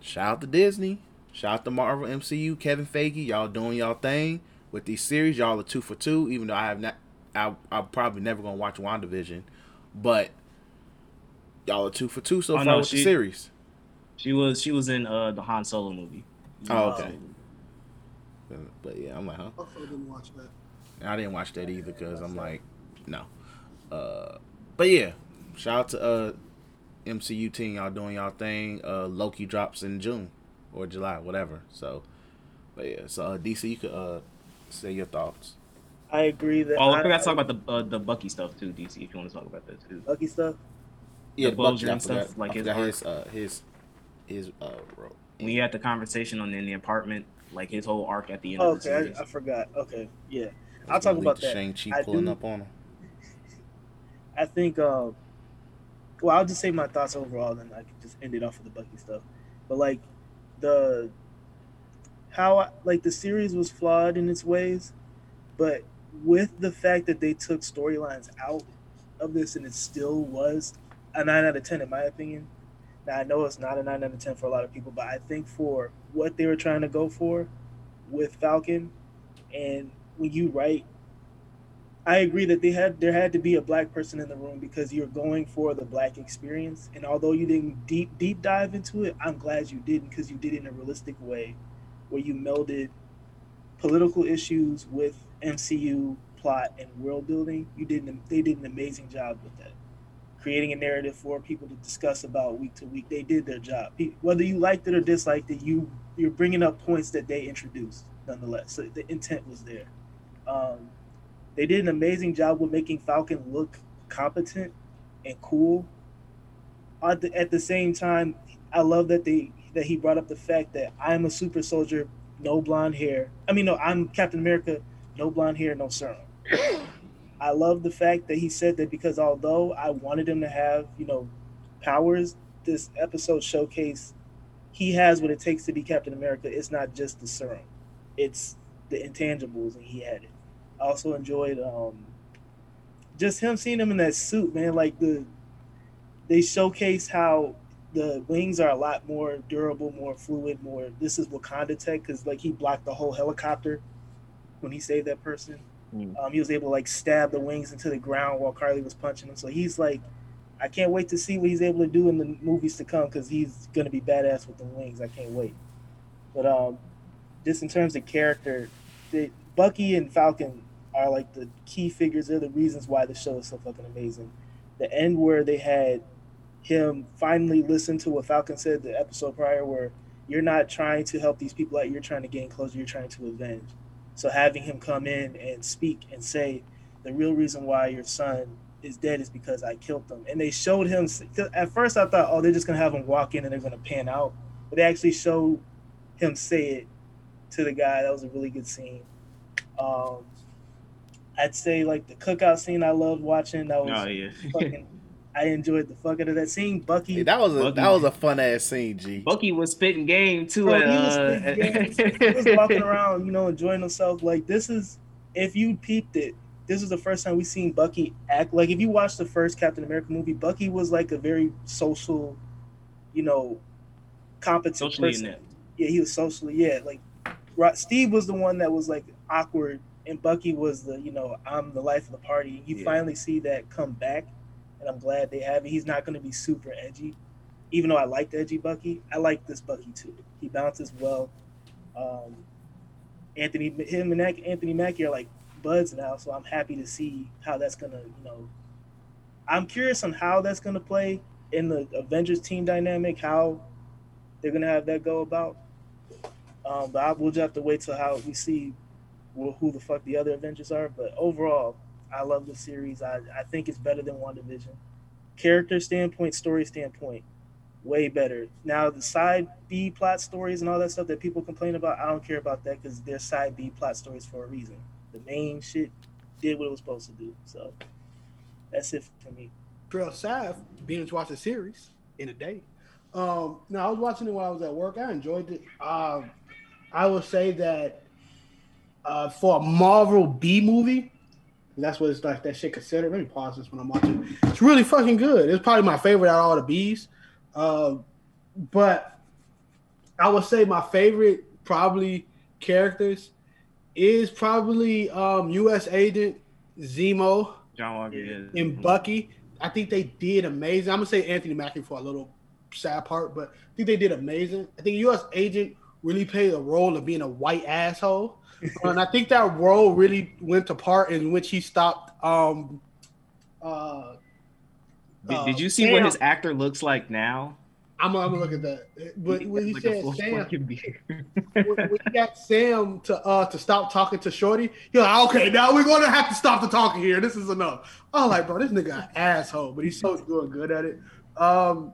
shout out to Disney. Shout out to Marvel MCU, Kevin Feige. Y'all doing y'all thing with these series. Y'all are two for two. Even though I have not, I, I'm probably never gonna watch WandaVision, but y'all are two for two so Oh, far no, with the she- series. She was she was in uh the Han Solo movie. Oh, okay. But yeah, I'm like, huh? I didn't watch that. I didn't watch that either because I'm like, no. Uh, but yeah, shout out to uh MCU team, y'all doing y'all thing. Uh, Loki drops in June or July, whatever. So, but yeah, so uh, DC, you could uh say your thoughts. I agree that Oh, I forgot to talk about the uh, the Bucky stuff too, DC. If you want to talk about that too. Lucky stuff. Yeah, The Bucky, Bulger and stuff, forgot- like I his his uh his his uh role. When you had the conversation on in the apartment, like his whole arc at the end Oh, of the okay, series. I, I forgot. Okay, yeah. That's I'll talk about to that. Shang-Chi pulling do- up on him. I think. Um, well, I'll just say my thoughts overall, and I can just end it off with the Bucky stuff. But like the how I, like the series was flawed in its ways, but with the fact that they took storylines out of this and it still was a nine out of ten in my opinion. Now I know it's not a nine out of ten for a lot of people, but I think for what they were trying to go for with Falcon, and when you write I agree that they had there had to be a black person in the room because you're going for the black experience. And although you didn't deep deep dive into it, I'm glad you didn't because you did it in a realistic way, where you melded political issues with MCU plot and world building. You did they did an amazing job with that, creating a narrative for people to discuss about week to week. They did their job. Whether you liked it or disliked it, you you're bringing up points that they introduced nonetheless. So the intent was there. Um, they did an amazing job with making Falcon look competent and cool. At the, at the same time, I love that they that he brought up the fact that I'm a super soldier, no blonde hair. I mean, no, I'm Captain America, no blonde hair, no serum. I love the fact that he said that because although I wanted him to have, you know, powers, this episode showcased he has what it takes to be Captain America. It's not just the serum, it's the intangibles, and he had it. I also enjoyed um, just him seeing him in that suit, man. Like the they showcase how the wings are a lot more durable, more fluid, more. This is Wakanda tech because like he blocked the whole helicopter when he saved that person. Mm. Um, he was able to like stab the wings into the ground while Carly was punching him. So he's like, I can't wait to see what he's able to do in the movies to come because he's gonna be badass with the wings. I can't wait. But um, just in terms of character, the, Bucky and Falcon are like the key figures. They're the reasons why the show is so fucking amazing. The end where they had him finally listen to what Falcon said the episode prior, where you're not trying to help these people out, you're trying to gain closure, you're trying to avenge. So having him come in and speak and say the real reason why your son is dead is because I killed them, and they showed him. At first, I thought, oh, they're just gonna have him walk in and they're gonna pan out, but they actually showed him say it to the guy. That was a really good scene. Um, I'd say like the cookout scene I loved watching. That was Oh yeah. fucking I enjoyed the fuck out of that scene. Bucky, Hey, that was a Buggy. that was a fun ass scene, G. Bucky was spitting game too. Bro, at, he was uh, games. he was walking around, you know, enjoying himself. Like this is, if you peeped it, this is the first time we seen Bucky act. Like if you watched the first Captain America movie, Bucky was like a very social, you know, competent Socially person. inept. Yeah, he was socially. Yeah, like Steve was the one that was like awkward, and Bucky was the, you know, I'm the life of the party. You Yeah. finally see that come back, and I'm glad they have it. He's not going to be super edgy even though I liked edgy Bucky, I like this Bucky too. He bounces well. Um, Anthony, him and Anthony Mackie are like buds now, so I'm happy to see how that's gonna, you know. I'm curious on how that's gonna play in the Avengers team dynamic, how they're gonna have that go about. Um, but I, we'll just have to wait till how we see who who the fuck the other Avengers are. But overall, I love the series. I, I think it's better than WandaVision. Character standpoint, story standpoint, way better. Now the side B plot stories and all that stuff that people complain about, I don't care about that because they're side B plot stories for a reason. The main shit did what it was supposed to do. So that's it for me. Trail Sav to watch the series in a day. Um, I was watching it while I was at work. I enjoyed it. Um, I would say that uh, for a Marvel B movie, that's what it's like. That shit considered. Let me pause this when I'm watching. It's really fucking good. It's probably my favorite out of all the bees. Uh, but I would say my favorite probably characters is probably um, U.S. Agent Zemo John Walker. Yeah. and Bucky. I think they did amazing. I'm gonna say Anthony Mackie for a little sad part, but I think they did amazing. I think U.S. Agent really played a role of being a white asshole, and I think that role really went to part in which he stopped. Um, uh, Did, did uh, you see what his actor looks like now? I'm, I'm gonna look at that. But when he Like said Sam, when, when he got Sam to uh to stop talking to Shorty, you're like, okay, now we're gonna have to stop the talking here. This is enough. I was like, bro, this nigga asshole, but he's so good, good at it. Um,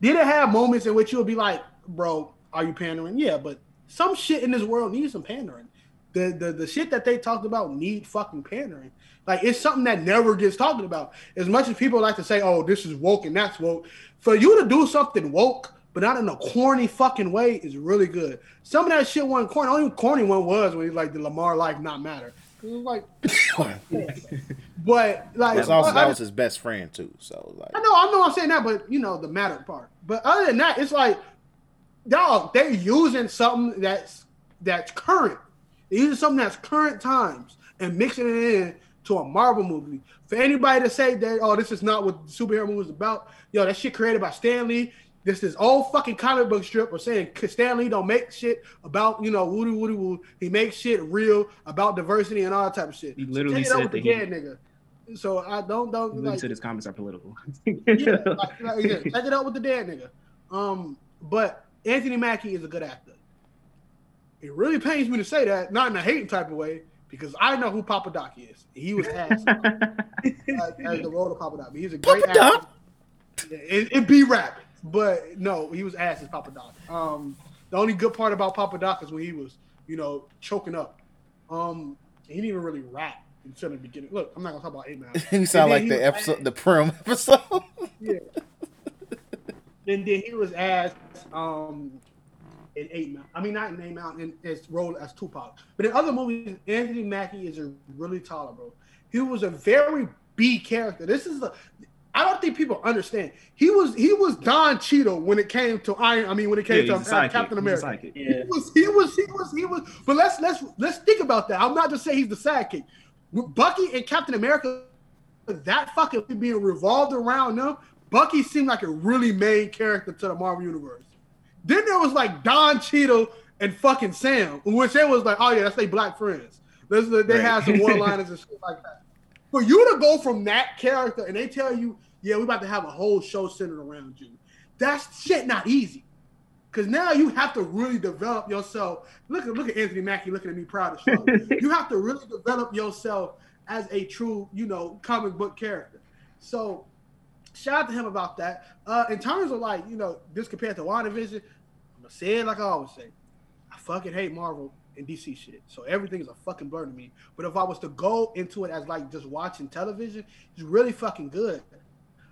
did it have moments in which you'll be like, bro, are you pandering? Yeah, but some shit in this world needs some pandering. The the the shit that they talked about need fucking pandering. Like it's something that never gets talked about. As much as people like to say, "Oh, this is woke and that's woke," for you to do something woke, but not in a corny fucking way, is really good. Some of that shit wasn't corny. Only corny one was when he's like, "The Lamar life not matter." It was like, but like, That's also that was his best friend too. So like, I know, I know, I'm saying that, but you know the matter part. But other than that, it's like, dog, they're using something that's that's current. They're using something that's current times and mixing it in to a Marvel movie. For anybody to say that, oh, this is not what the superhero movie is about, yo, that shit created by Stan Lee. This is old fucking comic book strip of saying Stan Lee don't make shit about, you know, woody woody woo. He makes shit real about diversity and all that type of shit. He literally up said that the he- nigga. So I don't don't He like, said his comments are political. yeah, like, like, yeah, check it out with the dead nigga. Um, but Anthony Mackie is a good actor. It really pains me to say that, not in a hating type of way, because I know who Papa Doc is. He was asked as, as the role of Papa Doc. He's a great Papa actor. Doc? It, it be rapping, but no, he was asked as Papa Doc. Um, the only good part about Papa Doc is when he was, you know, choking up. Um, he didn't even really rap until the beginning. Look, I'm not gonna talk about Eight Man. you sound like the episode, the prim episode. yeah. And then he was asked um in Eight Mile. I mean, not in Eight Mile, in his role as Tupac. But in other movies, Anthony Mackie is a really tolerable. He was a very B character. This is a. I don't think people understand. He was he was Don Cheadle when it came to Iron. I mean, when it came Yeah, to he's a uh. Captain He's a America. He Yeah. was, he was, he was, he was. But let's let's let's think about that. I'm not just saying he's the sidekick. With Bucky and Captain America, that fucking being revolved around them, Bucky seemed like a really main character to the Marvel universe. Then there was like Don Cheadle and fucking Sam, which they was like, oh yeah, that's they black friends. There's, they Right. have some one-liners and shit like that. For you to go from that character and they tell you, yeah, we're about to have a whole show centered around you. That's shit not easy. Cause now you have to really develop yourself. Look at look at Anthony Mackie looking at me proud as fuck. you have to really develop yourself as a true, you know, comic book character. So shout out to him about that. Uh, in terms of like, you know, this compared to WandaVision, I'm gonna say it like I always say. I fucking hate Marvel and DC shit. So everything is a fucking blur to me. But if I was to go into it as like just watching television, it's really fucking good.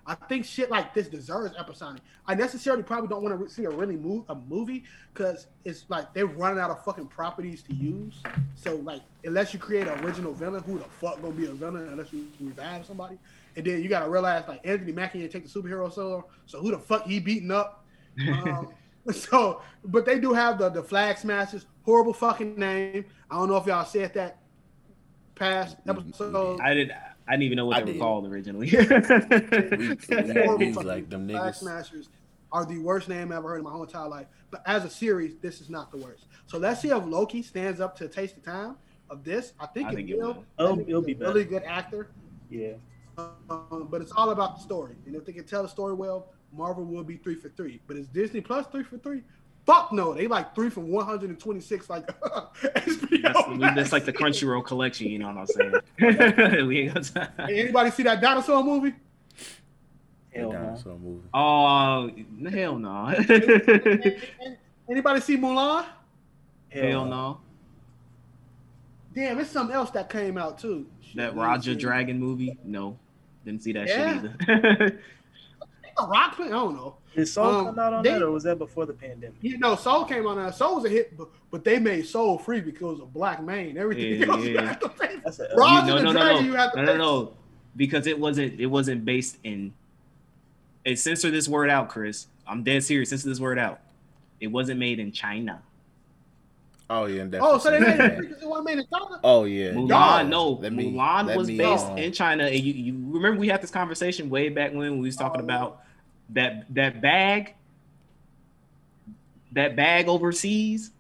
I think shit like this deserves episodic. I necessarily probably don't want to see a really move a movie because it's like they're running out of fucking properties to use. So like, unless you create an original villain, who the fuck gonna be a villain unless you revive somebody? And then you gotta realize like Anthony Mackie didn't take the superhero solo, so who the fuck he beating up? Um, so, but they do have the the flag smashers. Horrible fucking name. I don't know if y'all said that past episode. I did. I didn't even know what I they were did. called originally. We, we, Horrible fucking like them Flag niggas. Smashers are the worst name I've ever heard in my whole entire life. But as a series, this is not the worst. So let's see if Loki stands up to taste the time of this. I think, I it, think it will. will. Oh, I think it'll be a better. really good actor. Yeah. Um, but it's all about the story. And if they can tell the story well, Marvel will be three for three. But is Disney Plus three for three? Fuck no. They like three for 126 like HBO. that's, that's like the Crunchyroll collection. You know what I'm saying? we ain't got time. Hey, anybody see that dinosaur movie? Hell no. Dinosaur movie. Oh hell no! Anybody see Mulan? hell no! Damn, it's something else that came out too. That Roger let me see. Dragon movie? No, didn't see that Yeah. shit either. A rock film? I don't know. Did Soul Um, come out on they- that, or was that before the pandemic? You know, Soul came on that. Soul was a hit, but, but they made Soul free because of Black Main. Everything Yeah, else you yeah. had to pay. for. That's a Roger no, the no, no, Dragon, no, you had to no, no, pay. no, because it wasn't. It wasn't based in. Hey, censor this word out, Chris. I'm dead serious. Censor this word out. It wasn't made in China. Oh yeah, and Oh, so they made it definitely. free because it made in China? Oh yeah. Mulan, Y'all, no, let me- Mulan let was me, based in China. And you, you remember we had this conversation way back when we was talking about that that bag, that bag overseas.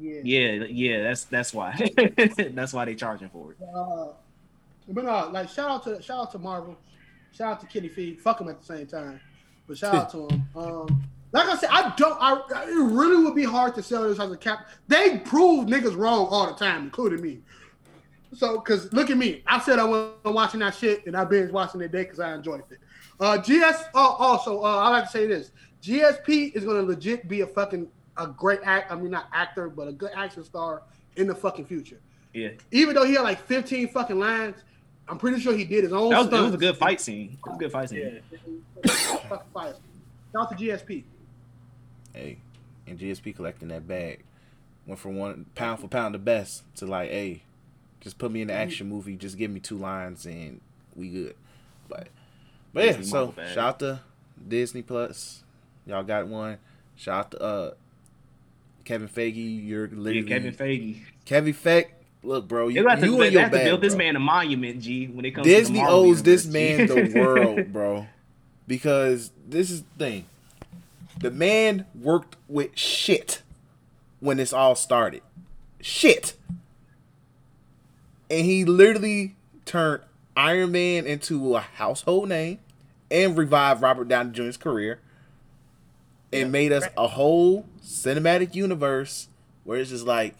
Yeah. Yeah, yeah, that's that's why. that's why they charging for it. Uh, but no, like shout out to shout out to Marvel, shout out to Kevin Feige. Fuck them at the same time, but shout out to them. Um, like I said, I don't. I it really would be hard to sell this as a cap. They prove niggas wrong all the time, including me. So, cause look at me, I said I wasn't watching that shit, and I binge watching it day because I enjoyed it. Uh, GS. Oh, also, uh, I like to say this: GSP is gonna legit be a fucking a great act. I mean, not actor, but a good action star in the fucking future Yeah, even though he had like 15 fucking lines, I'm pretty sure he did his own that was, it was a good fight scene. It was a good fight scene. Yeah. Fucking fire. Shout out to GSP. Hey, and GSP collecting that bag went from one pound for pound the best to like, hey, just put me in the action movie, just give me two lines and we good. But but yeah, so bag. shout out to Disney Plus. Y'all got one. Shout out to uh Kevin Feige. You're Yeah, literally Kevin Feige. Kevin Feige. Look, bro, They you, have to, you they in your have to bag, build this man a monument, G. When it comes Disney to the Marvel owes this man the world, bro. Because this is the thing. The man worked with shit when this all started. Shit. And he literally turned Iron Man into a household name and revived Robert Downey Jr.'s career and made us a whole cinematic universe where it's just like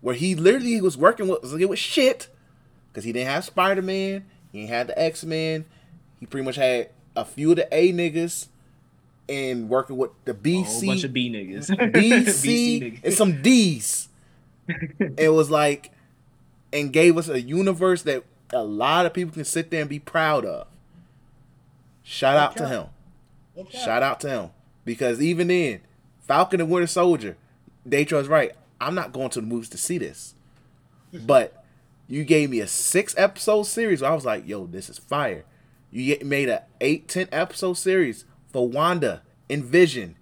where he literally was working with was working with shit because he didn't have Spider Man, he ain't had the X Men, he pretty much had a few of the A niggas and working with the a whole bunch of B niggas. BC, niggas. and some D's. it was like, and gave us a universe that a lot of people can sit there and be proud of. Shout out to him. Okay. Shout out to him. Because even then, Falcon and Winter Soldier, Datro's right. I'm not going to the movies to see this. But you gave me a six episode series where I was like, yo, this is fire. You made a eight, ten episode series for Wanda and Vision.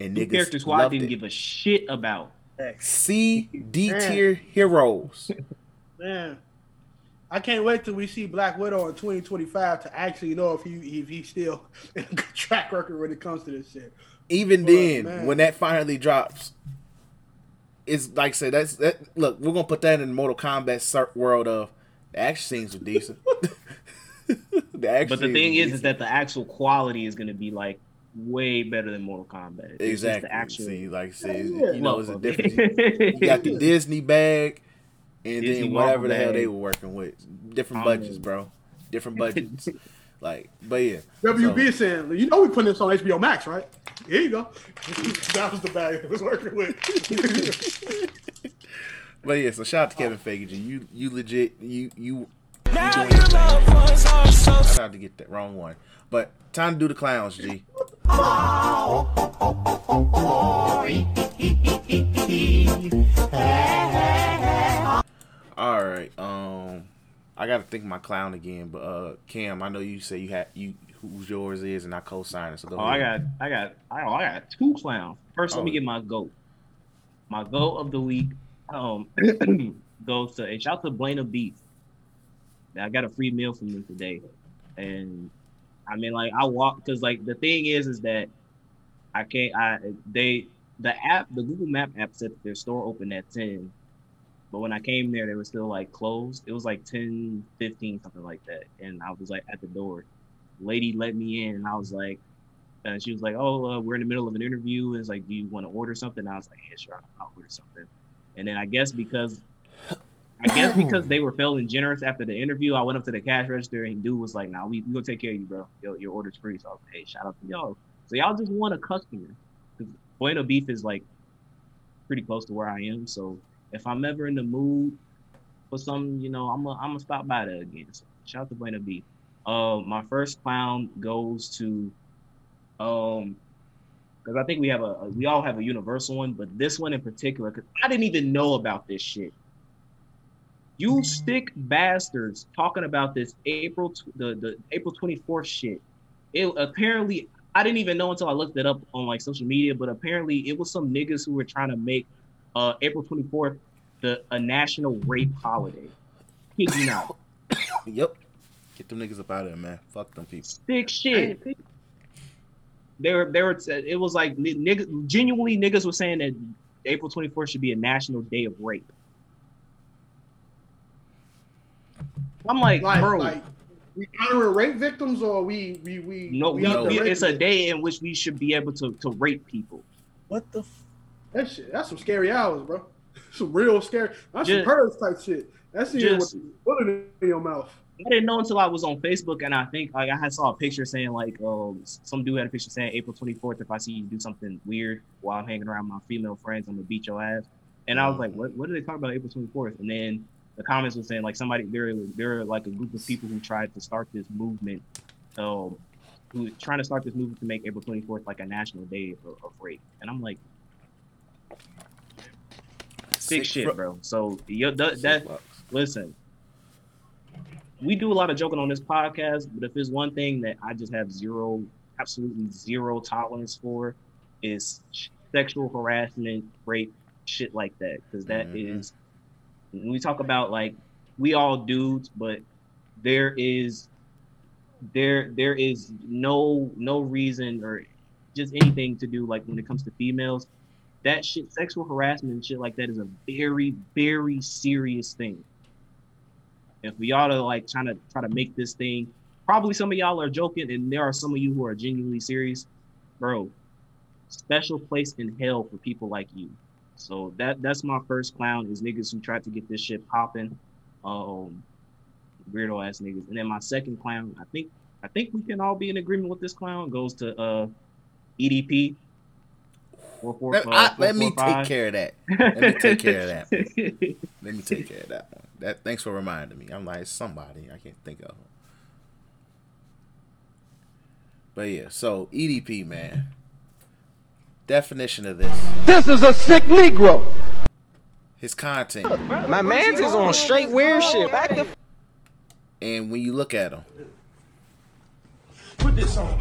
And New niggas character squad loved didn't it. give a shit about. Thanks. C D tier heroes. Man, I can't wait till we see Black Widow in 2025 to actually know if he if he's still in a good track record when it comes to this shit. Even Oh, then, man. when that finally drops, it's like I said, that's that. Look, we're gonna put that in the Mortal Kombat cir- world of the action scenes were decent. the action But the thing is, is that the actual quality is going to be like way better than Mortal Kombat. It's exactly. The actual, See, like I said, Yeah. you know, it's a love difference. You got the Disney bag, and Disney then whatever Marvel the hell bag. they were working with, different Um, budgets, bro. Different budgets. like, but yeah. WB saying, you know we putting this on HBO Max, right? Here you go. that was the bag it was working with. But yeah, so shout out to Kevin Feige. You you legit you you I tried to get that wrong one. But time to do the clowns, G. All right. Um, I got to think my clown again. But uh, Cam, I know you say you had you who's yours is, and I co-sign it. So go Oh, I got, I got, I, I got two clowns. First, let me Oh. get my goat. My goat of the week um, goes to a shout out to of Beef. I got a free meal from them today, and I mean, like, I walk because, like, the thing is, is that I can't. I they the app, the Google Map app said their store opened at ten, but when I came there, they were still like closed. It was like 10, 15, something like that, and I was like at the door lady let me in and I was like, and she was like, oh, uh, we're in the middle of an interview. And it's like, do you want to order something? And I was like, yeah, sure, I'll order something. And then I guess because, I guess because they were feeling generous after the interview, I went up to the cash register and dude was like, nah, we, we gonna take care of you, bro. Your, your order's free. So I was like, hey, shout out to y'all. So y'all just want a customer. 'Cause Bueno Beef is like pretty close to where I am. So if I'm ever in the mood for something, you know, I'm gonna I'm gonna stop by there again. So shout out to Bueno Beef. Uh, my first clown goes to, um, because I think we have a, a- we all have a universal one, but this one in particular, because I didn't even know about this shit. You stick bastards talking about this April tw- the the April twenty fourth shit. It apparently I didn't even know until I looked it up on like social media, but apparently it was some niggas who were trying to make uh April twenty fourth the a national rape holiday. Kid you not. Yep. Get them niggas up out of there, man. Fuck them people. Sick shit. They were, they were, it was like niggas, genuinely niggas were saying that April 24th should be a national day of rape. I'm like, Like, bro, like we honoring rape victims, or we we we no, we we, out there we- it's a day in which we should be able to, to rape people. What the? F- That shit, that's some scary hours, bro. Some real scary. That's Just- some purge type shit. That's the just- with the in your mouth. I didn't know until I was on Facebook, and I think like I had saw a picture saying like, um, some dude had a picture saying April 24th. If I see you do something weird while I'm hanging around my female friends, I'm gonna beat your ass. And I was like, what? What did they talk about April 24th? And then the comments were saying like somebody there, there are like a group of people who tried to start this movement, um, who trying to start this movement to make April 24th like a national day of, of rape. And I'm like, sick, shit, fro- bro. So yo, that, that listen, we do a lot of joking on this podcast, but if there's one thing that I just have zero, absolutely zero tolerance for, is sexual harassment, rape, shit like that. Because that is. When we talk about like we all dudes, but there is there there is no no reason or just anything to do like when it comes to females. That shit, sexual harassment and shit like that is a very, very serious thing. If we ought to like trying to try to make this thing, probably some of y'all are joking, and there are some of you who are genuinely serious, bro. Special place in hell for people like you. So that that's my first clown is niggas who tried to get this shit popping, um, weirdo ass niggas. And then my second clown, I think I think we can all be in agreement with this clown goes to uh EDP. Four, four, Let, uh, I- four, let me take care of that. Let me take care of that. Let me take care of that one. That thanks for reminding me. I'm like somebody I can't think of. But yeah, so EDP man. Definition of this. This is a sick Negro. His content. My man's is on straight weird shit. Back the And when you look at him, Put this on.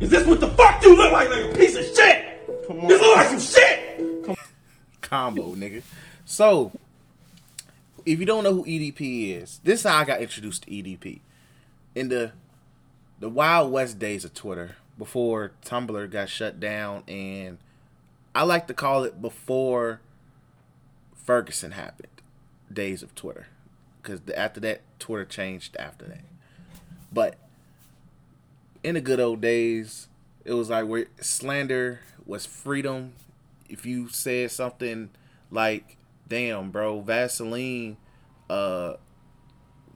Is this what the fuck you look like, like a piece of shit? Come on. This look like some shit. combo, nigga. So, if you don't know who EDP is, this is how I got introduced to EDP. In the the Wild West days of Twitter, before Tumblr got shut down, and I like to call it before Ferguson happened, days of Twitter, because after that, Twitter changed after that. But in the good old days, it was like where slander was freedom. If you said something like, "Damn, bro, Vaseline uh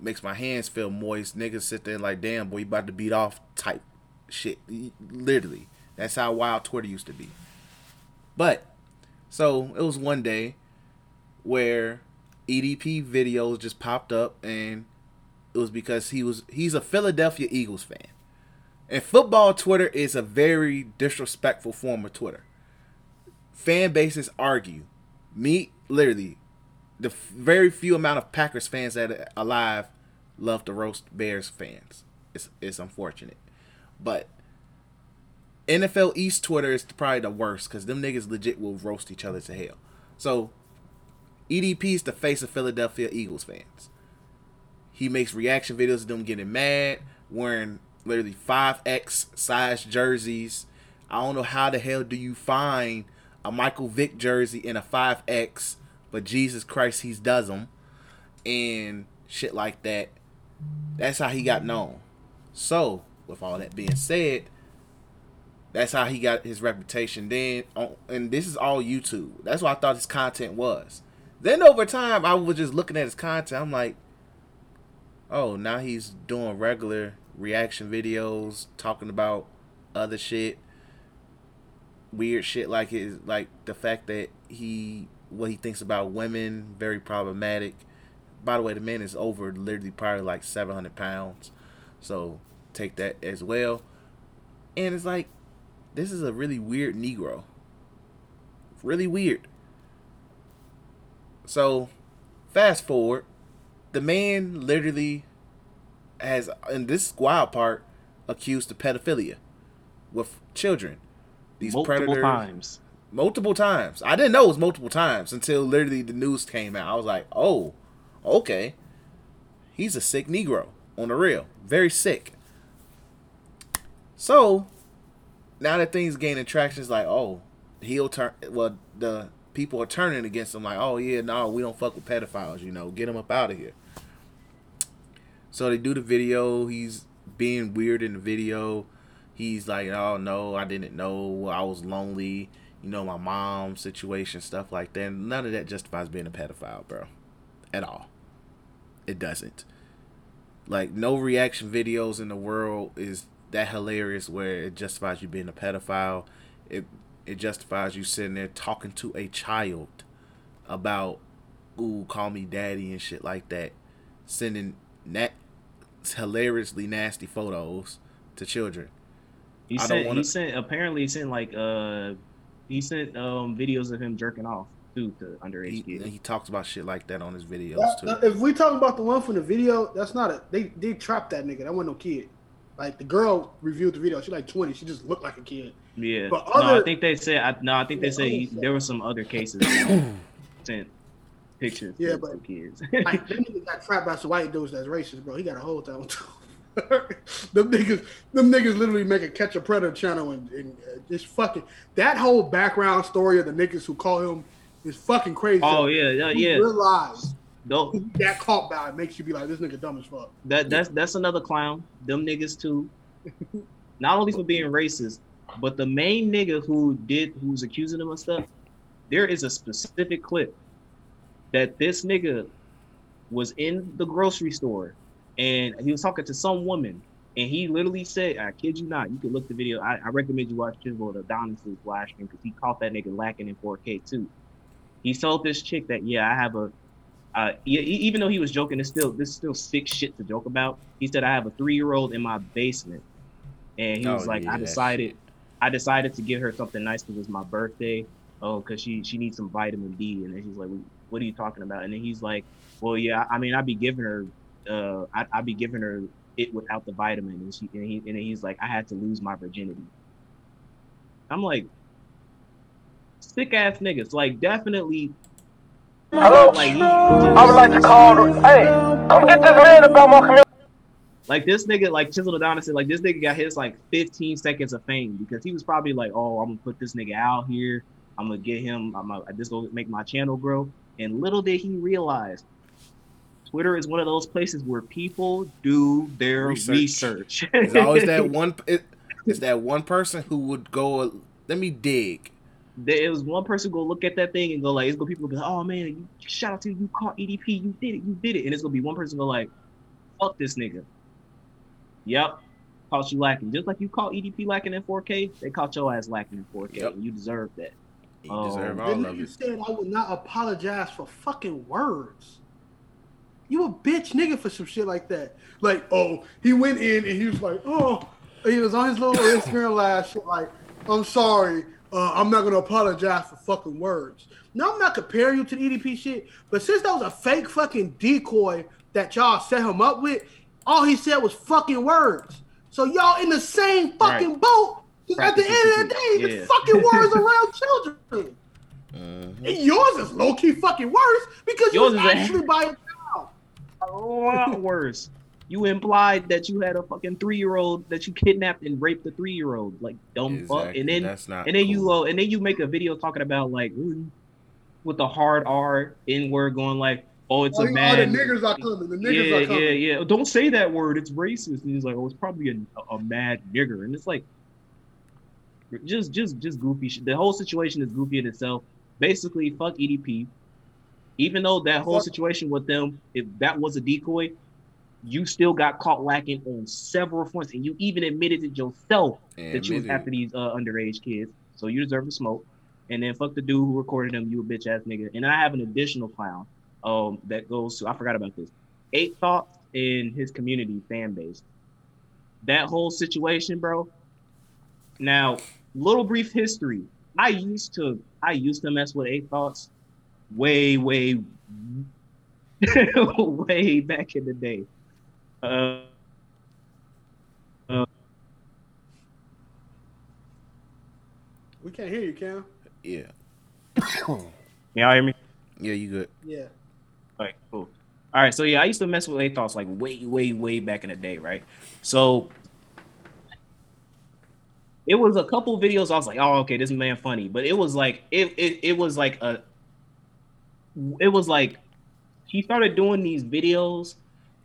makes my hands feel moist," niggas sit there like, "Damn, boy, you about to beat off," type shit. Literally, that's how wild Twitter used to be. But so it was one day where EDP videos just popped up and it was because he was he's a Philadelphia Eagles fan. And football Twitter is a very disrespectful form of Twitter. Fan bases argue. Me, literally, the very few amount of Packers fans that are alive love to roast Bears fans. It's it's unfortunate, but NFL East Twitter is probably the worst because them niggas legit will roast each other to hell. So EDP is the face of Philadelphia Eagles fans. He makes reaction videos of them getting mad, wearing literally 5X size jerseys. I don't know how the hell do you find a Michael Vick jersey in a 5X, but Jesus Christ, he does them. And shit like that. That's how he got known. So, with all that being said, that's how he got his reputation. Then, and this is all YouTube. That's what I thought his content was. Then over time, I was just looking at his content. I'm like, oh, now he's doing regular reaction videos, talking about other shit, weird shit like his, like the fact that he, what he thinks about women, very problematic. By the way, the man is over literally probably like 700 pounds, so take that as well. And it's like, this is a really weird Negro. Really weird. So, fast forward, the man literally has, in this wild part, accused of pedophilia with children. These Multiple predators. times. Multiple times. I didn't know it was multiple times until literally the news came out. I was like, oh, okay. He's a sick Negro on the real. Very sick. So, now that things gaining traction, it's like, oh, he'll turn. Well, the people are turning against him. Like, oh yeah, no, we don't fuck with pedophiles. You know, get him up out of here. So they do the video. He's being weird in the video. He's like, oh no, I didn't know. I was lonely. You know, my mom situation, stuff like that. None of that justifies being a pedophile, bro. At all. It doesn't. Like, no reaction videos in the world is that hilarious where it justifies you being a pedophile. It it justifies you sitting there talking to a child about ooh, call me daddy and shit like that. Sending that hilariously nasty photos to children. He I sent. wanna- He sent. Apparently, he sent like uh, he sent um videos of him jerking off too to underage He, kids. he talks about shit like that on his videos That- too. if we talk about the one from the video, that's not a they they trapped that nigga. That wasn't no kid. Like the girl reviewed the video. She like twenty. She just looked like a kid. Yeah. But no, I think they said. I, no, I think they Yeah, said he, there were some other cases. that sent pictures. Yeah, but- some kids. Like that nigga got trapped by some white dudes that's racist, bro. He got a whole time. them niggas, them niggas literally make a catch a predator channel and, and uh, just fucking that whole background story of the niggas who call him is fucking crazy. oh yeah, yeah, You yeah. realize That caught by it makes you be like, this nigga dumb as fuck. that that's that's another clown. Them niggas too. Not only for being racist, but the main nigga who did who's accusing him of stuff. There is a specific clip that this nigga was in the grocery store and he was talking to some woman and he literally said, I kid you not, you can look the video. I, I recommend you watch Chisel the Adonis' live stream because he caught that nigga lacking in 4K too. He told this chick that, yeah, I have a uh, even though he was joking, it's still this is still sick shit to joke about. He said, "I have a three year old in my basement," and he Oh, was like, yeah, "I decided. I decided to get her something nice because it's my birthday. Oh, because she she needs some vitamin D." And then he's like, "What are you talking about?" And then he's like, "Well, yeah, I mean, I'd be giving her, uh, I, I'd be giving her it without the vitamin." And she and he and then he's like, "I had to lose my virginity." I'm like, sick ass niggas, like definitely. Hello? I would like to call. Hey, come get this man about my community. Like this nigga, like Chisel Adonis said, like this nigga got his like 15 seconds of fame because he was probably like, oh, I'm gonna put this nigga out here. I'm gonna get him. I'm gonna this gonna make my channel grow. And little did he realize, Twitter is one of those places where people do their Research. research. There's always that one. It, it's that one person who would go. Let me dig. There was one person go look at that thing and go like, it's gonna people be like, oh man, you, shout out to you, you caught EDP, you did it, you did it, and it's gonna be one person go like, fuck this nigga. Yep, caught you lacking, just like you caught EDP lacking in 4K, they caught your ass lacking in 4K, Yep. and you deserve that. You Oh. deserve The all of nigga it. said I would not apologize for fucking words. you a bitch nigga for some shit like that. Like, oh, he went in and he was like, oh, he was on his little Instagram live shit like, I'm sorry, uh, I'm not gonna apologize for fucking words. Now I'm not comparing you to the EDP shit, but since that was a fake fucking decoy that y'all set him up with, all he said was fucking words. So y'all in the same fucking Right. boat. 'Cause at the end of the day, Yeah. it's fucking words around children. And yours is low key fucking worse because Yours you is was a- actually by a child. a lot worse. You implied that you had a fucking three year old that you kidnapped and raped the three year old, like dumb fuck. Exactly. And then That's not and then you uh, and then you make a video talking about like with the hard R N word going like, oh, it's Oh, a you- oh, the niggers are coming. The niggas yeah, are coming. yeah, yeah. Don't say that word. It's racist. And he's like, oh, it's probably a, a mad nigger. And it's like, just, just, just goofy shit. The whole situation is goofy in itself. Basically, fuck EDP. Even though that whole situation with them, if that was a decoy, you still got caught lacking on several fronts, and you even admitted it yourself And that you was after these uh, underage kids. So you deserve to smoke. And then fuck the dude who recorded them, you a bitch ass nigga. And I have an additional clown um that goes to I forgot about this. Eight thoughts in his community fan base. That whole situation, bro. Now, little brief history. I used to I used to mess with eight thoughts way, way, way back in the day. Uh, We can't hear you, Cam. Yeah. y'all hear me? Yeah, you good. Yeah. All right, cool. All right, so yeah, I used to mess with eight thoughts like way, way, way back in the day, right? So it was a couple videos. I was like, oh, okay, this man funny, but it was like it, it, it was like a, it was like he started doing these videos,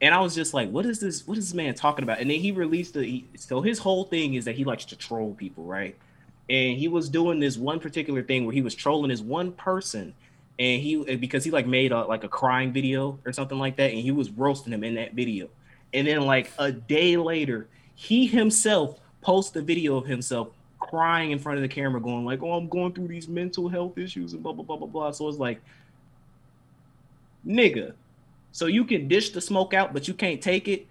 and I was just like, what is this? What is this man talking about? And then he released the. He, so his whole thing is that he likes to troll people, right? And he was doing this one particular thing where he was trolling this one person and he because he like made a like a crying video or something like that and he was roasting him in that video and then like a day later he himself posts a video of himself crying in front of the camera going like oh i'm going through these mental health issues and blah blah blah blah blah so it's like nigga so you can dish the smoke out but you can't take it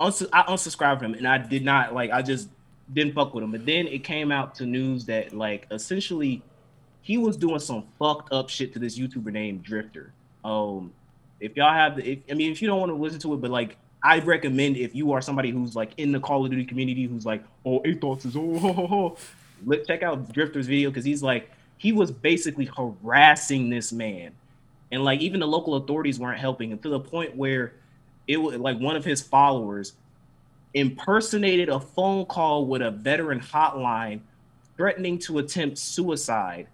Uns- i unsubscribed him and i did not like i just didn't fuck with him but then it came out to news that like essentially he was doing some fucked up shit to this YouTuber named Drifter. Um, if y'all have the, if, I mean, if you don't want to listen to it, but like, I recommend if you are somebody who's like in the Call of Duty community, who's like, oh, thoughts is oh, ho, ho. Let, check out Drifter's video because he's like, he was basically harassing this man, and like even the local authorities weren't helping him to the point where it was like one of his followers impersonated a phone call with a veteran hotline threatening to attempt suicide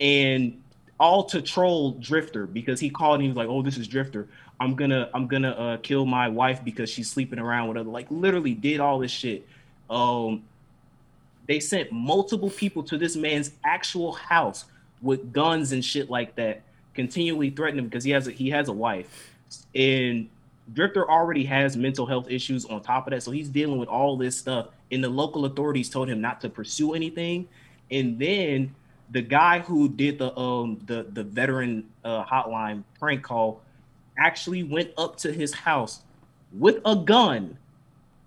and all to troll Drifter because he called and he was like, "Oh, this is Drifter. I'm gonna I'm gonna uh, kill my wife because she's sleeping around with other." Like literally did all this shit. Um, they sent multiple people to this man's actual house with guns and shit like that, continually threatening him because he has a, he has a wife, and Drifter already has mental health issues on top of that, so he's dealing with all this stuff. And the local authorities told him not to pursue anything, and then the guy who did the um the the veteran uh, hotline prank call actually went up to his house with a gun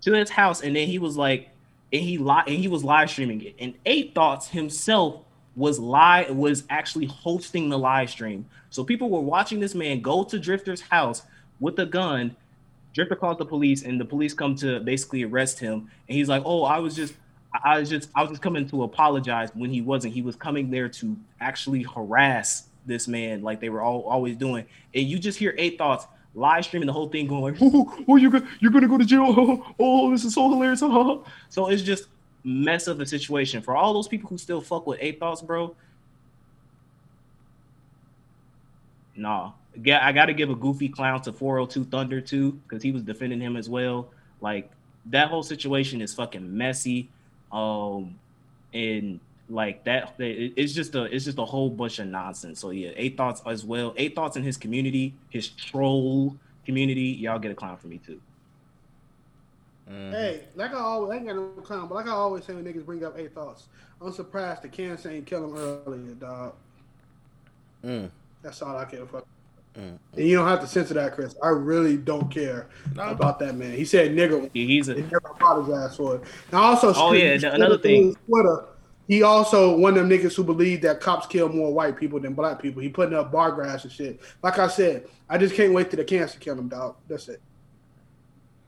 to his house, and then he was like, and he li- and he was live streaming it. And Eight Thoughts himself was live was actually hosting the live stream, so people were watching this man go to Drifter's house with a gun. Drifter calls the police, and the police come to basically arrest him. And he's like, "Oh, I was just." I was just I was just coming to apologize when he wasn't. He was coming there to actually harass this man like they were all always doing. And you just hear eight thoughts live streaming the whole thing going like, oh, oh you're gonna you're gonna go to jail. Oh, oh this is so hilarious. so it's just mess of a situation for all those people who still fuck with eight thoughts, bro. Nah, I got to give a goofy clown to 402 Thunder too because he was defending him as well. Like that whole situation is fucking messy um and like that it's just a it's just a whole bunch of nonsense so yeah eight thoughts as well eight thoughts in his community his troll community y'all get a clown for me too Mhm. Hey, like I always, I ain't got no clown, but like I always say when niggas bring up eight thoughts, I'm surprised the cancer ain't kill him earlier, dog. Mm. That's all I care for. Mm. And you don't have to censor that, Chris. I really don't care about that man. He said nigger. He's a. He never caught for it. And also, Oh, yeah, Twitter- another thing. Twitter. He also one of them niggas who believe that cops kill more white people than black people. He putting up bar graphs and shit. Like I said, I just can't wait till the cancer kill him, dog. That's it.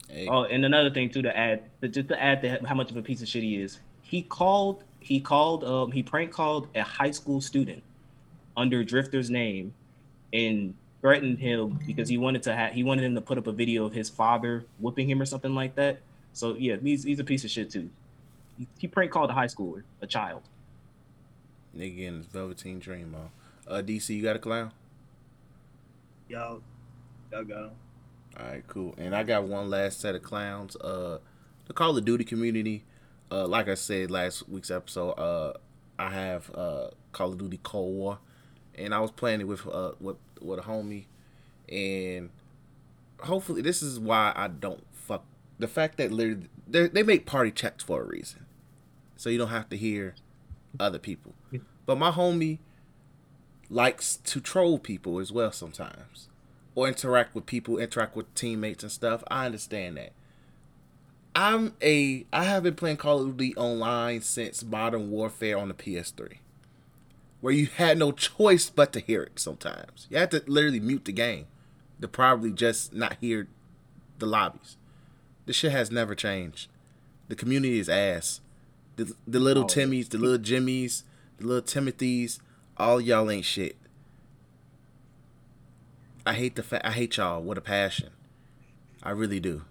Hey, Oh, and another thing too to add, to- just to add to how much of a piece of shit he is. He called, he called, um, he prank called a high school student under Drifter's name, and threatened him because he wanted to have, he wanted him to put up a video of his father whooping him or something like that. So yeah, he's he's a piece of shit too. He, he prank called a high schooler, a child. nigga in his Velveteen Dream on. Uh, DC, you got a clown? Y'all, y'all got him. All right, cool. And I got one last set of clowns. Uh, the Call of Duty community. Uh, like I said last week's episode, uh, I have uh Call of Duty Cold War, and I was playing it with uh with with a homie, and hopefully this is why I don't fuck the fact that literally they they make party chats for a reason, so you don't have to hear other people. But my homie likes to troll people as well sometimes or interact with people, interact with teammates and stuff. I understand that. I'm a I have been playing Call of Duty online since Modern Warfare on the PS3. Where you had no choice but to hear it sometimes. You had to literally mute the game to probably just not hear the lobbies. This shit has never changed. The community is ass. The, the little Oh. Timmys, the little Jimmys, the little Timothys, all y'all ain't shit. I hate the fact I hate y'all with a passion. I really do.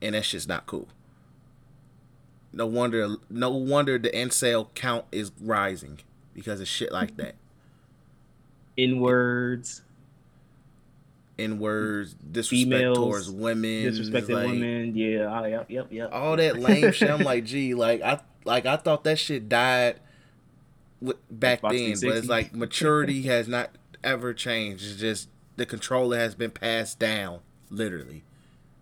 And that's just not cool. No wonder no wonder the incel count is rising because of shit like that. In words, In words, disrespect Females, towards women, disrespecting like, women. Yeah, oh, yep, yep, yep. all that lame shit. I'm like, gee, like I like I thought that shit died with, back Xbox then, but it's like maturity has not ever changed. It's just the controller has been passed down, literally.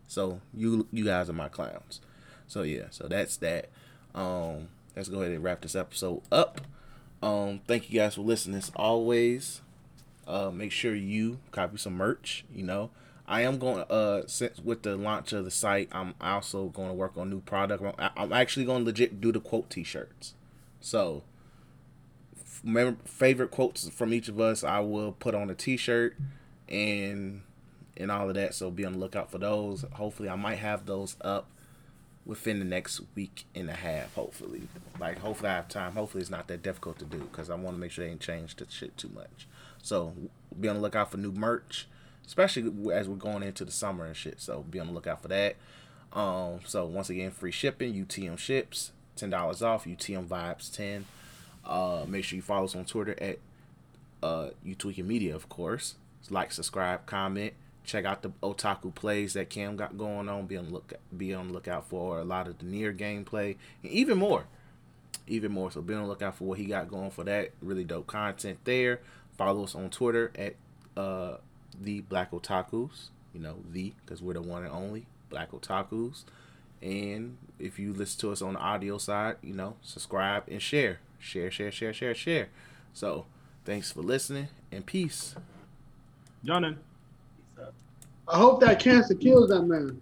So you you guys are my clowns. So yeah, so that's that. Um, let's go ahead and wrap this episode up. Um, thank you guys for listening. As always, uh, make sure you copy some merch. You know, I am going uh since with the launch of the site, I'm also going to work on new product. I'm, I'm actually going to legit do the quote T-shirts. So, remember favorite quotes from each of us, I will put on a T-shirt and and all of that. So be on the lookout for those. Hopefully, I might have those up within the next week and a half. Hopefully, like hopefully I have time. Hopefully, it's not that difficult to do because I want to make sure they ain't changed the shit too much. So be on the lookout for new merch, especially as we're going into the summer and shit. So be on the lookout for that. Um, so once again, free shipping. UTM ships, ten dollars off. UTM vibes ten. Uh, make sure you follow us on Twitter at uh, You Tweeking Media, of course. Like, subscribe, comment. Check out the otaku plays that Cam got going on. Be on look be on the lookout for a lot of the NieR gameplay and even more, even more. So be on the lookout for what he got going for that. Really dope content there. Follow us on Twitter at uh, the Black Otakus. You know the because we're the one and only Black Otakus. And if you listen to us on the audio side, you know, subscribe and share, share, share, share, share, share. So thanks for listening and peace. Jonan. I hope that cancer kills that man.